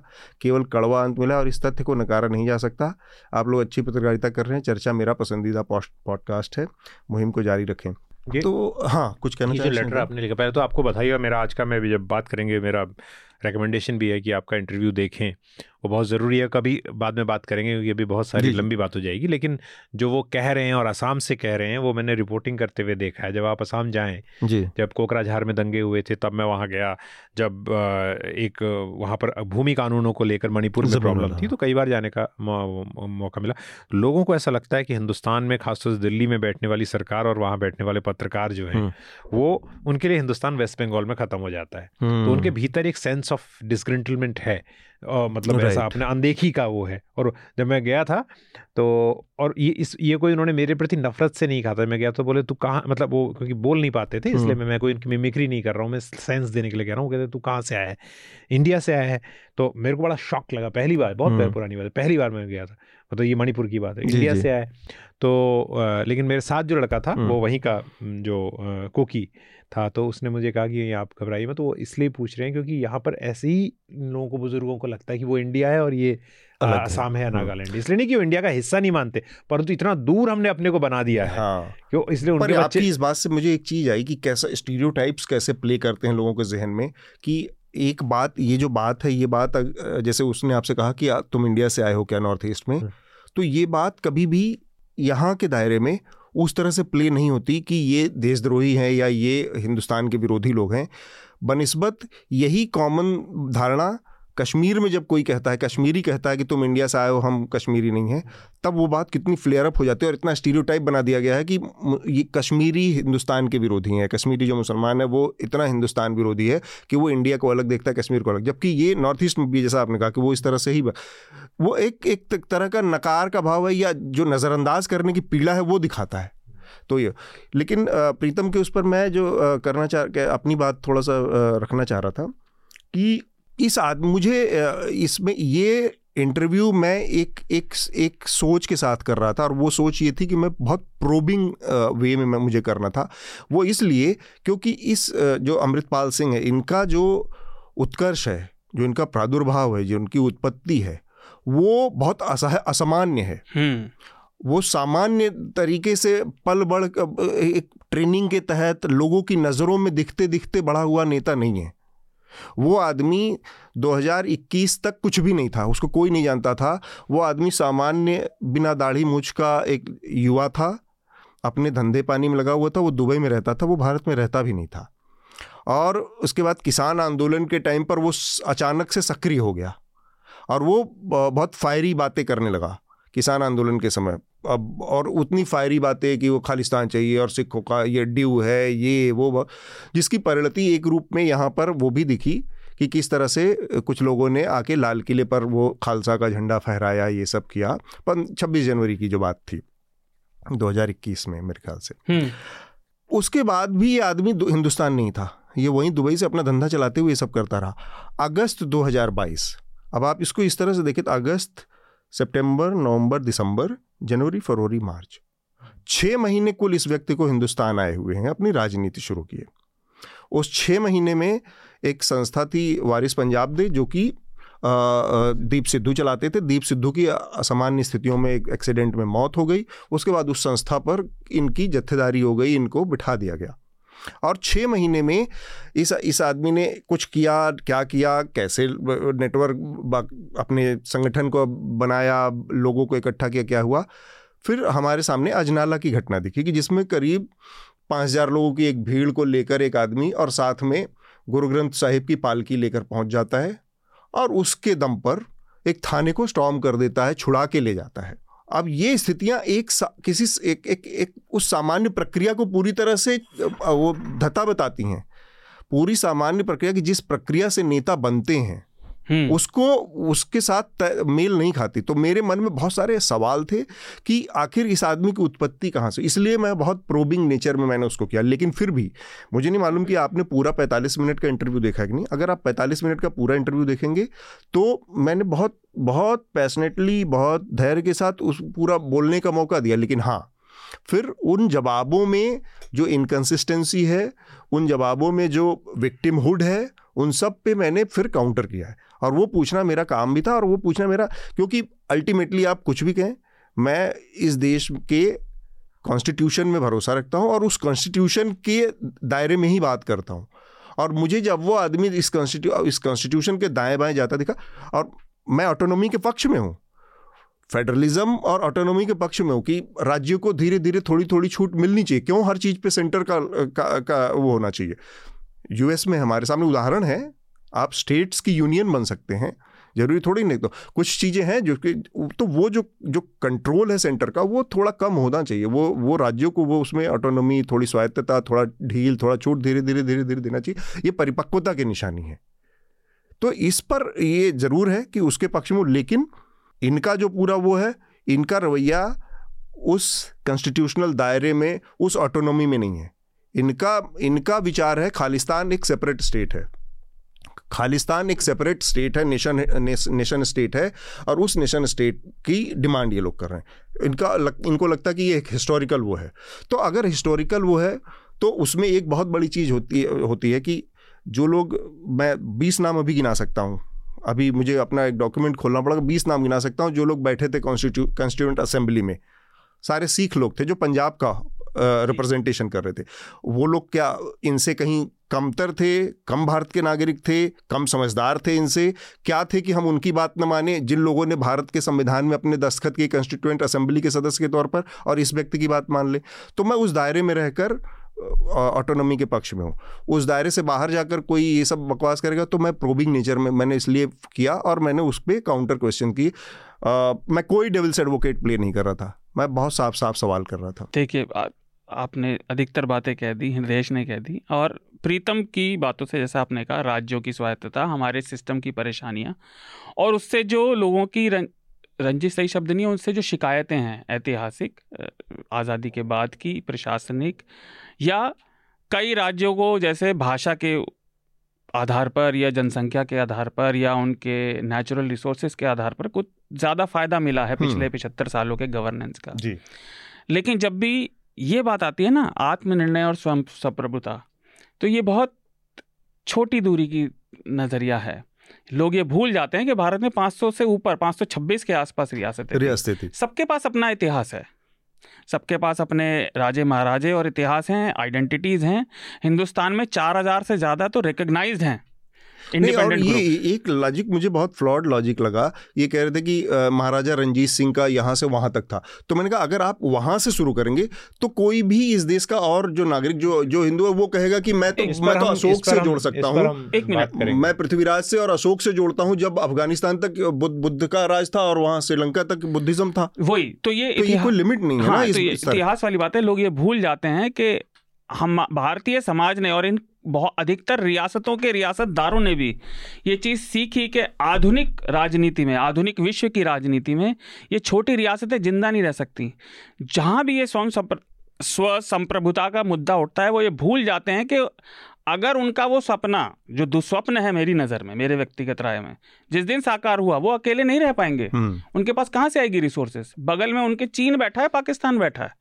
केवल कड़वा अंत मिला और इस तथ्य को नकारा नहीं जा सकता। आप लोग अच्छी पत्रकारिता कर रहे हैं चर्चा मेरा पसंदीदा पॉडकास्ट है मुहिम को जारी रखें। तो हाँ कुछ कहना चाहिए लेटर आपने लिखा पहले तो आपको बताइएगा मेरा आज का मैं जब बात करेंगे मेरा रिकमेंडेशन भी है कि आपका इंटरव्यू देखें। वो बहुत ज़रूरी है कभी बाद में बात करेंगे क्योंकि अभी बहुत सारी लंबी बात हो जाएगी लेकिन जो वो कह रहे हैं और असम से कह रहे हैं वो मैंने रिपोर्टिंग करते हुए देखा है। जब आप असम जाएँ जी। जब कोकराझार में दंगे हुए थे तब मैं वहाँ गया। जब एक वहाँ पर भूमि कानूनों को लेकर मणिपुर में प्रॉब्लम थी तो कई बार जाने का मौका मिला। लोगों को ऐसा लगता है कि हिंदुस्तान में खासतौर से दिल्ली में बैठने वाली सरकार और वहाँ बैठने वाले पत्रकार जो हैं हम्म। वो उनके लिए हिंदुस्तान वेस्ट बंगाल में ख़त्म हो जाता है। तो उनके हम्म। भीतर एक सेंस ऑफ़ डिस्ग्रेंटलमेंट है मतलब right. सा अपने अनदेखी का वो है। और जब मैं गया था तो और ये इस ये कोई उन्होंने मेरे प्रति नफरत से नहीं कहा था। मैं गया तो बोले तू कहाँ मतलब वो क्योंकि बोल नहीं पाते थे इसलिए मैं मैं कोई इनकी मिमिक्री नहीं कर रहा हूँ। मैं सेंस देने के लिए कह रहा हूँ कहते तू कहाँ से आया है? इंडिया से आया है? तो मेरे को बड़ा शौक लगा। पहली बार बहुत पुरानी बात है। पहली बार मैं गया था। मतलब ये मणिपुर की बात है। इंडिया से आया तो लेकिन मेरे साथ जो लड़का था वो वहीं का जो कोकी था तो उसने मुझे कहा कि आप घबराइए मत। तो वो इसलिए पूछ रहे हैं क्योंकि यहाँ पर ऐसे ही लोगों को बुज़ुर्गों को लगता है कि वो इंडिया है और ये आसाम है नागालैंड। इसलिए नहीं कि वो इंडिया का हिस्सा नहीं मानते परंतु तो इतना दूर हमने अपने को बना दिया है। हाँ। क्यों? इसलिए उनके बच्चे इस बात से मुझे एक चीज़ आई कि कैसा स्टीरियोटाइप्स कैसे प्ले करते हैं लोगों के जहन में कि एक बात ये जो बात है ये बात जैसे उसने आपसे कहा कि तुम इंडिया से आए हो क्या नॉर्थ ईस्ट में तो ये बात कभी भी यहाँ के दायरे में उस तरह से प्ले नहीं होती कि ये देशद्रोही हैं या ये हिंदुस्तान के विरोधी लोग हैं। बनस्बत यही कॉमन धारणा कश्मीर में जब कोई कहता है, कश्मीरी कहता है कि तुम इंडिया से आए हो, हम कश्मीरी नहीं हैं, तब वो बात कितनी फ्लेयर अप हो जाती है और इतना स्टीरियोटाइप बना दिया गया है कि ये कश्मीरी हिंदुस्तान के विरोधी हैं। कश्मीरी जो मुसलमान है, वो इतना हिंदुस्तान विरोधी है कि वो इंडिया को अलग देखता है, कश्मीर को अलग। जबकि ये नॉर्थ ईस्ट में भी, जैसा आपने कहा कि वो इस तरह से ही वो एक एक तरह का नकार का भाव है या जो नज़रअंदाज करने की पीड़ा है, वो दिखाता है। तो ये, लेकिन प्रीतम के उस पर मैं जो करना चाह अपनी बात थोड़ा सा रखना चाह रहा था कि इस आदमी मुझे इसमें ये इंटरव्यू मैं एक एक एक सोच के साथ कर रहा था और वो सोच ये थी कि मैं बहुत प्रोबिंग वे में मैं मुझे करना था। वो इसलिए क्योंकि इस जो अमृतपाल सिंह है इनका जो उत्कर्ष है जो इनका प्रादुर्भाव है जो उनकी उत्पत्ति है वो बहुत असह असामान्य है। हम्म। वो सामान्य तरीके से पल बढ़ एक ट्रेनिंग के तहत लोगों की नज़रों में दिखते दिखते बढ़ा हुआ नेता नहीं है। वो आदमी 2021 तक कुछ भी नहीं था, उसको कोई नहीं जानता था। वो आदमी सामान्य बिना दाढ़ी मूछ का एक युवा था, अपने धंधे पानी में लगा हुआ था, वो दुबई में रहता था, वो भारत में रहता भी नहीं था। और उसके बाद किसान आंदोलन के टाइम पर वो अचानक से सक्रिय हो गया और वो बहुत फायरी बातें करने लगा किसान आंदोलन के समय। अब और उतनी फायरी बातें कि वो खालिस्तान चाहिए और सिखों का ये ड्यू है ये वो जिसकी परिणति एक रूप में यहाँ पर वो भी दिखी कि किस तरह से कुछ लोगों ने आके लाल किले पर वो खालसा का झंडा फहराया ये सब किया। पर छब्बीस जनवरी की जो बात थी 2021 में मेरे ख्याल से। हम्म। उसके बाद भी ये आदमी हिंदुस्तान नहीं था। ये वहीं दुबई से अपना धंधा चलाते हुए ये सब करता रहा। अगस्त 2022 अब आप इसको इस तरह से देखें तो अगस्त सितंबर नवंबर दिसंबर जनवरी, फरवरी, मार्च। छः महीने कुल इस व्यक्ति को हिंदुस्तान आए हुए हैं, अपनी राजनीति शुरू किए उस छः महीने में एक संस्था थी वारिस पंजाब दे, जो कि दीप सिद्धू चलाते थे। दीप सिद्धू की असामान्य स्थितियों में एक एक्सीडेंट में मौत हो गई। उसके बाद उस संस्था पर इनकी जत्थेदारी हो गई, इनको बिठा दिया गया। और छः महीने में इस इस आदमी ने कुछ किया, क्या किया, कैसे नेटवर्क अपने संगठन को बनाया, लोगों को इकट्ठा किया, क्या हुआ? फिर हमारे सामने अजनाला की घटना दिखी कि जिसमें करीब पाँच हज़ार लोगों की एक भीड़ को लेकर एक आदमी और साथ में गुरु ग्रंथ साहिब की पालकी लेकर पहुँच जाता है और उसके दम पर एक थाने को स्टॉम कर देता है, छुड़ा के ले जाता है। अब ये स्थितियाँ एक किसी एक, एक एक उस सामान्य प्रक्रिया को पूरी तरह से वो धता बताती हैं पूरी सामान्य प्रक्रिया की जिस प्रक्रिया से नेता बनते हैं। उसको, उसके साथ मेल नहीं खाती। तो मेरे मन में बहुत सारे सवाल थे कि आखिर इस आदमी की उत्पत्ति कहाँ से, इसलिए मैं बहुत प्रोबिंग नेचर में मैंने उसको किया, लेकिन फिर भी मुझे नहीं मालूम कि आपने पूरा पैंतालीस मिनट का इंटरव्यू देखा कि नहीं। अगर आप पैंतालीस मिनट का पूरा इंटरव्यू देखेंगे तो मैंने बहुत बहुत पैसनेटली बहुत धैर्य के साथ उस पूरा बोलने का मौका दिया, लेकिन हाँ फिर उन जवाबों में जो इनकन्सिस्टेंसी है, उन जवाबों में जो विक्टिमहुड है, उन सब पे मैंने फिर काउंटर किया है। और वो पूछना मेरा काम भी था और वो पूछना मेरा क्योंकि अल्टीमेटली आप कुछ भी कहें मैं इस देश के कॉन्स्टिट्यूशन में भरोसा रखता हूँ और उस कॉन्स्टिट्यूशन के दायरे में ही बात करता हूँ। और मुझे जब वो आदमी इस कॉन्स्टिट्यू इस कॉन्स्टिट्यूशन के दाएँ बाएँ जाता दिखा और मैं ऑटोनॉमी के पक्ष में हूँ फेडरलिज्म और ऑटोनॉमी के पक्ष में हूँ कि राज्यों को धीरे धीरे थोड़ी थोड़ी छूट मिलनी चाहिए। क्यों हर चीज़ पे सेंटर का, का, का वो होना चाहिए? यूएस में हमारे सामने उदाहरण है आप स्टेट्स की यूनियन बन सकते हैं। ज़रूरी थोड़ी नहीं तो कुछ चीज़ें हैं जो कि तो वो जो जो कंट्रोल है सेंटर का, वो थोड़ा कम होना चाहिए। वो वो राज्यों को वो उसमें ऑटोनॉमी थोड़ी स्वायत्तता, थोड़ा ढील, थोड़ा छूट धीरे धीरे धीरे धीरे देना चाहिए। ये परिपक्वता की निशानी है। तो इस पर ये ज़रूर है कि उसके पक्ष में, लेकिन इनका जो पूरा वो है, इनका रवैया उस कॉन्स्टिट्यूशनल दायरे में, उस ऑटोनॉमी में नहीं है। इनका इनका विचार है, खालिस्तान एक सेपरेट स्टेट है। खालिस्तान एक सेपरेट स्टेट है नेशन नेशन स्टेट है और उस नेशन स्टेट की डिमांड ये लोग कर रहे हैं। इनका लग, इनको लगता है कि ये एक हिस्टोरिकल वो है। तो अगर हिस्टोरिकल वो है तो उसमें एक बहुत बड़ी चीज़ होती होती है कि जो लोग मैं बीस नाम अभी गिना सकता हूँ। अभी मुझे अपना एक डॉक्यूमेंट खोलना पड़ेगा बीस नाम गिना सकता हूँ। जो लोग बैठे थे कॉन्स्टिट्यू कॉन्स्टिट्यूंट असेंबली में सारे सिख लोग थे जो पंजाब का रिप्रेजेंटेशन कर रहे थे। वो लोग क्या इनसे कहीं कमतर थे कम भारत के नागरिक थे कम समझदार थे इनसे? क्या थे कि हम उनकी बात न माने जिन लोगों ने भारत के संविधान में अपने दस्तखत किए कॉन्स्टिट्यूंट असेंबली के सदस्य के तौर पर और इस व्यक्ति की बात मान ले? तो मैं उस दायरे में रहकर ऑटोनॉमी के पक्ष में हूँ। उस दायरे से बाहर जाकर कोई ये सब बकवास करेगा तो मैं प्रोबिंग नेचर में मैंने इसलिए किया और मैंने उस पर काउंटर क्वेश्चन की। आ, मैं कोई डेविल्स एडवोकेट प्ले नहीं कर रहा था। मैं बहुत साफ़ साफ़ सवाल कर रहा था। देखिए आपने अधिकतर बातें कह दी हृदयेश ने कह दी और प्रीतम की बातों से जैसा आपने कहा राज्यों की स्वायत्तता हमारे सिस्टम की परेशानियाँ और उससे जो लोगों की रं, रंजिश सही शब्द नहीं है उनसे जो शिकायतें हैं ऐतिहासिक आज़ादी के बाद की प्रशासनिक या कई राज्यों को जैसे भाषा के आधार पर या जनसंख्या के आधार पर या उनके नेचुरल रिसोर्सेज के आधार पर कुछ ज़्यादा फ़ायदा मिला है पिछले हम्म। पिछहत्तर सालों के गवर्नेंस का जी लेकिन जब भी ये बात आती है ना आत्मनिर्णय और स्वयं स्वप्रभुता तो ये बहुत छोटी दूरी की नज़रिया है। लोग ये भूल जाते हैं कि भारत में 500 से ऊपर 526 के आसपास रियासतें रियासतें। थी सबके पास अपना इतिहास है। सबके पास अपने राजे महाराजे और इतिहास हैं आइडेंटिटीज़ हैं। हिंदुस्तान में 4000 से ज़्यादा तो रिकग्नाइज्ड हैं। नहीं और ये एक लॉजिक मुझे बहुत फ्लॉड लॉजिक लगा। ये कह रहे थे कि महाराजा रंजीत सिंह का यहाँ से वहाँ तक था। तो मैंने कहा अगर आप वहाँ से शुरू करेंगे तो कोई भी इस देश का और जो नागरिक जो जो हिंदू है वो कहेगा कि मैं तो मैं तो अशोक से जोड़ सकता हूँ। एक मिनट मैं पृथ्वीराज से और अशोक से जोड़ता हूँ जब अफ़गानिस्तान तक बुद्ध का राज था और वहाँ श्रीलंका तक बुद्धिज्म था। वही तो ये तो कोई लिमिट नहीं है ना हाँ, तो इतिहास वाली बात है लोग ये भूल जाते हैं कि हम भारतीय समाज ने और इन बहुत अधिकतर रियासतों के रियासतदारों ने भी ये चीज़ सीखी कि आधुनिक राजनीति में आधुनिक विश्व की राजनीति में ये छोटी रियासतें ज़िंदा नहीं रह सकती। जहाँ भी ये स्वयं स्व संप्रभुता का मुद्दा उठता है वो ये भूल जाते हैं कि अगर उनका वो सपना जो दुस्वप्न है मेरी नज़र में मेरे व्यक्तिगत राय में जिस दिन साकार हुआ वो अकेले नहीं रह पाएँगे। हम्म। उनके पास कहाँ से आएगी रिसोर्सेस बगल में उनके चीन बैठा है पाकिस्तान बैठा है।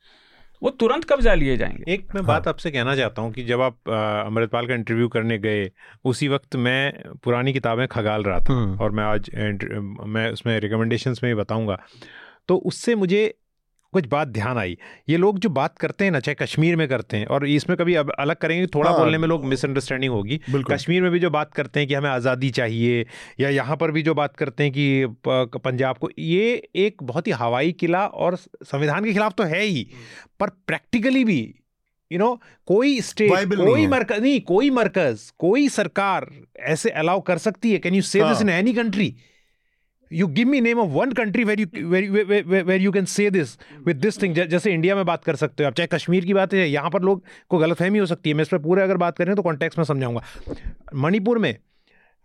वो तुरंत कब्जा लिए जाएँगे एक मैं हाँ। बात आपसे कहना चाहता हूँ कि जब आप अमृतपाल का इंटरव्यू करने गए उसी वक्त मैं पुरानी किताबें खगाल रहा था हम्म। और मैं आज मैं उसमें रिकमेंडेशंस में बताऊँगा तो उससे मुझे कुछ बात ध्यान आई। ये लोग जो बात करते हैं ना चाहे कश्मीर में करते हैं और इसमें कभी अब अलग करेंगे थोड़ा हाँ, बोलने में लोग मिसअंडरस्टैंडिंग होगी। कश्मीर में भी जो बात करते हैं कि हमें आज़ादी चाहिए या यहाँ पर भी जो बात करते हैं कि पंजाब को ये एक बहुत ही हवाई किला और संविधान के खिलाफ तो है ही पर प्रैक्टिकली भी यू नो कोई स्टेट कोई मरकज नहीं कोई मरकज कोई सरकार ऐसे अलाउ कर सकती है। Can you say this in any country you give me name of one country where you where you can say this with this thing जैसे इंडिया में बात कर सकते हो आप, चाहे कश्मीर की बात है, यहाँ पर लोग को गलतफहमी हो सकती है। मैं इस पर पूरे अगर बात करें तो कॉन्टेक्स में समझाऊँगा। मणिपुर में,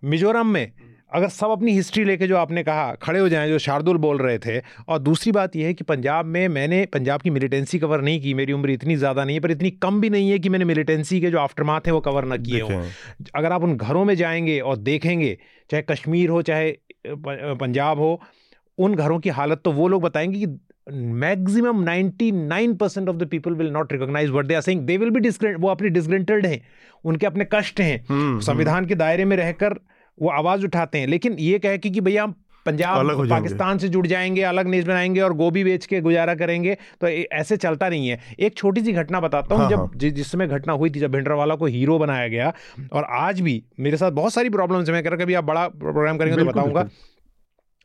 मिजोरम में अगर सब अपनी हिस्ट्री लेके जो आपने कहा खड़े हो जाएँ जो शार्दुल बोल रहे थे और दूसरी बात यह है कि पंजाब में मैंने पंजाब की मिलिटेंसी कवर नहीं की मेरी उम्र इतनी ज़्यादा नहीं है पर इतनी कम भी नहीं है कि मैंने मिलिटेंसी के जो आफ्टरमाथ हैं वो कवर ना किए हों। अगर आप उन घरों में जाएँगे और देखेंगे चाहे कश्मीर हो चाहे पंजाब हो उन घरों की हालत तो वो लोग बताएँगे कि maximum 99 percent of the people will not recognise word they are saying they will be disgruntled वो अपने डिस्ग्रेंटेड हैं उनके अपने कष्ट हैं। हम्म, हम्म। संविधान के दायरे में रहकर वो आवाज़ उठाते हैं। लेकिन ये कहे कि, कि भैया हम पंजाब पाकिस्तान से जुड़ जाएँगे अलग नेश बनाएँगे और गोभी बेच के गुजारा करेंगे तो ऐसे चलता नहीं है। एक छोटी सी घटना बताता हूँ हाँ, जब हाँ। जिस समय घटना हुई थी जब भिंडरवाला को हीरो बनाया गया और आज भी मेरे साथ बहुत सारी प्रॉब्लम्स है। मैं कह रहा कभी आप बड़ा प्रोग्राम करेंगे तो बताऊँगा।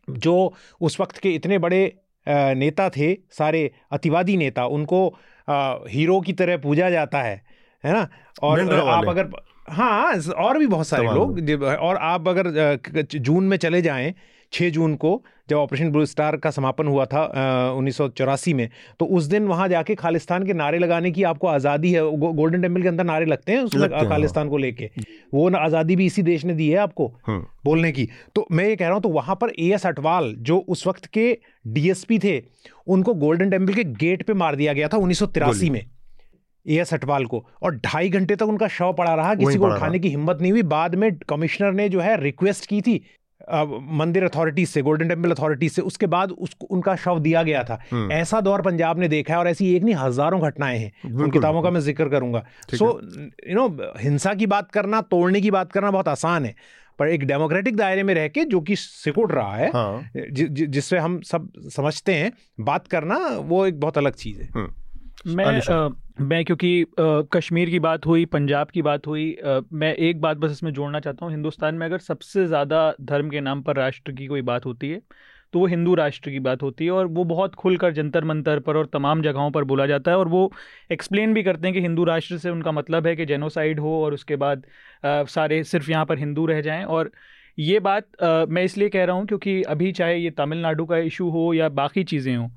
जो उस वक्त के इतने बड़े नेता थे सारे अतिवादी नेता उनको हीरो की तरह पूजा जाता है है ना? और आप अगर हाँ और भी बहुत सारे लोग और आप अगर जून में चले जाएँ छः जून को जब ऑपरेशन ब्लू स्टार का समापन हुआ था उन्नीस सौ चौरासी में तो उस दिन वहाँ जाके खालिस्तान के नारे लगाने की आपको आज़ादी है गो, गोल्डन टेंपल के अंदर नारे लगते हैं उसमें हाँ। खालिस्तान को लेके। वो ना आज़ादी भी इसी देश ने दी है आपको हाँ। बोलने की। तो मैं ये कह रहा हूँ तो वहाँ पर ए एस अटवाल जो उस वक्त के डीएसपी थे उनको गोल्डन टेंपल के गेट पे मार दिया गया था उन्नीस सौ तिरासी में। ए एस अटवाल को। और ढाई घंटे तक उनका शव पड़ा रहा किसी को उठाने की हिम्मत नहीं हुई। बाद में कमिश्नर ने जो है रिक्वेस्ट की थी मंदिर अथॉरिटीज से गोल्डन टेंपल अथॉरिटीज से उसके बाद उसको उनका शव दिया गया था। हम्म। ऐसा दौर पंजाब ने देखा है और ऐसी एक नहीं हज़ारों घटनाएँ हैं। उन किताबों का मैं ज़िक्र करूँगा। सो यू नो हिंसा की बात करना तोड़ने की बात करना बहुत आसान है। पर एक डेमोक्रेटिक दायरे में रह के जो कि सिकुड़ रहा है हाँ। जिससे हम सब समझते हैं बात करना वो एक बहुत अलग चीज़ है। हम्म। मैं आ, मैं क्योंकि आ, कश्मीर की बात हुई पंजाब की बात हुई आ, मैं एक बात बस इसमें जोड़ना चाहता हूँ हिंदुस्तान में अगर सबसे ज़्यादा धर्म के नाम पर राष्ट्र की कोई बात होती है तो वो हिंदू राष्ट्र की बात होती है और वो बहुत खुलकर जंतर मंतर पर और तमाम जगहों पर बोला जाता है और वो एक्सप्लेन भी करते हैं कि हिंदू राष्ट्र से उनका मतलब है कि जेनोसाइड हो और उसके बाद आ, सारे सिर्फ़ यहाँ पर हिंदू रह जाएँ और ये बात आ, मैं इसलिए कह रहा हूँ क्योंकि अभी चाहे ये तमिलनाडु का इशू हो या बाकी चीज़ें हों।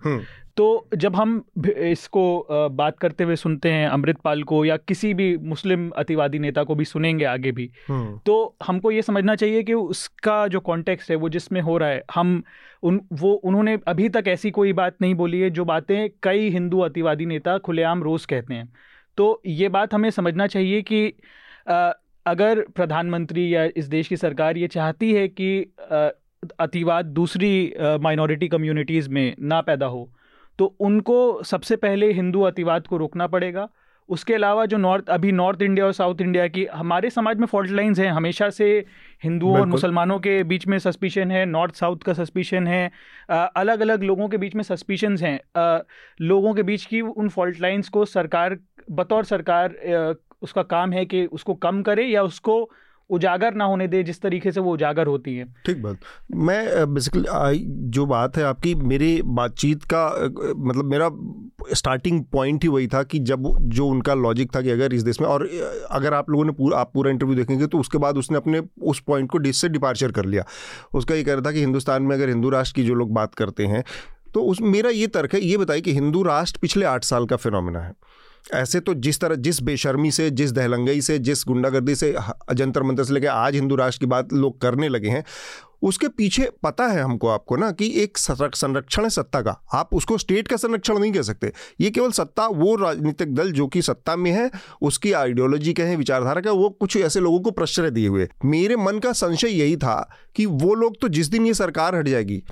तो जब हम इसको बात करते हुए सुनते हैं अमृतपाल को या किसी भी मुस्लिम अतिवादी नेता को भी सुनेंगे आगे भी हम्म। तो हमको ये समझना चाहिए कि उसका जो कॉन्टेक्स्ट है वो जिसमें हो रहा है हम उन वो उन्होंने अभी तक ऐसी कोई बात नहीं बोली है जो बातें कई हिंदू अतिवादी नेता खुलेआम रोज़ कहते हैं तो ये बात हमें समझना चाहिए कि अगर प्रधानमंत्री या इस देश की सरकार ये चाहती है कि अतिवाद दूसरी माइनॉरिटी कम्युनिटीज़ में ना पैदा हो तो उनको सबसे पहले हिंदू अतिवाद को रोकना पड़ेगा। उसके अलावा जो नॉर्थ अभी नॉर्थ इंडिया और साउथ इंडिया की हमारे समाज में फॉल्ट लाइंस हैं हमेशा से हिंदुओं और मुसलमानों के बीच में सस्पिशन है नॉर्थ साउथ का सस्पिशन है अलग अलग लोगों के बीच में सस्पिशंस हैं। लोगों के बीच की उन फॉल्ट लाइंस को सरकार बतौर सरकार उसका काम है कि उसको कम करे या उसको उजागर ना होने दे, जिस तरीके से वो उजागर होती है। ठीक बात। मैं बेसिकली जो बात है आपकी, मेरी बातचीत का मतलब मेरा स्टार्टिंग पॉइंट ही वही था कि जब जो उनका लॉजिक था कि अगर इस देश में, और अगर आप लोगों ने पूरा, आप पूरा इंटरव्यू देखेंगे तो उसके बाद उसने अपने उस पॉइंट को डिस से डिपार्चर कर लिया। उसका ये कह रहा था कि हिंदुस्तान में अगर हिंदू राष्ट्र की जो लोग बात करते हैं तो उस, मेरा ये तर्क है, ये बताइए कि हिंदू राष्ट्र पिछले आठ साल का फिनोमिना है। ऐसे तो जिस तरह, जिस बेशर्मी से, जिस दहलंगई से, जिस गुंडागर्दी से जंतर मंतर से लेकर आज हिंदू राष्ट्र की बात लोग करने लगे हैं, उसके पीछे पता है हमको आपको ना कि एक संरक्षण है सत्ता का। आप उसको स्टेट का संरक्षण नहीं कह सकते। ये केवल सत्ता, वो राजनीतिक दल जो कि सत्ता में है, उसकी आइडियोलॉजी कहें विचारधारा का वो कुछ ऐसे लोगों को प्रश्रय दिए हुए। मेरे मन का संशय यही था कि वो लोग तो जिस दिन ये सरकार हट जाएगी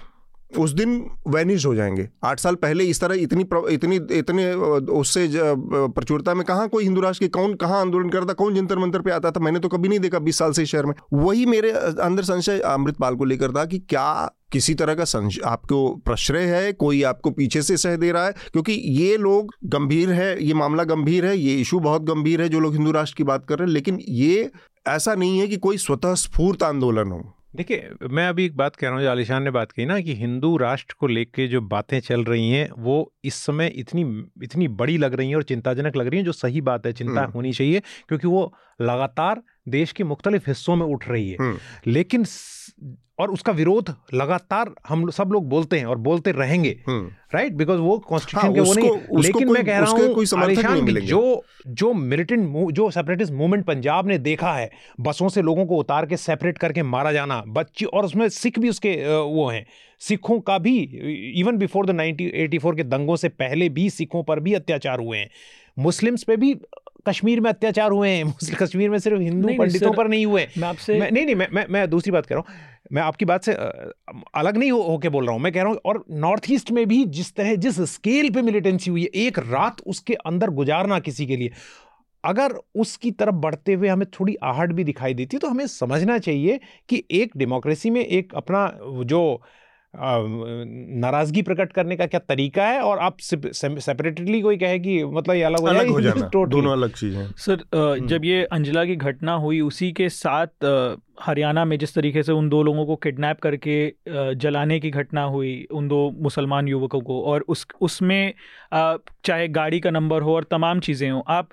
उस दिन वैनिश हो जाएँगे। आठ साल पहले इस तरह इतनी इतनी, इतने उससे प्रचुरता में कहाँ कोई हिंदू राष्ट्र के, कौन कहाँ आंदोलन करता, कौन जंतर मंतर पे आता था, मैंने तो कभी नहीं देखा बीस साल से शहर में। वही मेरे अंदर संशय अमृतपाल को लेकर था कि क्या किसी तरह का संशय आपको प्रश्रय है, कोई आपको पीछे से सह दे रहा है? क्योंकि ये लोग गंभीर है, ये मामला गंभीर है, ये इशू बहुत गंभीर है, जो लोग हिंदू राष्ट्र की बात कर रहे हैं, लेकिन ये ऐसा नहीं है कि कोई स्वतः स्फूर्त आंदोलन हो। देखिए मैं अभी एक बात कह रहा हूँ जो आलिशान ने बात कही ना कि हिंदू राष्ट्र को लेके जो बातें चल रही हैं वो इस समय इतनी इतनी बड़ी लग रही हैं और चिंताजनक लग रही हैं जो सही बात है चिंता। होनी चाहिए क्योंकि वो लगातार देश के मुख्तलिफ़ हिस्सों में उठ रही है। लेकिन और उसका विरोध लगातार हम सब लोग बोलते हैं और बोलते रहेंगे राइट बिकॉज़ वो कॉन्स्टिट्यूशन हाँ, के वो नहीं लेकिन मैं कह रहा हूँ जो जो मिलिटेंट जो सेपरेटिस्ट मूवमेंट पंजाब ने देखा है बसों से लोगों को उतार के सेपरेट करके मारा जाना बच्ची और उसमें सिख भी उसके वो हैं। सिखों का भी even before the nineteen eighty four के दंगों से पहले भी सिखों पर भी अत्याचार हुए हैं। मुस्लिम्स पे भी कश्मीर में अत्याचार हुए हैं। *laughs* कश्मीर में सिर्फ़ हिंदू पंडितों पर नहीं हुए। मैं आपसे नहीं नहीं मैं मैं मैं दूसरी बात कर रहा हूँ। मैं आपकी बात से अलग नहीं होके बोल रहा हूँ। मैं कह रहा हूँ और नॉर्थ ईस्ट में भी जिस तरह जिस स्केल पे मिलिटेंसी हुई है एक रात उसके अंदर गुजारना किसी के लिए अगर उसकी तरफ़ बढ़ते हुए हमें थोड़ी आहट भी दिखाई देती है तो हमें समझना चाहिए कि एक डेमोक्रेसी में एक अपना जो नाराज़गी प्रकट करने का क्या तरीका है और आप सेपरेटली कोई कहे कि मतलब ये अलग हो अलग हो जाना *laughs* दोनों अलग चीज़ें सर हम्म। जब ये अंजला की घटना हुई उसी के साथ हरियाणा में जिस तरीके से उन दो लोगों को किडनैप करके जलाने की घटना हुई उन दो मुसलमान युवकों को और उस उसमें चाहे गाड़ी का नंबर हो और तमाम चीज़ें हों आप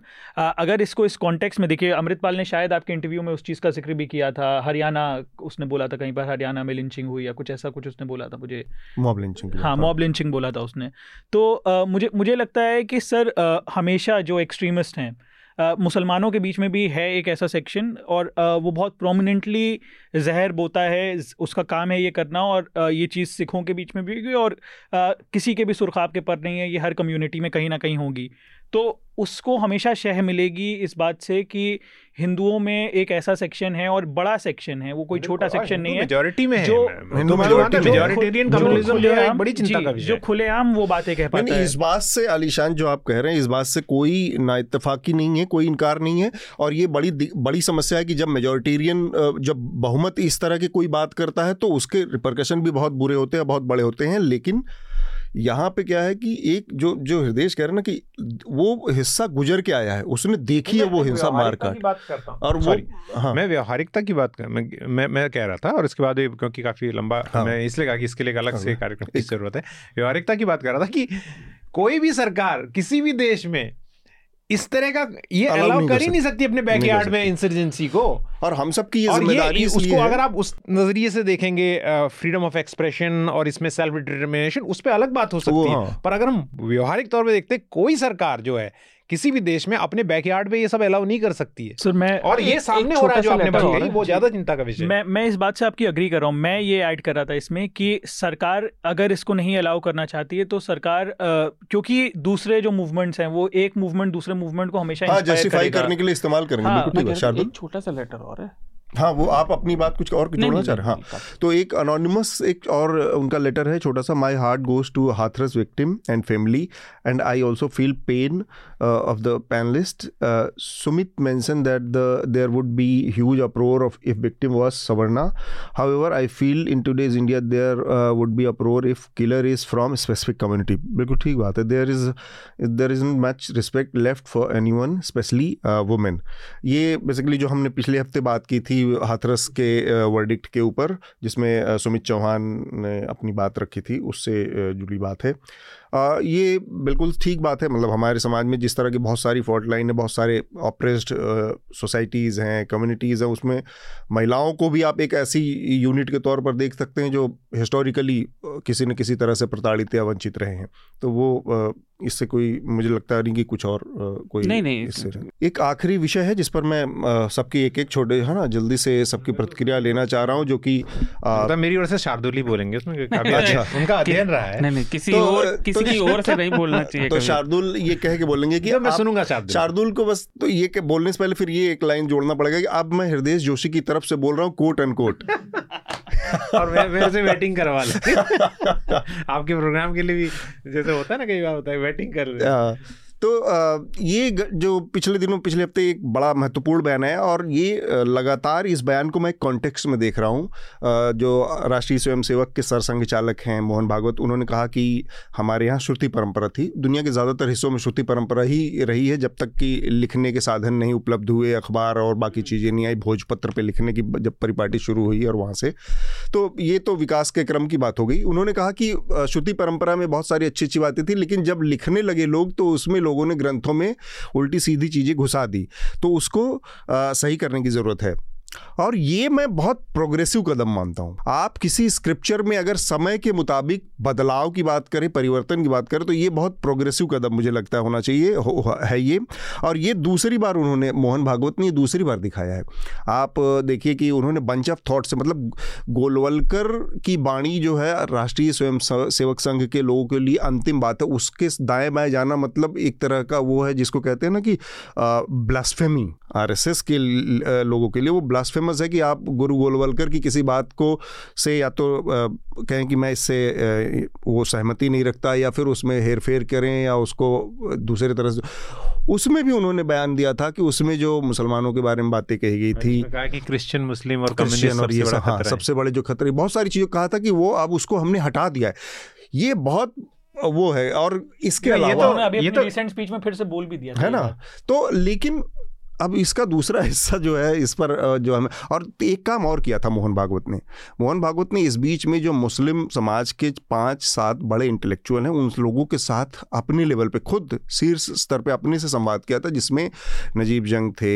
अगर इसको इस कॉन्टेक्स्ट में देखिए अमृतपाल ने शायद आपके इंटरव्यू में उस चीज़ का ज़िक्र भी किया था हरियाणा उसने बोला था कहीं पर हरियाणा में लिंचिंग हुई या कुछ ऐसा कुछ उसने बोला था मुझे मॉब लिंचिंग हाँ मॉब लिंचिंग बोला था उसने। तो मुझे मुझे लगता है कि सर हमेशा जो एक्सट्रीमिस्ट हैं मुसलमानों के बीच में भी है एक ऐसा सेक्शन और वो बहुत प्रोमिनेंटली जहर बोता है उसका काम है ये करना और ये चीज़ सिखों के बीच में भी होगी और किसी के भी सुरखाब के पर नहीं है, ये हर कम्यूनिटी में कहीं ना कहीं होगी। तो उसको हमेशा शह मिलेगी इस बात से कि हिंदुओं में एक ऐसा सेक्शन है और बड़ा सेक्शन है वो कोई छोटा सेक्शन नहीं है मेजोरिटी में जो मेजोरिटेरियन कम्युनिज्म जो है बड़ी चिंता का विषय जो खुलेआम वो बातें कह पाता है। इस बात से आलिशान जो आप कह रहे हैं इस बात से कोई ना इत्तेफाकी नहीं है कोई इनकार नहीं है और ये बड़ी बड़ी समस्या है कि जब मेजोरिटेरियन जब बहुमत इस तरह की कोई बात करता है तो उसके रिपरकशन भी बहुत बुरे होते हैं बहुत बड़े होते हैं लेकिन यहाँ पे क्या है कि एक जो जो हृदय कह रहे ना कि वो हिस्सा गुजर के आया है उसने देखी है वो हिंसा मार का। और वो हाँ। मैं व्यवहारिकता की बात कर मैं, मैं मैं कह रहा था और इसके बाद क्योंकि काफ़ी लंबा हाँ, मैं इसलिए कहा कि इसके लिए अलग से। कार्यक्रम की ज़रूरत है। व्यवहारिकता की बात कर रहा था कि कोई भी सरकार किसी भी देश में इस तरह का ये अलाउ कर ही नहीं सकती अपने बैकयार्ड में इंसर्जेंसी को और हम सब की ये ज़िम्मेदारी उसको है। अगर आप उस नज़रिए से देखेंगे फ्रीडम ऑफ़ एक्सप्रेशन और इसमें सेल्फ डिटर्मिनेशन उस पर अलग बात हो सकती है हाँ। पर अगर हम व्यवहारिक तौर पर देखते कोई सरकार जो है किसी भी देश में अपने बैकयार्ड में ये सब अलाउ नहीं कर सकती है। सर मैं और ये सामने हो रहा है जो आपने बात कही वो ज़्यादा चिंता का विषय मैं मैं इस बात से आपकी अग्री कर रहा हूँ। मैं ये ऐड कर रहा था इसमें कि सरकार अगर इसको नहीं अलाउ करना चाहती है तो सरकार क्योंकि दूसरे जो मूवमेंट्स हैं वो एक मूवमेंट दूसरे मूवमेंट को हमेशा जस्टिफाई हाँ, करने के लिए इस्तेमाल करेंगे हाँ, छोटा सा लेटर और है। हाँ वो आप अपनी बात कुछ और जोड़ना चाह रहे हैं? हाँ। तो एक अनोनिमस एक और उनका लेटर है छोटा सा my heart goes to Hathras victim and family and I also feel pain of the panellist Sumit mention that the there would be huge uproar of if victim was savarna however I feel in today's India there would be uproar if killer is from specific community बिल्कुल ठीक बात है। There is there is much respect left for any one specially women ये basically जो हमने पिछले हफ़्ते बात की थी हाथरस के वर्डिक्ट के ऊपर, जिसमें सुमित चौहान ने अपनी बात रखी थी, उससे जुड़ी बात है। ये बिल्कुल ठीक बात है। मतलब हमारे समाज में जिस तरह की बहुत सारी फॉल्ट लाइन है बहुत सारे ऑपरेस्ड सोसाइटीज़ हैं कम्युनिटीज़ हैं उसमें महिलाओं को भी आप एक ऐसी यूनिट के तौर पर देख सकते हैं जो हिस्टोरिकली किसी न किसी तरह से प्रताड़ित या वंचित रहे हैं। तो वो इससे कोई मुझे लगता नहीं कि कुछ और कोई नहीं नहीं। इससे एक आखिरी विषय है जिस पर मैं सबकी एक एक छोटे है ना जल्दी से सबकी प्रतिक्रिया लेना चाह रहा हूँ जो कि मतलब मेरी ओर से शार्दुली बोलेंगे उसमें अच्छा। उनका अध्ययन रहा है। नहीं नहीं किसी तो, और किसी किसी की ओर से नहीं बोलना चाहिए तो शार्दुल ये कह के बोलेंगे कि मैं सुनूँगा शार्दुल। शार्दुल को बस तो ये बोलने से पहले फिर ये एक लाइन जोड़ना पड़ेगा कि अब मैं हृदय जोशी की तरफ़ से बोल रहा हूँ कोट एंड कोट और मैं मेरे से वेटिंग करवा ले। *laughs* आपके प्रोग्राम के लिए भी जैसे होता है ना कई बार होता है वेटिंग कर ले। हाँ। तो ये जो पिछले दिनों, पिछले हफ़्ते एक बड़ा महत्वपूर्ण बयान है और ये लगातार इस बयान को मैं कॉन्टेक्स्ट में देख रहा हूँ। जो राष्ट्रीय स्वयंसेवक के सरसंघ चालक हैं मोहन भागवत, उन्होंने कहा कि हमारे यहाँ श्रुति परंपरा थी। दुनिया के ज़्यादातर हिस्सों में श्रुति परंपरा ही रही है, जब तक कि लिखने के साधन नहीं उपलब्ध हुए, अखबार और बाकी चीज़ें नहीं आई, भोजपत्र पर लिखने की जब परिपाटी शुरू हुई और वहाँ से। तो ये तो विकास के क्रम की बात हो गई। उन्होंने कहा कि श्रुति परंपरा में बहुत सारी अच्छी अच्छी बातें थी, लेकिन जब लिखने लगे लोग तो उसमें लोगों ने ग्रंथों में उल्टी सीधी चीज़ें घुसा दी। तो उसको आ, सही करने की ज़रूरत है। और ये मैं बहुत प्रोग्रेसिव कदम मानता हूँ। आप किसी स्क्रिप्चर में अगर समय के मुताबिक बदलाव की बात करें परिवर्तन की बात करें तो ये बहुत प्रोग्रेसिव कदम मुझे लगता है होना चाहिए हो, है ये। और ये दूसरी बार उन्होंने मोहन भागवत ने दूसरी बार दिखाया है। आप देखिए कि उन्होंने बंच ऑफ़ थॉट से मतलब गोलवलकर की बाणी जो है राष्ट्रीय स्वयं सेवक संघ के लोगों के लिए अंतिम बात है। उसके दाएँ बाएँ जाना मतलब एक तरह का वो है जिसको कहते हैं ना कि ब्लास्फेमी आरएसएस के लोगों के लिए वो ब्लास्फेमस है कि आप गुरु गोलवलकर की किसी बात को से या तो कहें कि मैं इससे वो सहमति नहीं रखता या फिर उसमें हेर फेर करें या उसको दूसरे तरह से। उसमें भी उन्होंने बयान दिया था कि उसमें जो मुसलमानों के बारे में बातें कही गई थी। कहा कि क्रिश्चियन मुस्लिम और क्रिश्चियन और ये सब हाँ सबसे बड़े जो खतरे बहुत सारी चीज़ें कहा था कि वो अब उसको हमने हटा दिया है। ये बहुत वो है और इसके अलावा ये तो, अभी ये तो रिसेंट स्पीच में फिर से बोल भी दिया है ना? तो लेकिन अब इसका दूसरा *laughs* हिस्सा जो है, इस पर जो हमें, और एक काम और किया था मोहन भागवत ने। मोहन भागवत ने इस बीच में जो मुस्लिम समाज के पाँच सात बड़े इंटेलेक्चुअल हैं, उन लोगों के साथ अपने लेवल पे खुद शीर्ष स्तर पे अपने से संवाद किया था, जिसमें नजीब जंग थे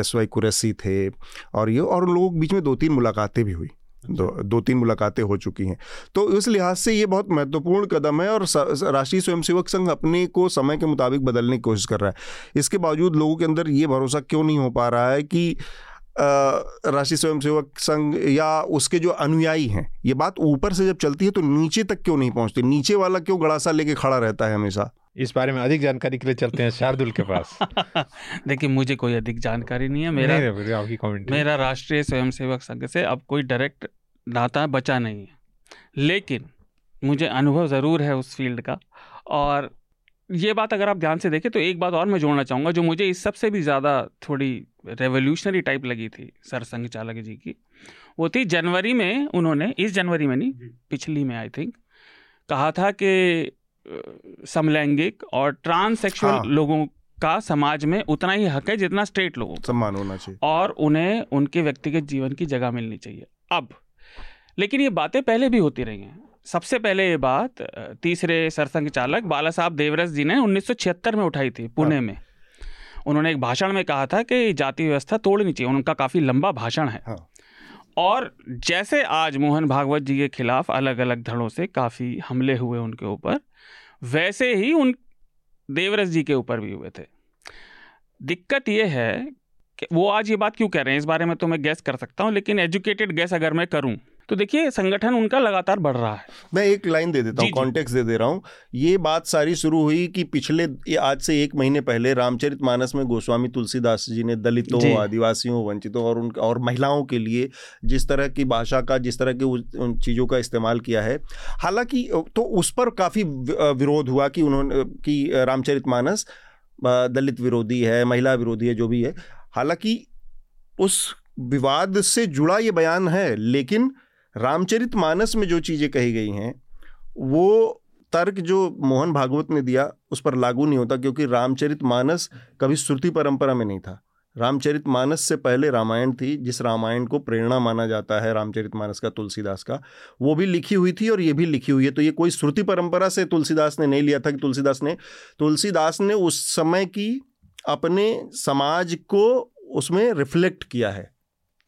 एस वाई कुरैसी थे, और ये, और लोग बीच में दो तीन मुलाकातें भी हुई। दो दो तीन मुलाकातें हो चुकी हैं। तो इस लिहाज से ये बहुत महत्वपूर्ण कदम है और राष्ट्रीय स्वयंसेवक संघ अपने को समय के मुताबिक बदलने की कोशिश कर रहा है। इसके बावजूद लोगों के अंदर ये भरोसा क्यों नहीं हो पा रहा है कि राष्ट्रीय स्वयंसेवक संघ या उसके जो अनुयायी हैं ये बात ऊपर से जब चलती है तो नीचे तक क्यों नहीं पहुँचती? नीचे वाला क्यों गड़ासा लेके खड़ा रहता है हमेशा? इस बारे में अधिक जानकारी के लिए चलते हैं शार्दुल के पास। *laughs* देखिए मुझे कोई अधिक जानकारी नहीं है। मेरा आपकी कमेंट मेरा राष्ट्रीय स्वयंसेवक संघ से अब कोई डायरेक्ट नाता बचा नहीं है। लेकिन मुझे अनुभव ज़रूर है उस फ़ील्ड का। और ये बात अगर आप ध्यान से देखें तो एक बात और मैं जोड़ना चाहूँगा जो मुझे इस सबसे भी ज़्यादा थोड़ी रेवोल्यूशनरी टाइप लगी थी सर संघ चालक जी की वो थी जनवरी में उन्होंने इस जनवरी में नहीं पिछली में आई थिंक कहा था कि समलैंगिक और ट्रांससेक्सुअल हाँ। लोगों का समाज में उतना ही हक है जितना स्ट्रेट लोगों सम्मान होना चाहिए। और उन्हें उनके व्यक्तिगत जीवन की जगह मिलनी चाहिए। अब लेकिन ये बातें पहले भी होती रही हैं। सबसे पहले ये बात तीसरे सरसंघ चालक बाला साहब देवरस जी ने उन्नीस सौ छिहत्तर में उठाई थी पुणे हाँ। में। उन्होंने एक भाषण में कहा था कि जाति व्यवस्था तोड़नी चाहिए उनका काफ़ी लंबा भाषण है। हाँ। और जैसे आज मोहन भागवत जी के खिलाफ अलग अलग धड़ों से काफ़ी हमले हुए उनके ऊपर वैसे ही उन देवरस जी के ऊपर भी हुए थे। दिक्कत ये है कि वो आज ये बात क्यों कह रहे हैं? इस बारे में तो मैं गैस कर सकता हूँ लेकिन एजुकेटेड गैस अगर मैं करूँ तो देखिए संगठन उनका लगातार बढ़ रहा है। मैं एक लाइन दे देता हूँ कॉन्टेक्स्ट दे दे रहा हूँ। ये बात सारी शुरू हुई कि पिछले आज से एक महीने पहले रामचरित मानस में गोस्वामी तुलसीदास जी ने दलितों आदिवासियों वंचितों और उन और महिलाओं के लिए जिस तरह की भाषा का जिस तरह की उन चीज़ों का इस्तेमाल किया है। हालाँकि तो उस पर काफ़ी विरोध हुआ कि उन्होंने कि रामचरित मानस दलित विरोधी है महिला विरोधी है जो भी है। हालाँकि उस विवाद से जुड़ा ये बयान है लेकिन रामचरित मानस में जो चीज़ें कही गई हैं, वो तर्क जो मोहन भागवत ने दिया, उस पर लागू नहीं होता, क्योंकि रामचरित मानस कभी श्रुति परंपरा में नहीं था। रामचरित मानस से पहले रामायण थी, जिस रामायण को प्रेरणा माना जाता है, रामचरित मानस का, तुलसीदास का, वो भी लिखी हुई थी और ये भी लिखी हुई है। तो ये कोई श्रुति परंपरा से तुलसीदास ने नहीं लिया था कि तुलसीदास ने तुलसीदास ने उस समय की अपने समाज को उसमें रिफ्लेक्ट किया है।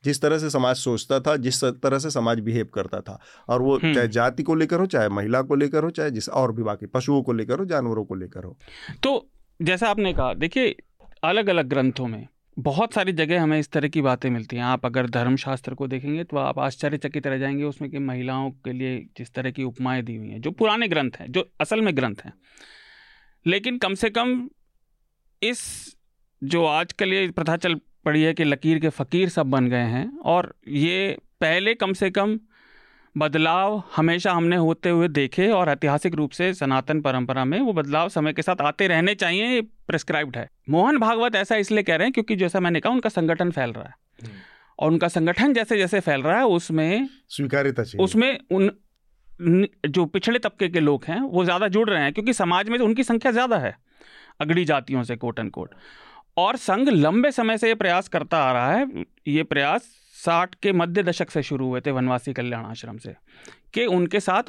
जिस तरह से समाज सोचता था जिस तरह से समाज बिहेव करता था। और वो हम्म। चाहे जाति को लेकर हो चाहे महिला को लेकर हो चाहे जिस और भी बाकी पशुओं को लेकर हो जानवरों को लेकर हो। तो जैसा आपने कहा देखिए अलग अलग ग्रंथों में बहुत सारी जगह हमें इस तरह की बातें मिलती हैं। आप अगर धर्मशास्त्र को देखेंगे तो आप आश्चर्यचकित रह जाएँगे उसमें कि महिलाओं के लिए जिस तरह की उपमाएँ दी हुई हैं जो पुराने ग्रंथ हैं जो असल में ग्रंथ हैं। लेकिन कम से कम इस जो आजकल ये प्रथा चल पड़ी है कि लकीर के फ़कीर सब बन गए हैं। और ये पहले कम से कम बदलाव हमेशा हमने होते हुए देखे और ऐतिहासिक रूप से सनातन परंपरा में वो बदलाव समय के साथ आते रहने चाहिए ये प्रिस्क्राइब्ड है। मोहन भागवत ऐसा इसलिए कह रहे हैं क्योंकि जैसा मैंने कहा उनका संगठन फैल रहा है। हम्म। और उनका संगठन जैसे जैसे फैल रहा है उसमें स्वीकार्यता उसमें उन जो पिछड़े तबके के लोग हैं वो ज़्यादा जुड़ रहे हैं क्योंकि समाज में तो उनकी संख्या ज़्यादा है अगड़ी जातियों से कोट एंड कोट और संघ लंबे समय से ये प्रयास करता आ रहा है। ये प्रयास साठ के मध्य दशक से शुरू हुए थे वनवासी कल्याण आश्रम से, कि उनके साथ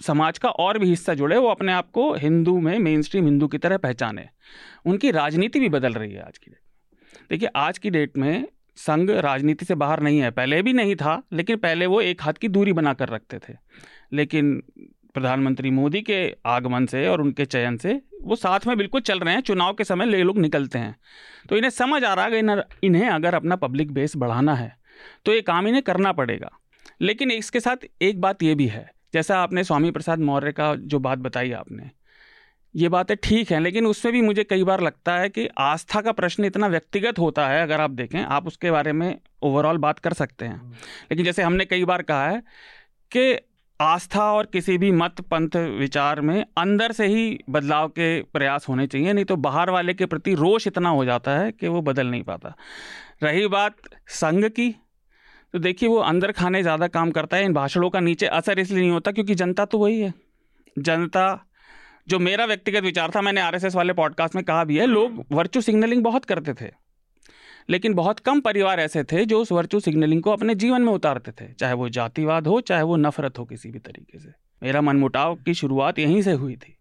समाज का और भी हिस्सा जुड़े, वो अपने आप को हिंदू में मेन स्ट्रीम हिंदू की तरह पहचाने। उनकी राजनीति भी बदल रही है आज की डेट में। देखिए, आज की डेट में संघ राजनीति से बाहर नहीं है। पहले भी नहीं था, लेकिन पहले वो एक हाथ की दूरी बना कर रखते थे। लेकिन प्रधानमंत्री मोदी के आगमन से और उनके चयन से वो साथ में बिल्कुल चल रहे हैं। चुनाव के समय ले लोग निकलते हैं। तो इन्हें समझ आ रहा है कि इन्हें अगर अपना पब्लिक बेस बढ़ाना है तो ये काम इन्हें करना पड़ेगा। लेकिन इसके साथ एक बात ये भी है, जैसा आपने स्वामी प्रसाद मौर्य का जो बात बताई आपने, ये बातें ठीक हैं, लेकिन उसमें भी मुझे कई बार लगता है कि आस्था का प्रश्न इतना व्यक्तिगत होता है, अगर आप देखें, आप उसके बारे में ओवरऑल बात कर सकते हैं। लेकिन जैसे हमने कई बार कहा है कि आस्था और किसी भी मत पंथ विचार में अंदर से ही बदलाव के प्रयास होने चाहिए, नहीं तो बाहर वाले के प्रति रोष इतना हो जाता है कि वो बदल नहीं पाता। रही बात संघ की तो देखिए वो अंदर खाने ज़्यादा काम करता है, इन भाषणों का नीचे असर इसलिए नहीं होता क्योंकि जनता तो वही है। जनता, जो मेरा व्यक्तिगत विचार था, मैंने आरएसएस वाले पॉडकास्ट में कहा भी है, लोग वर्चुअल सिग्नलिंग बहुत करते थे। लेकिन बहुत कम परिवार ऐसे थे जो उस वर्चुअल सिग्नलिंग को अपने जीवन में उतारते थे, चाहे वो जातिवाद हो, चाहे वो नफरत हो किसी भी तरीके से। मेरा मनमुटाव की शुरुआत यहीं से हुई थी।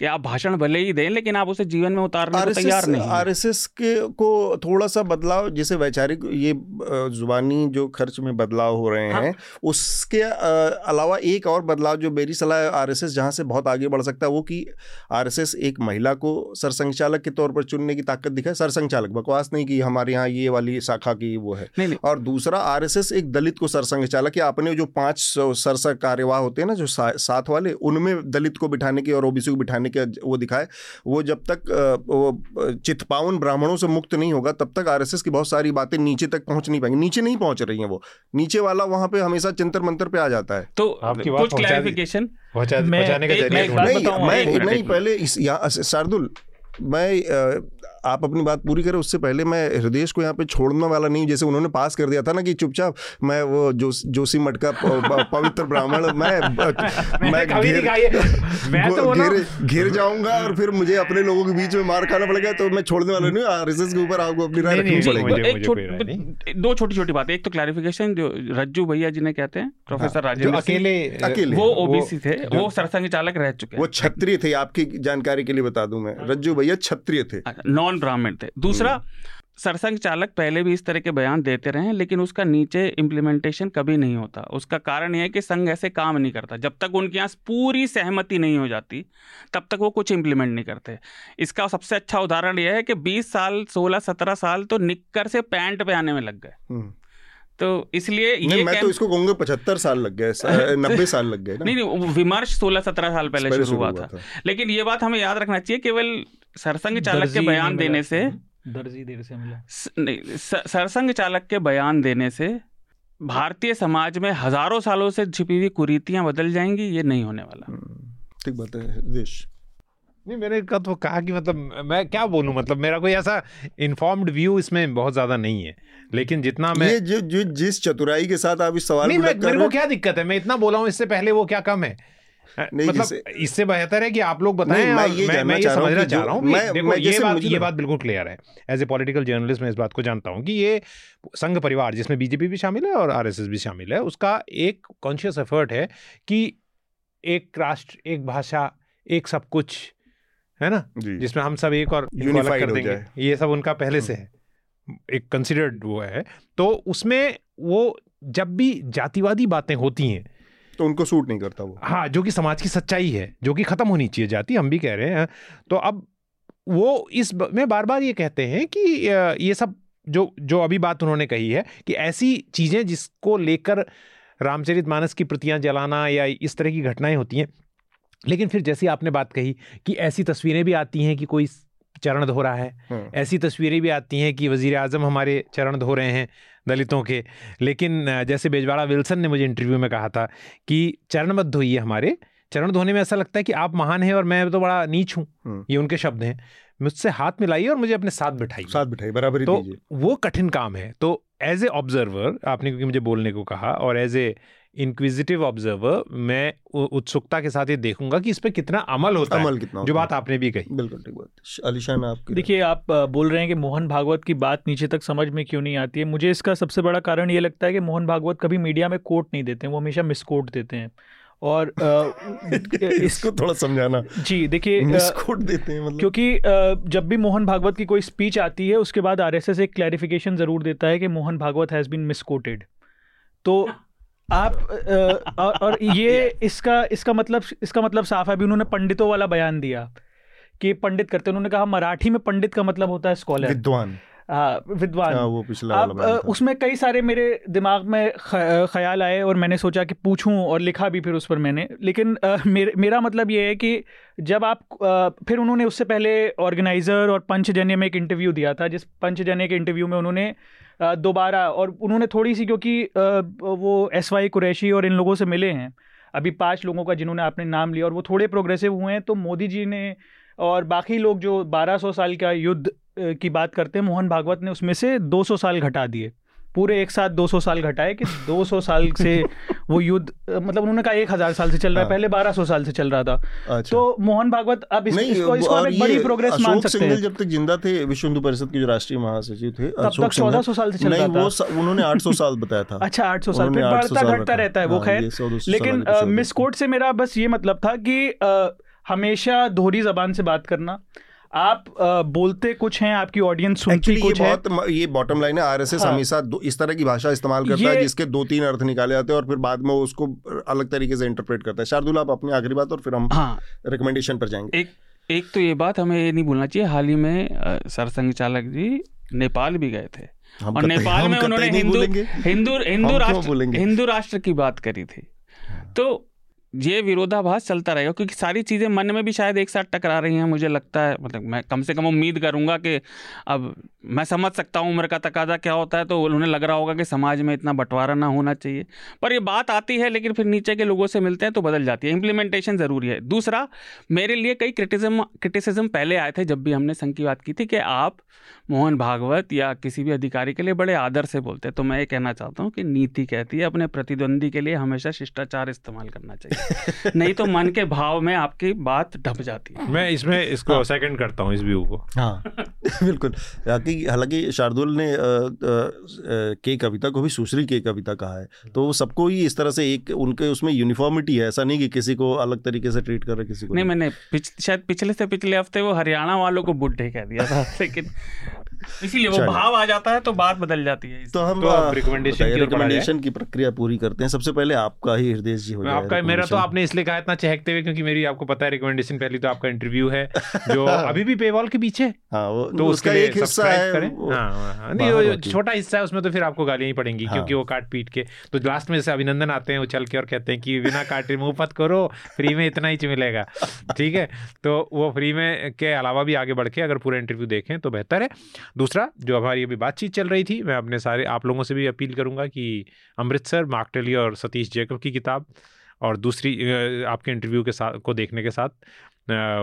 कि आप भाषण भले ही दें लेकिन आप उसे जीवन में उतारने को तैयार नहीं आरएसएस के को थोड़ा सा बदलाव जैसे वैचारिक ये जुबानी जो खर्च में बदलाव हो रहे हाँ। हैं उसके अलावा एक और बदलाव जो मेरी सलाह आरएसएस जहाँ से बहुत आगे बढ़ सकता है वो कि आरएसएस एक महिला को सरसंघ चालक के तौर पर चुनने की ताकत दिखाए सरसंघ चालक बकवास नहीं कि हमारे यहाँ ये वाली शाखा की वो है नहीं, नहीं। और दूसरा आरएसएस एक दलित को सरसंघ चालक या अपने जो पाँच सरसंघ कार्यवाह होते हैं ना जो साथ वाले उनमें दलित को बिठाने की और ओबीसी को बिठाने करने के वो दिखाए वो जब तक वो चितपावन ब्राह्मणों से मुक्त नहीं होगा तब तक आरएसएस की बहुत सारी बातें नीचे तक पहुँच नहीं पाएँगी। नीचे नहीं पहुँच रही हैं वो। नीचे वाला वहाँ पे हमेशा चिंतर मंत्र पे आ जाता है। तो आपकी कुछ क्लैरिफिकेशन पहुँचाने का नहीं नहीं पहले शार्दुल मैं आप अपनी बात पूरी करें उससे पहले मैं हृदय को यहाँ पे छोड़ने वाला नहीं जैसे उन्होंने पास कर दिया था ना कि चुपचाप मैं वो जो जोशी मठ का पवित्र ब्राह्मण *laughs* मैं मैं तो घेर घेर जाऊँगा और फिर मुझे अपने लोगों के बीच में मार खाना पड़ेगा तो मैं छोड़ने वाला नहीं आरएसएस के ऊपर आपको अपनी राय रखनी पड़ेगी। दो छोटी छोटी बात। एक तो क्लैरिफिकेशन जो रज्जू भैया जी ने कहते हैं प्रोफेसर हाँ, राजेंद्र अकेले अकेले वो ओबीसी थे वो सरसंघ चालक रह चुके वो क्षत्रिय थे आपकी जानकारी के लिए बता दूँ मैं। रज्जू भैया क्षत्रिय थे। नॉन ब्राह्मण थे। दूसरा हम्म। सरसंघ चालक पहले भी इस तरह के बयान देते रहे लेकिन उसका नीचे इम्प्लीमेंटेशन कभी नहीं होता। उसका कारण यह है कि संघ ऐसे काम नहीं करता। जब तक उनके यहाँ पूरी सहमति नहीं हो जाती तब तक वो कुछ इम्प्लीमेंट नहीं करते। इसका सबसे अच्छा उदाहरण यह है कि 20 साल 16 17 साल तो निक्कर से पैंट पे आने में लग गए। हम्म। तो इसलिए ये मैं तो इसको कहूँगा पचहत्तर साल लग गए *laughs* नब्बे साल लग गए नहीं नहीं विमर्श सोलह सत्रह साल पहले शुरू हुआ था। लेकिन ये बात हमें याद रखना चाहिए केवल सरसंघ चालक के बयान देने से दर्जी देर से मिला। नहीं सरसंघ चालक के बयान देने से भारतीय समाज में हज़ारों सालों से छिपी हुई कुरीतियाँ बदल जाएँगी ये नहीं होने वाला। हम्म, ठीक बात है देश नहीं मैंने कहा तो कहा कि मतलब मैं क्या बोलूँ मतलब मेरा कोई ऐसा इन्फॉर्म्ड व्यू इसमें बहुत ज़्यादा नहीं है। लेकिन जितना मैं ये जो, जो जिस चतुराई के साथ आप इस सवाल नहीं, मैं, मेरे को क्या दिक्कत है? मैं इतना बोला हूँ इससे पहले वो क्या कम है? नहीं मतलब इससे बेहतर है कि आप लोग बताएँ मैं ये मैं, मैं ये समझना चाह रहा हूँ ये बात ये बात बिल्कुल क्लियर है। एज ए पॉलिटिकल जर्नलिस्ट मैं इस बात को जानता हूँ कि ये संघ परिवार जिसमें बीजेपी भी शामिल है और आरएसएस भी शामिल है उसका एक कॉन्शियस एफर्ट है कि एक राष्ट्र एक भाषा एक सब कुछ है ना? जिसमें हम सब एक और अलग कर देंगे। ये सब उनका पहले से है। एक कंसिडर्ड वो है। तो उसमें वो जब भी जातिवादी बातें होती हैं तो उनको सूट नहीं करता वो। हाँ जो कि समाज की सच्चाई है जो कि खत्म होनी चाहिए जाति हम भी कह रहे हैं। तो अब वो इस में बार बार ये कहते हैं कि ये सब जो जो अभी बात उन्होंने कही है कि ऐसी चीज़ें जिसको लेकर रामचरित मानस की प्रतियाँ जलाना या इस तरह की घटनाएँ होती हैं लेकिन फिर जैसी आपने बात कही कि ऐसी तस्वीरें भी आती हैं कि कोई चरण धो रहा है हाँ। ऐसी तस्वीरें भी आती हैं कि वज़ीर आज़म हमारे चरण धो रहे हैं दलितों के। लेकिन जैसे बेजवाड़ा विल्सन ने मुझे इंटरव्यू में कहा था कि चरण मत धोइए हमारे। चरण धोने में ऐसा लगता है कि आप महान हैं और मैं तो बड़ा नीच हूँ। हाँ। ये उनके शब्द हैं। मुझसे हाथ मिलाइए और मुझे अपने साथ बिठाइए। साथ बिठाइए बराबर तो वो कठिन काम है। तो एज ए ऑब्जर्वर आपने क्योंकि मुझे बोलने को कहा और एज ए इंक्विजिटिव ऑब्जर्वर मैं उत्सुकता के साथ ये देखूँगा कि इस पर कितना अमल होता अमल है कितना जो बात आपने भी कही। बिल्कुल ठीक बात अलीशा मैं आपकी देखिए आप बोल रहे हैं कि मोहन भागवत की बात नीचे तक समझ में क्यों नहीं आती है? मुझे इसका सबसे बड़ा कारण ये लगता है कि मोहन भागवत कभी मीडिया में कोट नहीं देते हैं वो हमेशा मिसकोट देते हैं। और आ, *laughs* इसको थोड़ा समझाना। जी देखिए देते हैं मतलब। क्योंकि जब भी मोहन भागवत की कोई स्पीच आती है उसके बाद आरएसएस एक क्लैरिफिकेशन ज़रूर देता है कि Mohan Bhagwat has been misquoted. तो आप आ, और ये *laughs* इसका इसका मतलब इसका मतलब साफ़ है अभी उन्होंने पंडितों वाला बयान दिया कि पंडित करते उन्होंने कहा मराठी में पंडित का मतलब होता है स्कॉलर विद्वान। विद्वान। हाँ, वो पिछला अब उसमें कई सारे मेरे दिमाग में ख्याल आए और मैंने सोचा कि पूछूँ और लिखा भी फिर उस पर मैंने। लेकिन आ, मेरे मेरा मतलब ये है कि जब आप आ, फिर उन्होंने उससे पहले ऑर्गेनाइज़र और पंचजन्य में एक इंटरव्यू दिया था जिस पंचजन्य के इंटरव्यू में उन्होंने दोबारा और उन्होंने थोड़ी सी क्योंकि वो एस वाई कुरैशी और इन लोगों से मिले हैं। अभी पाँच लोगों का जिन्होंने आपने नाम लिया और वो थोड़े प्रोग्रेसिव हुए हैं तो मोदी जी ने और बाकी लोग जो 1200 साल का युद्ध की बात करते हैं मोहन भागवत ने उसमें से 200 साल घटा दिए। पूरे एक साथ 200 साल घटाए कि 200 साल से *laughs* वो युद्ध मतलब उन्होंने कहा एक हज़ार साल से चल रहा है हाँ। पहले 1200 साल से चल रहा था। अच्छा। तो मोहन भागवत अब इस, इसको, इसको एक बड़ी प्रोग्रेस मान सकते हैं। जब तक ज़िंदा थे विश्व हिंदू परिषद के जो राष्ट्रीय महासचिव थे तब तक चौदह सौ साल से चल रहा था। उन्होंने आठ सौ साल बताया था। अच्छा आठ सौ साल फिर बढ़ता घटता रहता है वो हाँ, खैर। लेकिन मिसकोट से मेरा बस ये मतलब था कि हमेशा दोहरी जबान से बात करना आप आ, बोलते कुछ हैं? आपकी ऑडियंस सुनती Actually, कुछ ये बहुत ये बॉटम लाइन है आरएसएस हाँ. हमेशा इस तरह की भाषा इस्तेमाल करता है जिसके दो तीन अर्थ निकाले जाते हैं और फिर बाद में उसको अलग तरीके से इंटरप्रेट करता है। शार्दुल आप अपनी आखिरी बात और फिर हम हाँ. रिकमेंडेशन पर जाएँगे। एक एक तो ये बात हमें ये नहीं भूलना चाहिए हाल ही में सरसंघ चालक जी नेपाल भी गए थे। और नेपाल में उन्होंने हिंदू हिंदू हिंदू राष्ट्र हिंदू राष्ट्र की बात करी थी। तो ये विरोधाभास चलता रहेगा, क्योंकि सारी चीज़ें मन में भी शायद एक साथ टकरा रही हैं, मुझे लगता है। मतलब मैं कम से कम उम्मीद करूँगा कि अब मैं समझ सकता हूँ उम्र का तकाजा क्या होता है तो उन्हें लग रहा होगा कि समाज में इतना बंटवारा ना होना चाहिए। पर ये बात आती है, लेकिन फिर नीचे के लोगों से मिलते हैं तो बदल जाती है। इम्प्लीमेंटेशन ज़रूरी है। दूसरा, मेरे लिए कई क्रिटिज्म क्रिटिसिज्म पहले आए थे जब भी हमने संघ की बात की थी कि आप मोहन भागवत या किसी भी अधिकारी के लिए बड़े आदर से बोलते हैं। तो मैं ये कहना चाहता हूँ कि नीति कहती है अपने प्रतिद्वंदी के लिए हमेशा शिष्टाचार इस्तेमाल करना चाहिए। *laughs* नहीं तो मन के भाव में आपकी बात ढप जाती है। मैं इसमें इसको हाँ। सेकंड करता हूँ इस व्यू को। हाँ। *laughs* बिल्कुल। हालाँकि शार्दुल ने के कविता को भी सुश्री के कविता कहा है। तो सबको ही इस तरह से एक उनके उसमें यूनिफॉर्मिटी है। ऐसा नहीं कि किसी को अलग तरीके से ट्रीट कर रहे किसी को नहीं मैंने शायद पिछले से पिछले हफ़्ते वो हरियाणा वालों को बुढ़े कह दिया था *laughs* लेकिन इसीलिए वो भाव आ जाता है तो बात बदल जाती है तो हम रिकमेंडेशन की रिकमेंडेशन की प्रक्रिया पूरी करते हैं। सबसे पहले आपका ही हृदय जी हो आपका मेरा तो आपने इसलिए कहा इतना चहकते हुए क्योंकि मेरी आपको पता है रिकमेंडेशन पहली तो आपका इंटरव्यू है *laughs* जो अभी भी पेवॉल के पीछे। हाँ तो उसका एक हिस्सा है हाँ, हाँ, नहीं वो छोटा हिस्सा है उसमें तो फिर आपको गालियाँ ही पड़ेंगी। क्योंकि वो काट पीट के। तो लास्ट में जैसे अभिनंदन आते हैं वो चल के और कहते हैं कि बिना काटे मुँह पत करो फ्री में इतना ही मिलेगा। *laughs* ठीक है? तो वो फ्री में के अलावा भी आगे बढ़ के अगर पूरा इंटरव्यू देखें तो बेहतर है। दूसरा जो हमारी अभी बातचीत चल रही थी मैं अपने सारे आप लोगों से भी अपील करूँगा कि अमृतसर मार्कटली और सतीश जैकब की किताब और दूसरी आपके इंटरव्यू के साथ को देखने के साथ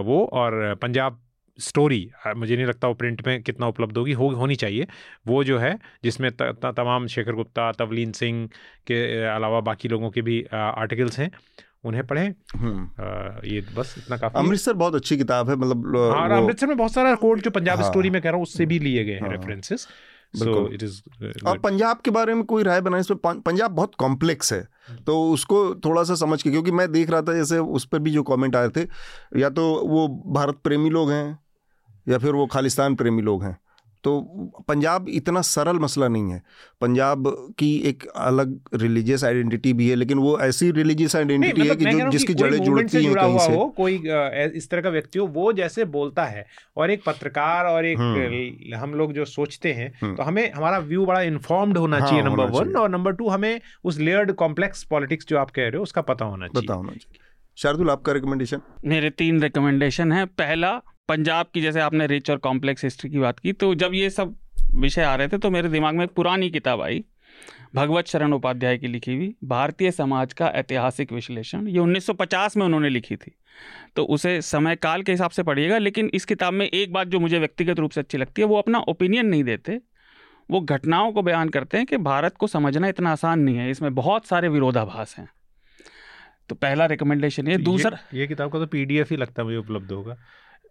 वो और पंजाब स्टोरी मुझे नहीं लगता वो प्रिंट में कितना उपलब्ध होगी हो होनी चाहिए। वो जो है जिसमें त, त, तमाम शेखर गुप्ता तवलीन सिंह के अलावा बाकी लोगों के भी आर्टिकल्स हैं। उन्हें पढ़ें। हम्म। ये बस इतना काफ़ी। अमृतसर बहुत अच्छी किताब है मतलब हाँ अमृतसर में बहुत सारा कोड जो पंजाब हाँ, स्टोरी में कह रहा हूँ उससे भी लिए गए हैं रेफरेंसेस सो इट इज़ और पंजाब के बारे में कोई राय बनाए इसमें पंजाब बहुत कॉम्प्लेक्स है। तो उसको थोड़ा सा समझ के क्योंकि मैं देख रहा था जैसे उस पर भी जो कमेंट आए थे या तो वो भारत प्रेमी लोग हैं या फिर वो खालिस्तान प्रेमी लोग हैं। तो पंजाब इतना सरल मसला नहीं है। पंजाब की एक अलग रिलीजियस आइडेंटिटी भी है लेकिन वो ऐसी रिलीजियस आइडेंटिटी है मतलब कि जो जिसकी जड़ें जुड़ती हैं कहीं से। हो कोई इस तरह का व्यक्ति हो वो जैसे बोलता है और एक पत्रकार और एक हम्म। हम लोग जो सोचते हैं हम्म। तो हमें हमारा व्यू बड़ा इन्फॉर्म्ड होना हाँ, चाहिए नंबर वन और नंबर टू हमें उस लेयर्ड कॉम्प्लेक्स पॉलिटिक्स जो आप कह रहे हो उसका पता होना चाहिए। पता होना चाहिए। शार्दुल आपका रिकमेंडेशन मेरे तीन रिकमेंडेशन है। पहला पंजाब की जैसे आपने रिच और कॉम्प्लेक्स हिस्ट्री की बात की तो जब ये सब विषय आ रहे थे तो मेरे दिमाग में एक पुरानी किताब आई भगवत शरण उपाध्याय की लिखी हुई भारतीय समाज का ऐतिहासिक विश्लेषण। ये 1950 में उन्होंने लिखी थी। तो उसे समय काल के हिसाब से पढ़िएगा लेकिन इस किताब में एक बात जो मुझे व्यक्तिगत रूप से अच्छी लगती है वो अपना ओपिनियन नहीं देते। वो घटनाओं को बयान करते हैं कि भारत को समझना इतना आसान नहीं है इसमें बहुत सारे विरोधाभास हैं। तो पहला रिकमेंडेशन ये दूसरा ये, ये किताब का तो पीडीएफ ही लगता है मुझे उपलब्ध होगा।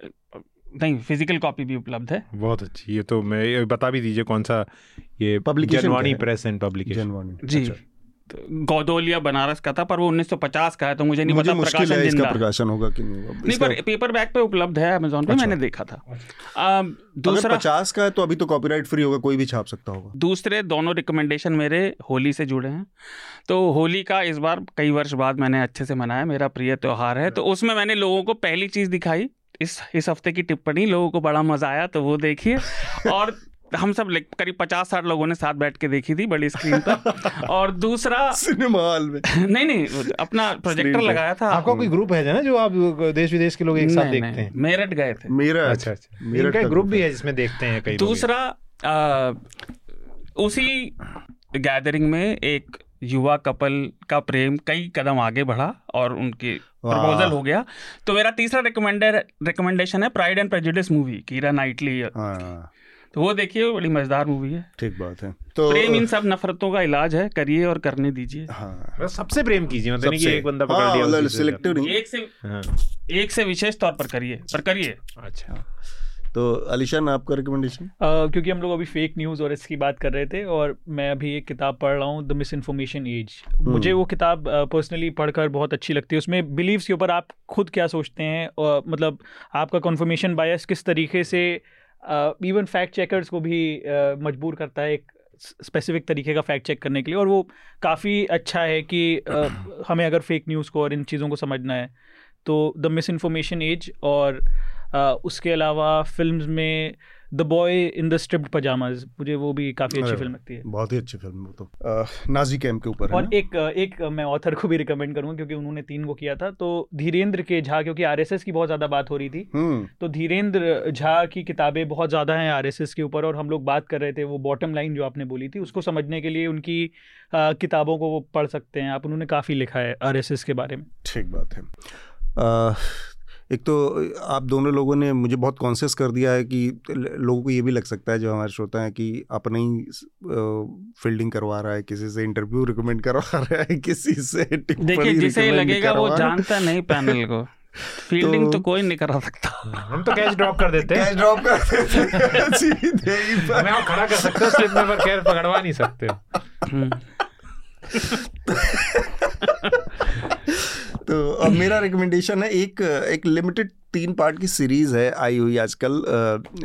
नहीं फ़िज़िकल कॉपी भी उपलब्ध है। बहुत अच्छी ये तो मैं ये बता भी दीजिए कौन सा ये publication press and publication ji. अच्छा। तो गौदोलिया बनारस का था पर वो 1950 का है तो मुझे नहीं मुझे पता प्रकाशन है इसका प्रकाशन होगा कि नहीं होगा। नहीं पर पेपर बैक पे उपलब्ध है अमेजोन पे अच्छा। मैंने देखा था। आ, दूसरा पचास का है तो अभी तो कॉपीराइट फ्री होगा कोई भी छाप सकता होगा। दूसरे दोनों रिकमेंडेशन मेरे होली से जुड़े हैं। तो होली का इस बार कई वर्ष बाद मैंने अच्छे से मनाया मेरा प्रिय त्यौहार है। तो उसमें मैंने लोगों को पहली चीज़ दिखाई इस इस हफ़्ते की टिप्पणी लोगों को बड़ा मज़ा आया तो वो देखिए। *laughs* और हम सब करीब पचास साठ लोगों ने साथ बैठ के देखी थी बड़ी स्क्रीन पर। *laughs* और दूसरा सिनेमा हॉल में। *laughs* नहीं नहीं अपना प्रोजेक्टर लगाया था। आपका कोई ग्रुप है ना जो आप देश विदेश के लोग एक साथ देखते हैं? मेरठ गए थे। मेरा अच्छा अच्छा। मेरठ ग्रुप भी है। जिसमें देखते हैं कई दूसरा उसी गैदरिंग में एक युवा कपल का प्रेम कई कदम आगे बढ़ा और उनके प्रपोजल हो गया। तो मेरा तीसरा रिकमेंडर रिकमेंडेशन है Pride and Prejudice movie Keira Knightley तो वो देखिए बड़ी मज़ेदार मूवी है। ठीक बात है। तो प्रेम इन सब नफरतों का इलाज है करिए और करने दीजिए। हाँ। सबसे प्रेम कीजिए मतलब कि एक बंदा पकड़ लिया हाँ, सिलेक्टिव एक से हाँ। एक से विशेष तौर पर करिए पर करिए। अच्छा। तो अलीशान आपका रिकमेंडेशन क्योंकि हम लोग अभी फेक न्यूज़ और इसकी बात कर रहे थे और मैं अभी एक किताब पढ़ रहा हूँ द मिस इन्फॉर्मेशन एज मुझे वो किताब पर्सनली पढ़कर बहुत अच्छी लगती है। उसमें बिलीव्स के ऊपर आप खुद क्या सोचते हैं? और मतलब आपका कन्फर्मेशन बायस किस तरीके से इवन फैक्ट चेकर्स को भी uh, मजबूर करता है एक स्पेसिफिक तरीके का फैक्ट चेक करने के लिए। और वो काफ़ी अच्छा है कि uh, हमें अगर फेक न्यूज़ को और इन चीज़ों को समझना है तो द मिस इन्फॉर्मेशन एज और उसके अलावा फ़िल्म में The Boy in the Striped Pyjamas मुझे वो भी काफ़ी अच्छी फ़िल्म लगती है। बहुत ही अच्छी फ़िल्म वो तो। नाजी कैम्प के ऊपर और एक एक मैं ऑथर को भी रिकमेंड करूँगा क्योंकि उन्होंने तीन वो किया था। तो धीरेन्द्र के झा क्योंकि आरएसएस की बहुत ज़्यादा बात हो रही थी हम्म। तो धीरेन्द्र झा की किताबें बहुत ज़्यादा हैं आरएसएस के ऊपर और हम लोग बात कर रहे थे वो बॉटम लाइन जो आपने बोली थी उसको समझने के लिए उनकी किताबों को वो पढ़ सकते हैं। आप उन्होंने काफ़ी लिखा है आरएसएस के बारे में। ठीक बात है। एक तो आप दोनों लोगों ने मुझे बहुत कॉन्शियस कर दिया है कि लोगों को ये भी लग सकता है जो हमारे श्रोता है कि अपने ही फील्डिंग करवा रहा है किसी से इंटरव्यू रिकमेंड *laughs* करवा रहा है किसी से देखिए जिसे लगेगा वो जानता नहीं पैनल को। *laughs* फील्डिंग तो, तो कोई नहीं करा सकता। हम तो कैच ड्रॉप कर देते हैं। *laughs* कैच ड्रॉप कर देते हैं। सीधे ही हम खड़ा कर सकते हैं स्लिप में पर कैच पकड़वा नहीं सकते हम्म। तो अब मेरा रिकमेंडेशन है एक एक लिमिटेड तीन पार्ट की सीरीज़ है आई हुई आजकल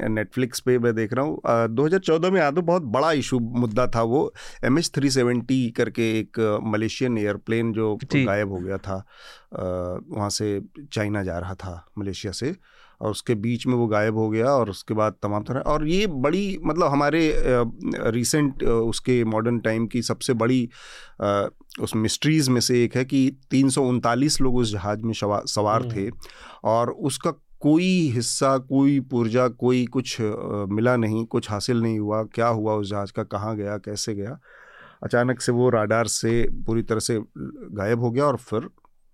नेटफ्लिक्स पे मैं देख रहा हूँ। दो हज़ार चौदह तो बहुत बड़ा इशू मुद्दा था वो एम एच थ्री सेवेंटी करके एक मलेशियन एयरप्लेन जो गायब हो गया था वहाँ से चाइना जा रहा था मलेशिया से। और उसके बीच में वो गायब हो गया और उसके बाद तमाम तरह। और ये बड़ी मतलब हमारे रिसेंट उसके मॉडर्न टाइम की सबसे बड़ी उस मिस्ट्रीज़ में से एक है कि तीन सौ उनतालीस लोग उस जहाज़ में सवार। थे और उसका कोई हिस्सा कोई पुर्जा कोई कुछ मिला नहीं कुछ हासिल नहीं हुआ। क्या हुआ उस जहाज़ का कहाँ गया कैसे गया? अचानक से वो राडार से पूरी तरह से गायब हो गया और फिर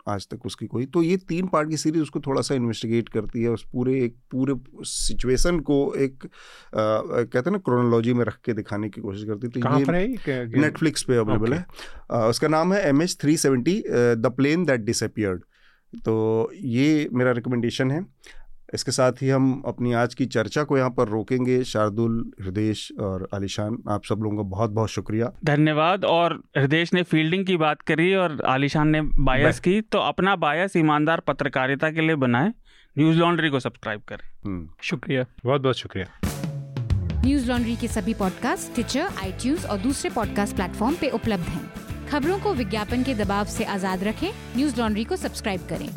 आज तक उसकी कोई। तो ये तीन पार्ट की सीरीज़ उसको थोड़ा सा इन्वेस्टिगेट करती है उस पूरे एक पूरे सिचुएशन को एक आ, कहते हैं ना क्रोनोलॉजी में रख के दिखाने की कोशिश करती है। तो ये नेटफ्लिक्स पे अवेलेबल है। आ, उसका नाम है M H three seventy the plane that disappeared तो ये मेरा रिकमेंडेशन है। इसके साथ ही हम अपनी आज की चर्चा को यहाँ पर रोकेंगे। शार्दुल हृदय और आलिशान आप सब लोगों का बहुत बहुत शुक्रिया। धन्यवाद। और हृदय ने फील्डिंग की बात करी और आलिशान ने बायस की तो अपना बायस ईमानदार पत्रकारिता के लिए बनाए। न्यूज़ लॉन्ड्री को सब्सक्राइब करें। हम्म। शुक्रिया। बहुत बहुत शुक्रिया। न्यूज़ लॉन्ड्री के सभी पॉडकास्ट ट्विटर आई और दूसरे पॉडकास्ट प्लेटफॉर्म पे उपलब्ध हैं। खबरों को विज्ञापन के दबाव से आज़ाद रखें। न्यूज़ लॉन्ड्री को सब्सक्राइब करें।